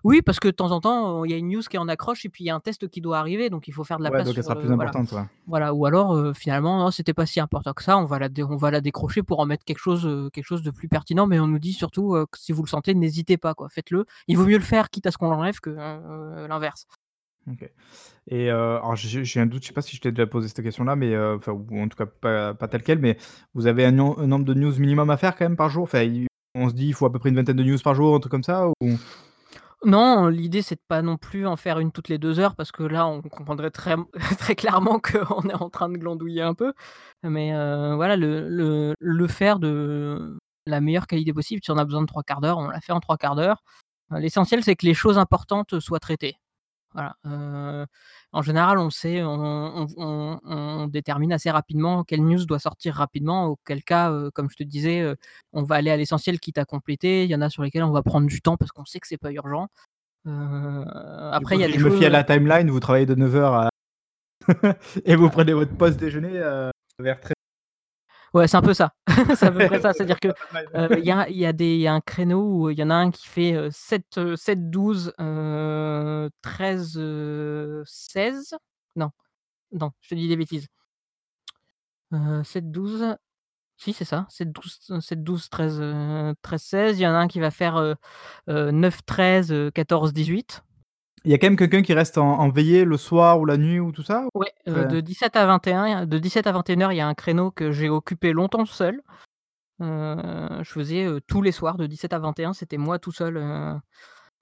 Oui, parce que de temps en temps, il y a une news qui est en accroche et puis il y a un test qui doit arriver, donc il faut faire de la Ouais, place donc elle sur, sera plus heu, voilà. importante, ouais. Voilà ou alors, heu, finalement, non, c'était pas si important que ça, on va la dé on va la décrocher pour en mettre quelque chose, heu, quelque chose de plus pertinent, mais on nous dit surtout, que si vous le sentez, n'hésitez pas quoi, faites-le. Il vaut mieux le faire quitte à ce qu'on l'enlève que, l'inverse. OK et alors j'ai j'ai un doute, je sais pas si je t'ai déjà posé cette question-là, mais enfin ou en tout cas pas pas telle quelle, mais vous avez un un nombre de news minimum à faire quand même par jour? Enfin, on se dit: «Il faut à peu près une vingtaine de news par jour», un truc comme ça ou? Non, l'idée c'est de pas non plus en faire une toutes les 2 heures parce que là, on comprendrait très très clairement qu'on est en train de glandouiller un peu, mais voilà, le le le faire de la meilleure qualité possible. Si on a besoin de 3/4 d'heure, on la fait en 3/4 d'heure. Heu, l'essentiel, c'est que les choses importantes soient traitées. Voilà, heu, en général, on le sait, on on on on détermine assez rapidement quelle news doit sortir rapidement, auquel cas, heu, comme je te disais, heu, on va aller à l'essentiel quitte à compléter. Il y en a sur lesquels on va prendre du temps parce qu'on sait que c'est pas urgent. Heu, Du après coup, il y a si des je me fie à choses la timeline, vous travaillez de 9:00 à et vous prenez votre pause déjeuner, heu, vers treize Ouais, c'est un peu ça. C'est à peu près ça. C'est-à-dire que, timeline. il y a il y a des il y a un créneau où il y en a un qui fait, heu, 7, heu, 7-12, heu, 13, heu, 16? Non, non, je te dis des bêtises. Heu, 7-12 si c'est ça, 7-12 t 7-12-13, heu, 13-16. Il y en a un qui va faire, heu heu, 9-13, heu, 14-18. Il y a quand même quelqu'un qui reste en en veillée le soir ou la nuit ou tout ça? Heu, Enfin de 17 à 21, de 17 à 21:00, il y a un créneau que j'ai occupé longtemps seul. Heu, je faisais, heu, tous les soirs de 17 à 21, c'était moi tout seul,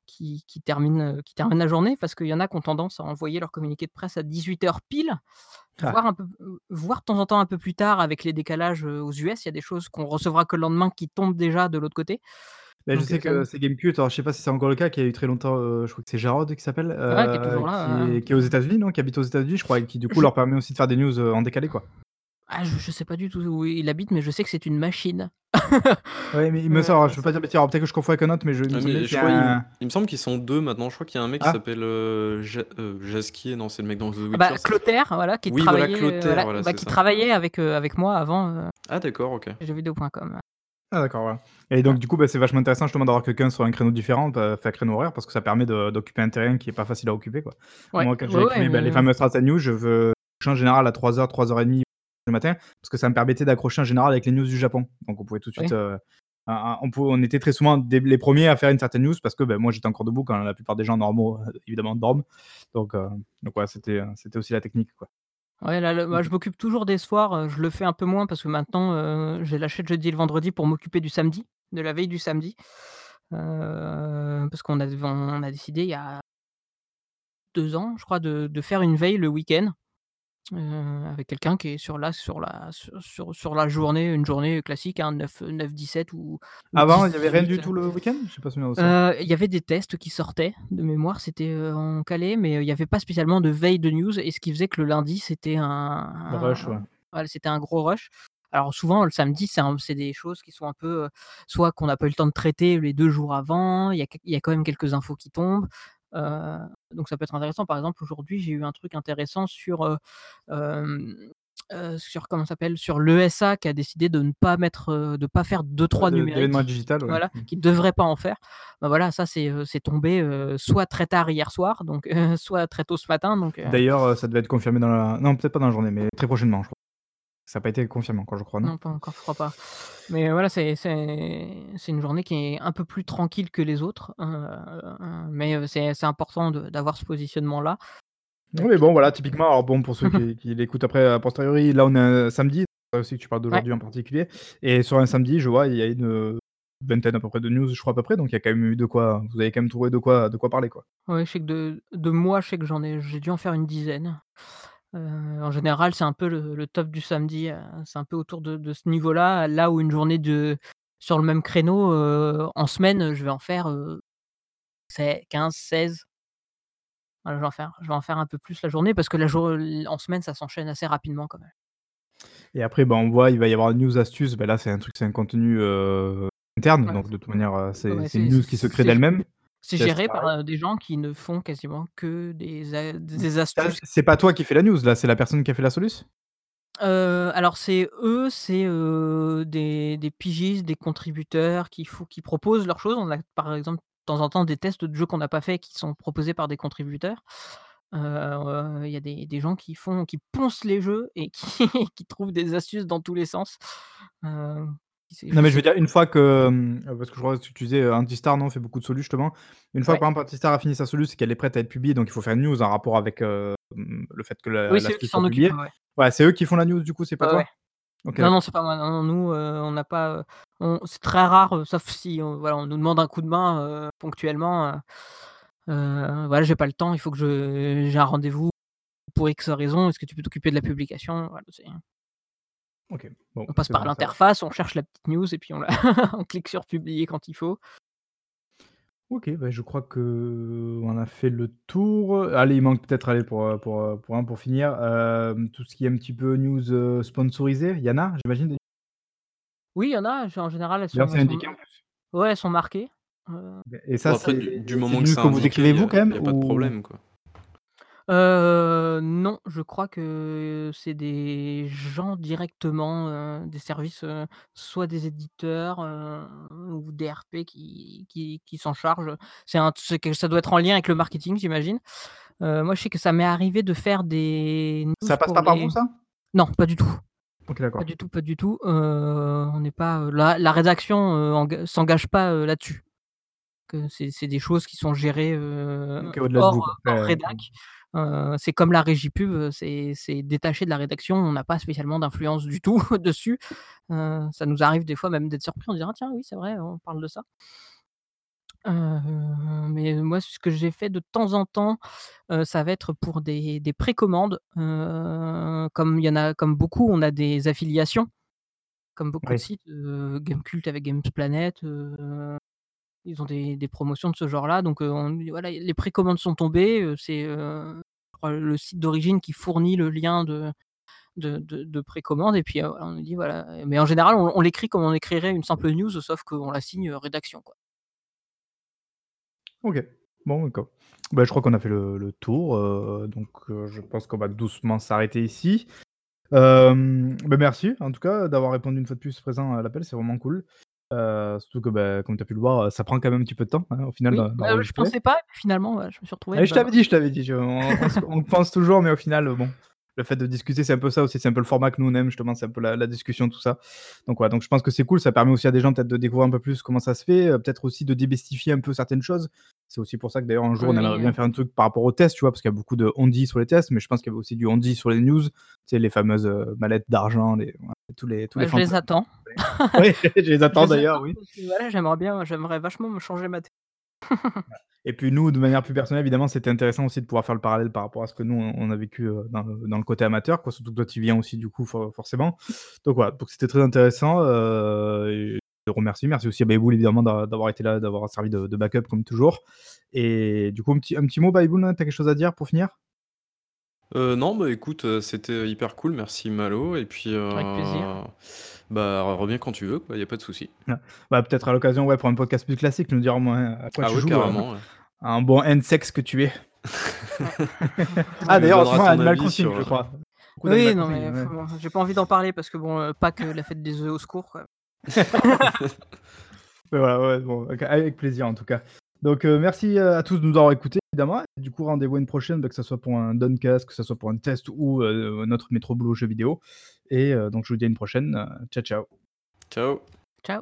qui qui terminent, qui terminent la journée parce qu'il y en a qui ont tendance à envoyer leur communiqué de presse à 18:00 pile, Ah. voire un peu voire de temps en temps un peu plus tard avec les décalages, aux US. Il y a des choses qu'on recevra que le lendemain qui tombent déjà de l'autre côté. Bah, je Donc, sais que c'est Gamecult, alors je sais pas si c'est encore le cas, qui a eu très longtemps, heu, je crois que c'est Jarrod qui s'appelle, Ouais, qui est heu, toujours là, qui est qui est aux États-Unis, non? Qui habite aux États-Unis, je crois et qui du coup Je leur permet aussi de faire des news, heu, en décalé, quoi. Ah je je sais pas du tout où il habite, mais je sais que c'est une machine. Ouais, mais il me Heu, semble alors je veux pas dire de bêtises, alors peut-être que je confonds avec un autre, mais je il me Ah semblait mais qu'il je y crois, il me un il me semble qu'ils sont 2 maintenant. Je crois qu'il y a un mec qui Ah. s'appelle, heu, Ja heu, Jasquier, non, c'est le mec dans The Ah bah Witcher, c'est Clotaire, voilà, qui oui, voilà, travaillait, heu, Clotaire, voilà, voilà, bah, c'est qui ça. travaillait avec, heu, avec moi avant, heu Ah d'accord, OK. jeuxvideo.com. Ah d'accord, voilà et donc Ouais. du coup, bah, c'est vachement intéressant justement d'avoir quelqu'un sur un créneau différent, bah, enfin créneau horaire parce que ça permet de d'occuper un terrain qui est pas facile à occuper, quoi. Ouais, Moi, quand ouais, ouais, bah, les mais fameuses Strat News, je veux en général à 03:00, 03:30 le matin parce que ça me permettait d'accrocher en général avec les news du Japon. Donc on pouvait tout de suite, Oui. heu, un un on on était très souvent des les 1ers à faire une certaine news parce que, bah, moi j'étais encore debout quand la plupart des gens normaux, heu, évidemment dorment. Donc heu, donc ouais, c'était, heu, c'était aussi la technique, quoi. Ouais, là, le moi, je OK. m'occupe toujours des soirs, heu, je le fais un peu moins parce que maintenant, heu, j'ai lâché le jeudi et le vendredi pour m'occuper du samedi, de la veille du samedi. Heu, parce qu'on a on a décidé il y a 2 ans, je crois, de de faire une veille le week-end, heu, avec quelqu'un qui est sur la sur la sur sur sur la journée, une journée classique, hein, 9, heu, 9-17 ou ou Avant, il y avait rien 10-18, du tout le week-end? J'ai pas souvenir de ça. Heu, il y avait des tests qui sortaient de mémoire, c'était, heu, en calé, mais, heu, il y avait pas spécialement de veille de news et ce qui faisait que le lundi, c'était un Le rush, ouais. un voilà, c'était un gros rush. Alors souvent, le samedi, c'est un c'est des choses qui sont un peu, heu, soit qu'on n'a pas eu le temps de traiter les 2 jours avant, il y a il y a quand même quelques infos qui tombent, heu, donc ça peut être intéressant. Par exemple, aujourd'hui, j'ai eu un truc intéressant sur, sur comment s'appelle? Sur l'ESA qui a décidé de ne pas mettre, de pas faire Pas d'E3 de d'événements numérique, digital, ouais. voilà, Mmh. qui devrait pas en faire. Bah, voilà, ça c'est, tombé, soit très tard hier soir, donc soit très tôt ce matin, donc D'ailleurs, ça devait être confirmé dans la non, peut-être pas dans la journée, mais très prochainement, je crois. Ça a pas été confirmé encore, je crois, non? Non, pas encore, je crois pas. Mais voilà, c'est c'est c'est une journée qui est un peu plus tranquille que les autres, heu, mais heu, c'est c'est important de d'avoir ce positionnement-là Oui, mais bon, voilà, typiquement, alors bon, pour ceux qui qui l'écoutent après a posteriori, là, on est un samedi, c'est aussi que tu parles Ouais. d'aujourd'hui en particulier et sur un samedi, je vois, il y a une, heu, vingtaine à peu près de news, je crois, à peu près, donc il y a quand même eu de quoi vous avez quand même trouvé de quoi de quoi parler, quoi. Ouais, je sais que de de moi, je sais que j'en ai j'ai dû en faire une dizaine. Heu, en général, c'est un peu le le top du samedi, heu, c'est un peu autour de de ce niveau-là, là où une journée de sur le même créneau, heu, en semaine, je vais en faire, heu, c'est 15-16. Voilà, je vais en faire je vais en faire un peu plus la journée parce que la jour l en semaine, ça s'enchaîne assez rapidement quand même. Et après, bah, on voit, il va y avoir une news astuce, bah, là, c'est un truc, c'est un contenu, heu, interne, Ouais. donc de toute manière, heu, c'est Ouais, c'est une c'est news qui se crée c'est d'elle-même. C'est géré par, des gens qui ne font quasiment que des a des Ah, astuces. c'est pas toi qui fais la news, là, c'est la personne qui a fait la soluce? Alors c'est eux, c'est, des des pigistes, des contributeurs qui font qui proposent leurs choses. On a par exemple, de temps en temps, des tests de jeux qu'on n'a pas fait qui sont proposés par des contributeurs. Il y a des des gens qui font qui poncent les jeux et qui qui trouvent des astuces dans tous les sens. C'est Non, mais je veux dire, une fois que, hem, parce que je crois que tu disais, Antistar, non, fait beaucoup de solus justement. Une fois que, Ouais. par exemple, Antistar a fini sa soluce et qu'elle est prête à être publiée, donc il faut faire une news en rapport avec, hem, le fait que la Oui, c'est eux qui occupent, publiée. ouais, ouais. Ouais, c'est eux qui font la news, du coup, c'est pas Ouais, ouais. toi? OK, Non, non, c'est pas moi. Non, nous, on n'a pas, on c'est très rare, sauf si on voilà, on nous demande un coup de main, ponctuellement, voilà, j'ai pas le temps, il faut que je j'ai un rendez-vous pour X raison, est-ce que tu peux t'occuper de la publication? Voilà, c'est OK, bon, on passe par bon l'interface, on cherche la petite news et puis on la on clique sur publier quand il faut. OK, bah, je crois qu'on a fait le tour. Allez, il manque peut-être, allez, pour, heu, pour, heu, pour un pour finir, hem, tout ce qui est un petit peu news, heu, sponsorisées, il y en a, j'imagine des Oui, il y en a, en général, elles sont elles sont indiqué en plus? ouais, elles sont marquées, Et Bon ça, après c'est du moment que que vous indiqué, écrivez il y vous a quand même il y a pas de problème, quoi. Heu, non, je crois que c'est des gens directement, heu, des services, heu, soit des éditeurs, heu, ou des RP qui qui qui s'en chargent. C'est un c'est que ça doit être en lien avec le marketing, j'imagine. Heu, moi, je sais que ça m'est arrivé de faire des news Ça passe pour pas par vous, les ça? non, pas du tout. OK, Pas d'accord. du tout, pas du tout. Heu, on n'est pas, heu, la la rédaction, heu, enga s'engage pas, heu, là-dessus. Que c'est c'est des choses qui sont gérées, heu, OK, au-delà de hors, vous, heu, quoi. hors Après, rédac. C'est comme la régie pub, c'est détaché de la rédaction. On n'a pas spécialement d'influence du tout dessus. Ça nous arrive des fois même d'être surpris en disant: «Ah tiens, oui, c'est vrai, on parle de ça». Mais moi, ce que j'ai fait de temps en temps, ça va être pour des des précommandes, comme il y en a comme beaucoup, on a des affiliations, comme beaucoup de sites, heu, Gamekult avec Games Planet, ils ont des promotions de ce genre-là, donc dit voilà, les précommandes sont tombées, heu, c'est, crois le site d'origine qui fournit le lien de de de de précommande et puis, on dit voilà, mais en général, on l'écrit comme on écrirait une simple news, sauf qu'on la signe, rédaction. OK. Bon, d'accord. Bah, je crois qu'on a fait le tour, donc je pense qu'on va doucement s'arrêter ici. Bah, merci en tout cas d'avoir répondu une fois de plus présent à l'appel, c'est vraiment cool. Heu, surtout que, bah, comme tu as pu le voir, ça prend quand même un petit peu de temps, hein, au final Oui, bah, je pensais pas et puis finalement, je me suis retrouvé, Ouais, je bah, t'avais dit je t'avais dit, je on on se on pense toujours, mais au final, bon, le fait de discuter, c'est un peu ça aussi, c'est un peu le format que nous on aime justement, c'est un peu la la discussion, tout ça. Donc voilà, donc je pense que c'est cool, ça permet aussi à des gens peut-être de découvrir un peu plus comment ça se fait, heu, peut-être aussi de démystifier un peu certaines choses. C'est aussi pour ça que d'ailleurs un jour on aimerait bien faire un truc par rapport aux tests, tu vois? Parce qu'il y a beaucoup de on-dit sur les tests, mais je pense qu'il y avait aussi du on-dit sur les news, tu sais les fameuses, mallettes d'argent, les voilà, tous les tous les bah, je les attends. oui, je les attends d'ailleurs, oui. voilà, j'aimerais bien j'aimerais vachement me changer ma tête. Et puis nous, de manière plus personnelle, évidemment, c'était intéressant aussi de pouvoir faire le parallèle par rapport à ce que nous, on a vécu, heu, dans le dans le côté amateur, quoi. Surtout que toi, tu viens aussi du coup, for forcément. Donc voilà, donc c'était très intéressant, et je te remercie. Merci aussi à Bayboul évidemment d'a d'avoir été là, d'avoir servi de de backup comme toujours. Et du coup, un petit un petit mot Bayboul, tu as quelque chose à dire pour finir? Heu, non, bah, écoute, heu, c'était hyper cool, merci Malo et puis, Avec plaisir. heu, bah, reviens quand tu veux quoi, il y a pas de souci. Ouais. Bah, peut-être à l'occasion, ouais, pour un podcast plus classique, nous dire au moins à quoi Ah tu ouais, joues, heu, carrément, ouais. un bon handsex que tu es. Ah Tu d'ailleurs, en ce donneras moment, ton Animal avis Crossing, sur, je heu crois. Beaucoup Oui, non Crossing, mais ouais. faut j'ai pas envie d'en parler parce que bon, heu, Pâques, la fête des œufs, au secours, quoi. Ouais, voilà, ouais, bon, avec avec plaisir en tout cas. Donc heu, merci, heu, à tous de nous avoir écoutés évidemment. Du coup, rendez-vous une prochaine, bah, que ça soit pour un Downcast, que ça soit pour un test ou heu, notre métro boulot jeux vidéo. Et heu, donc je vous dis à une prochaine, heu, ciao, ciao. Ciao. Ciao.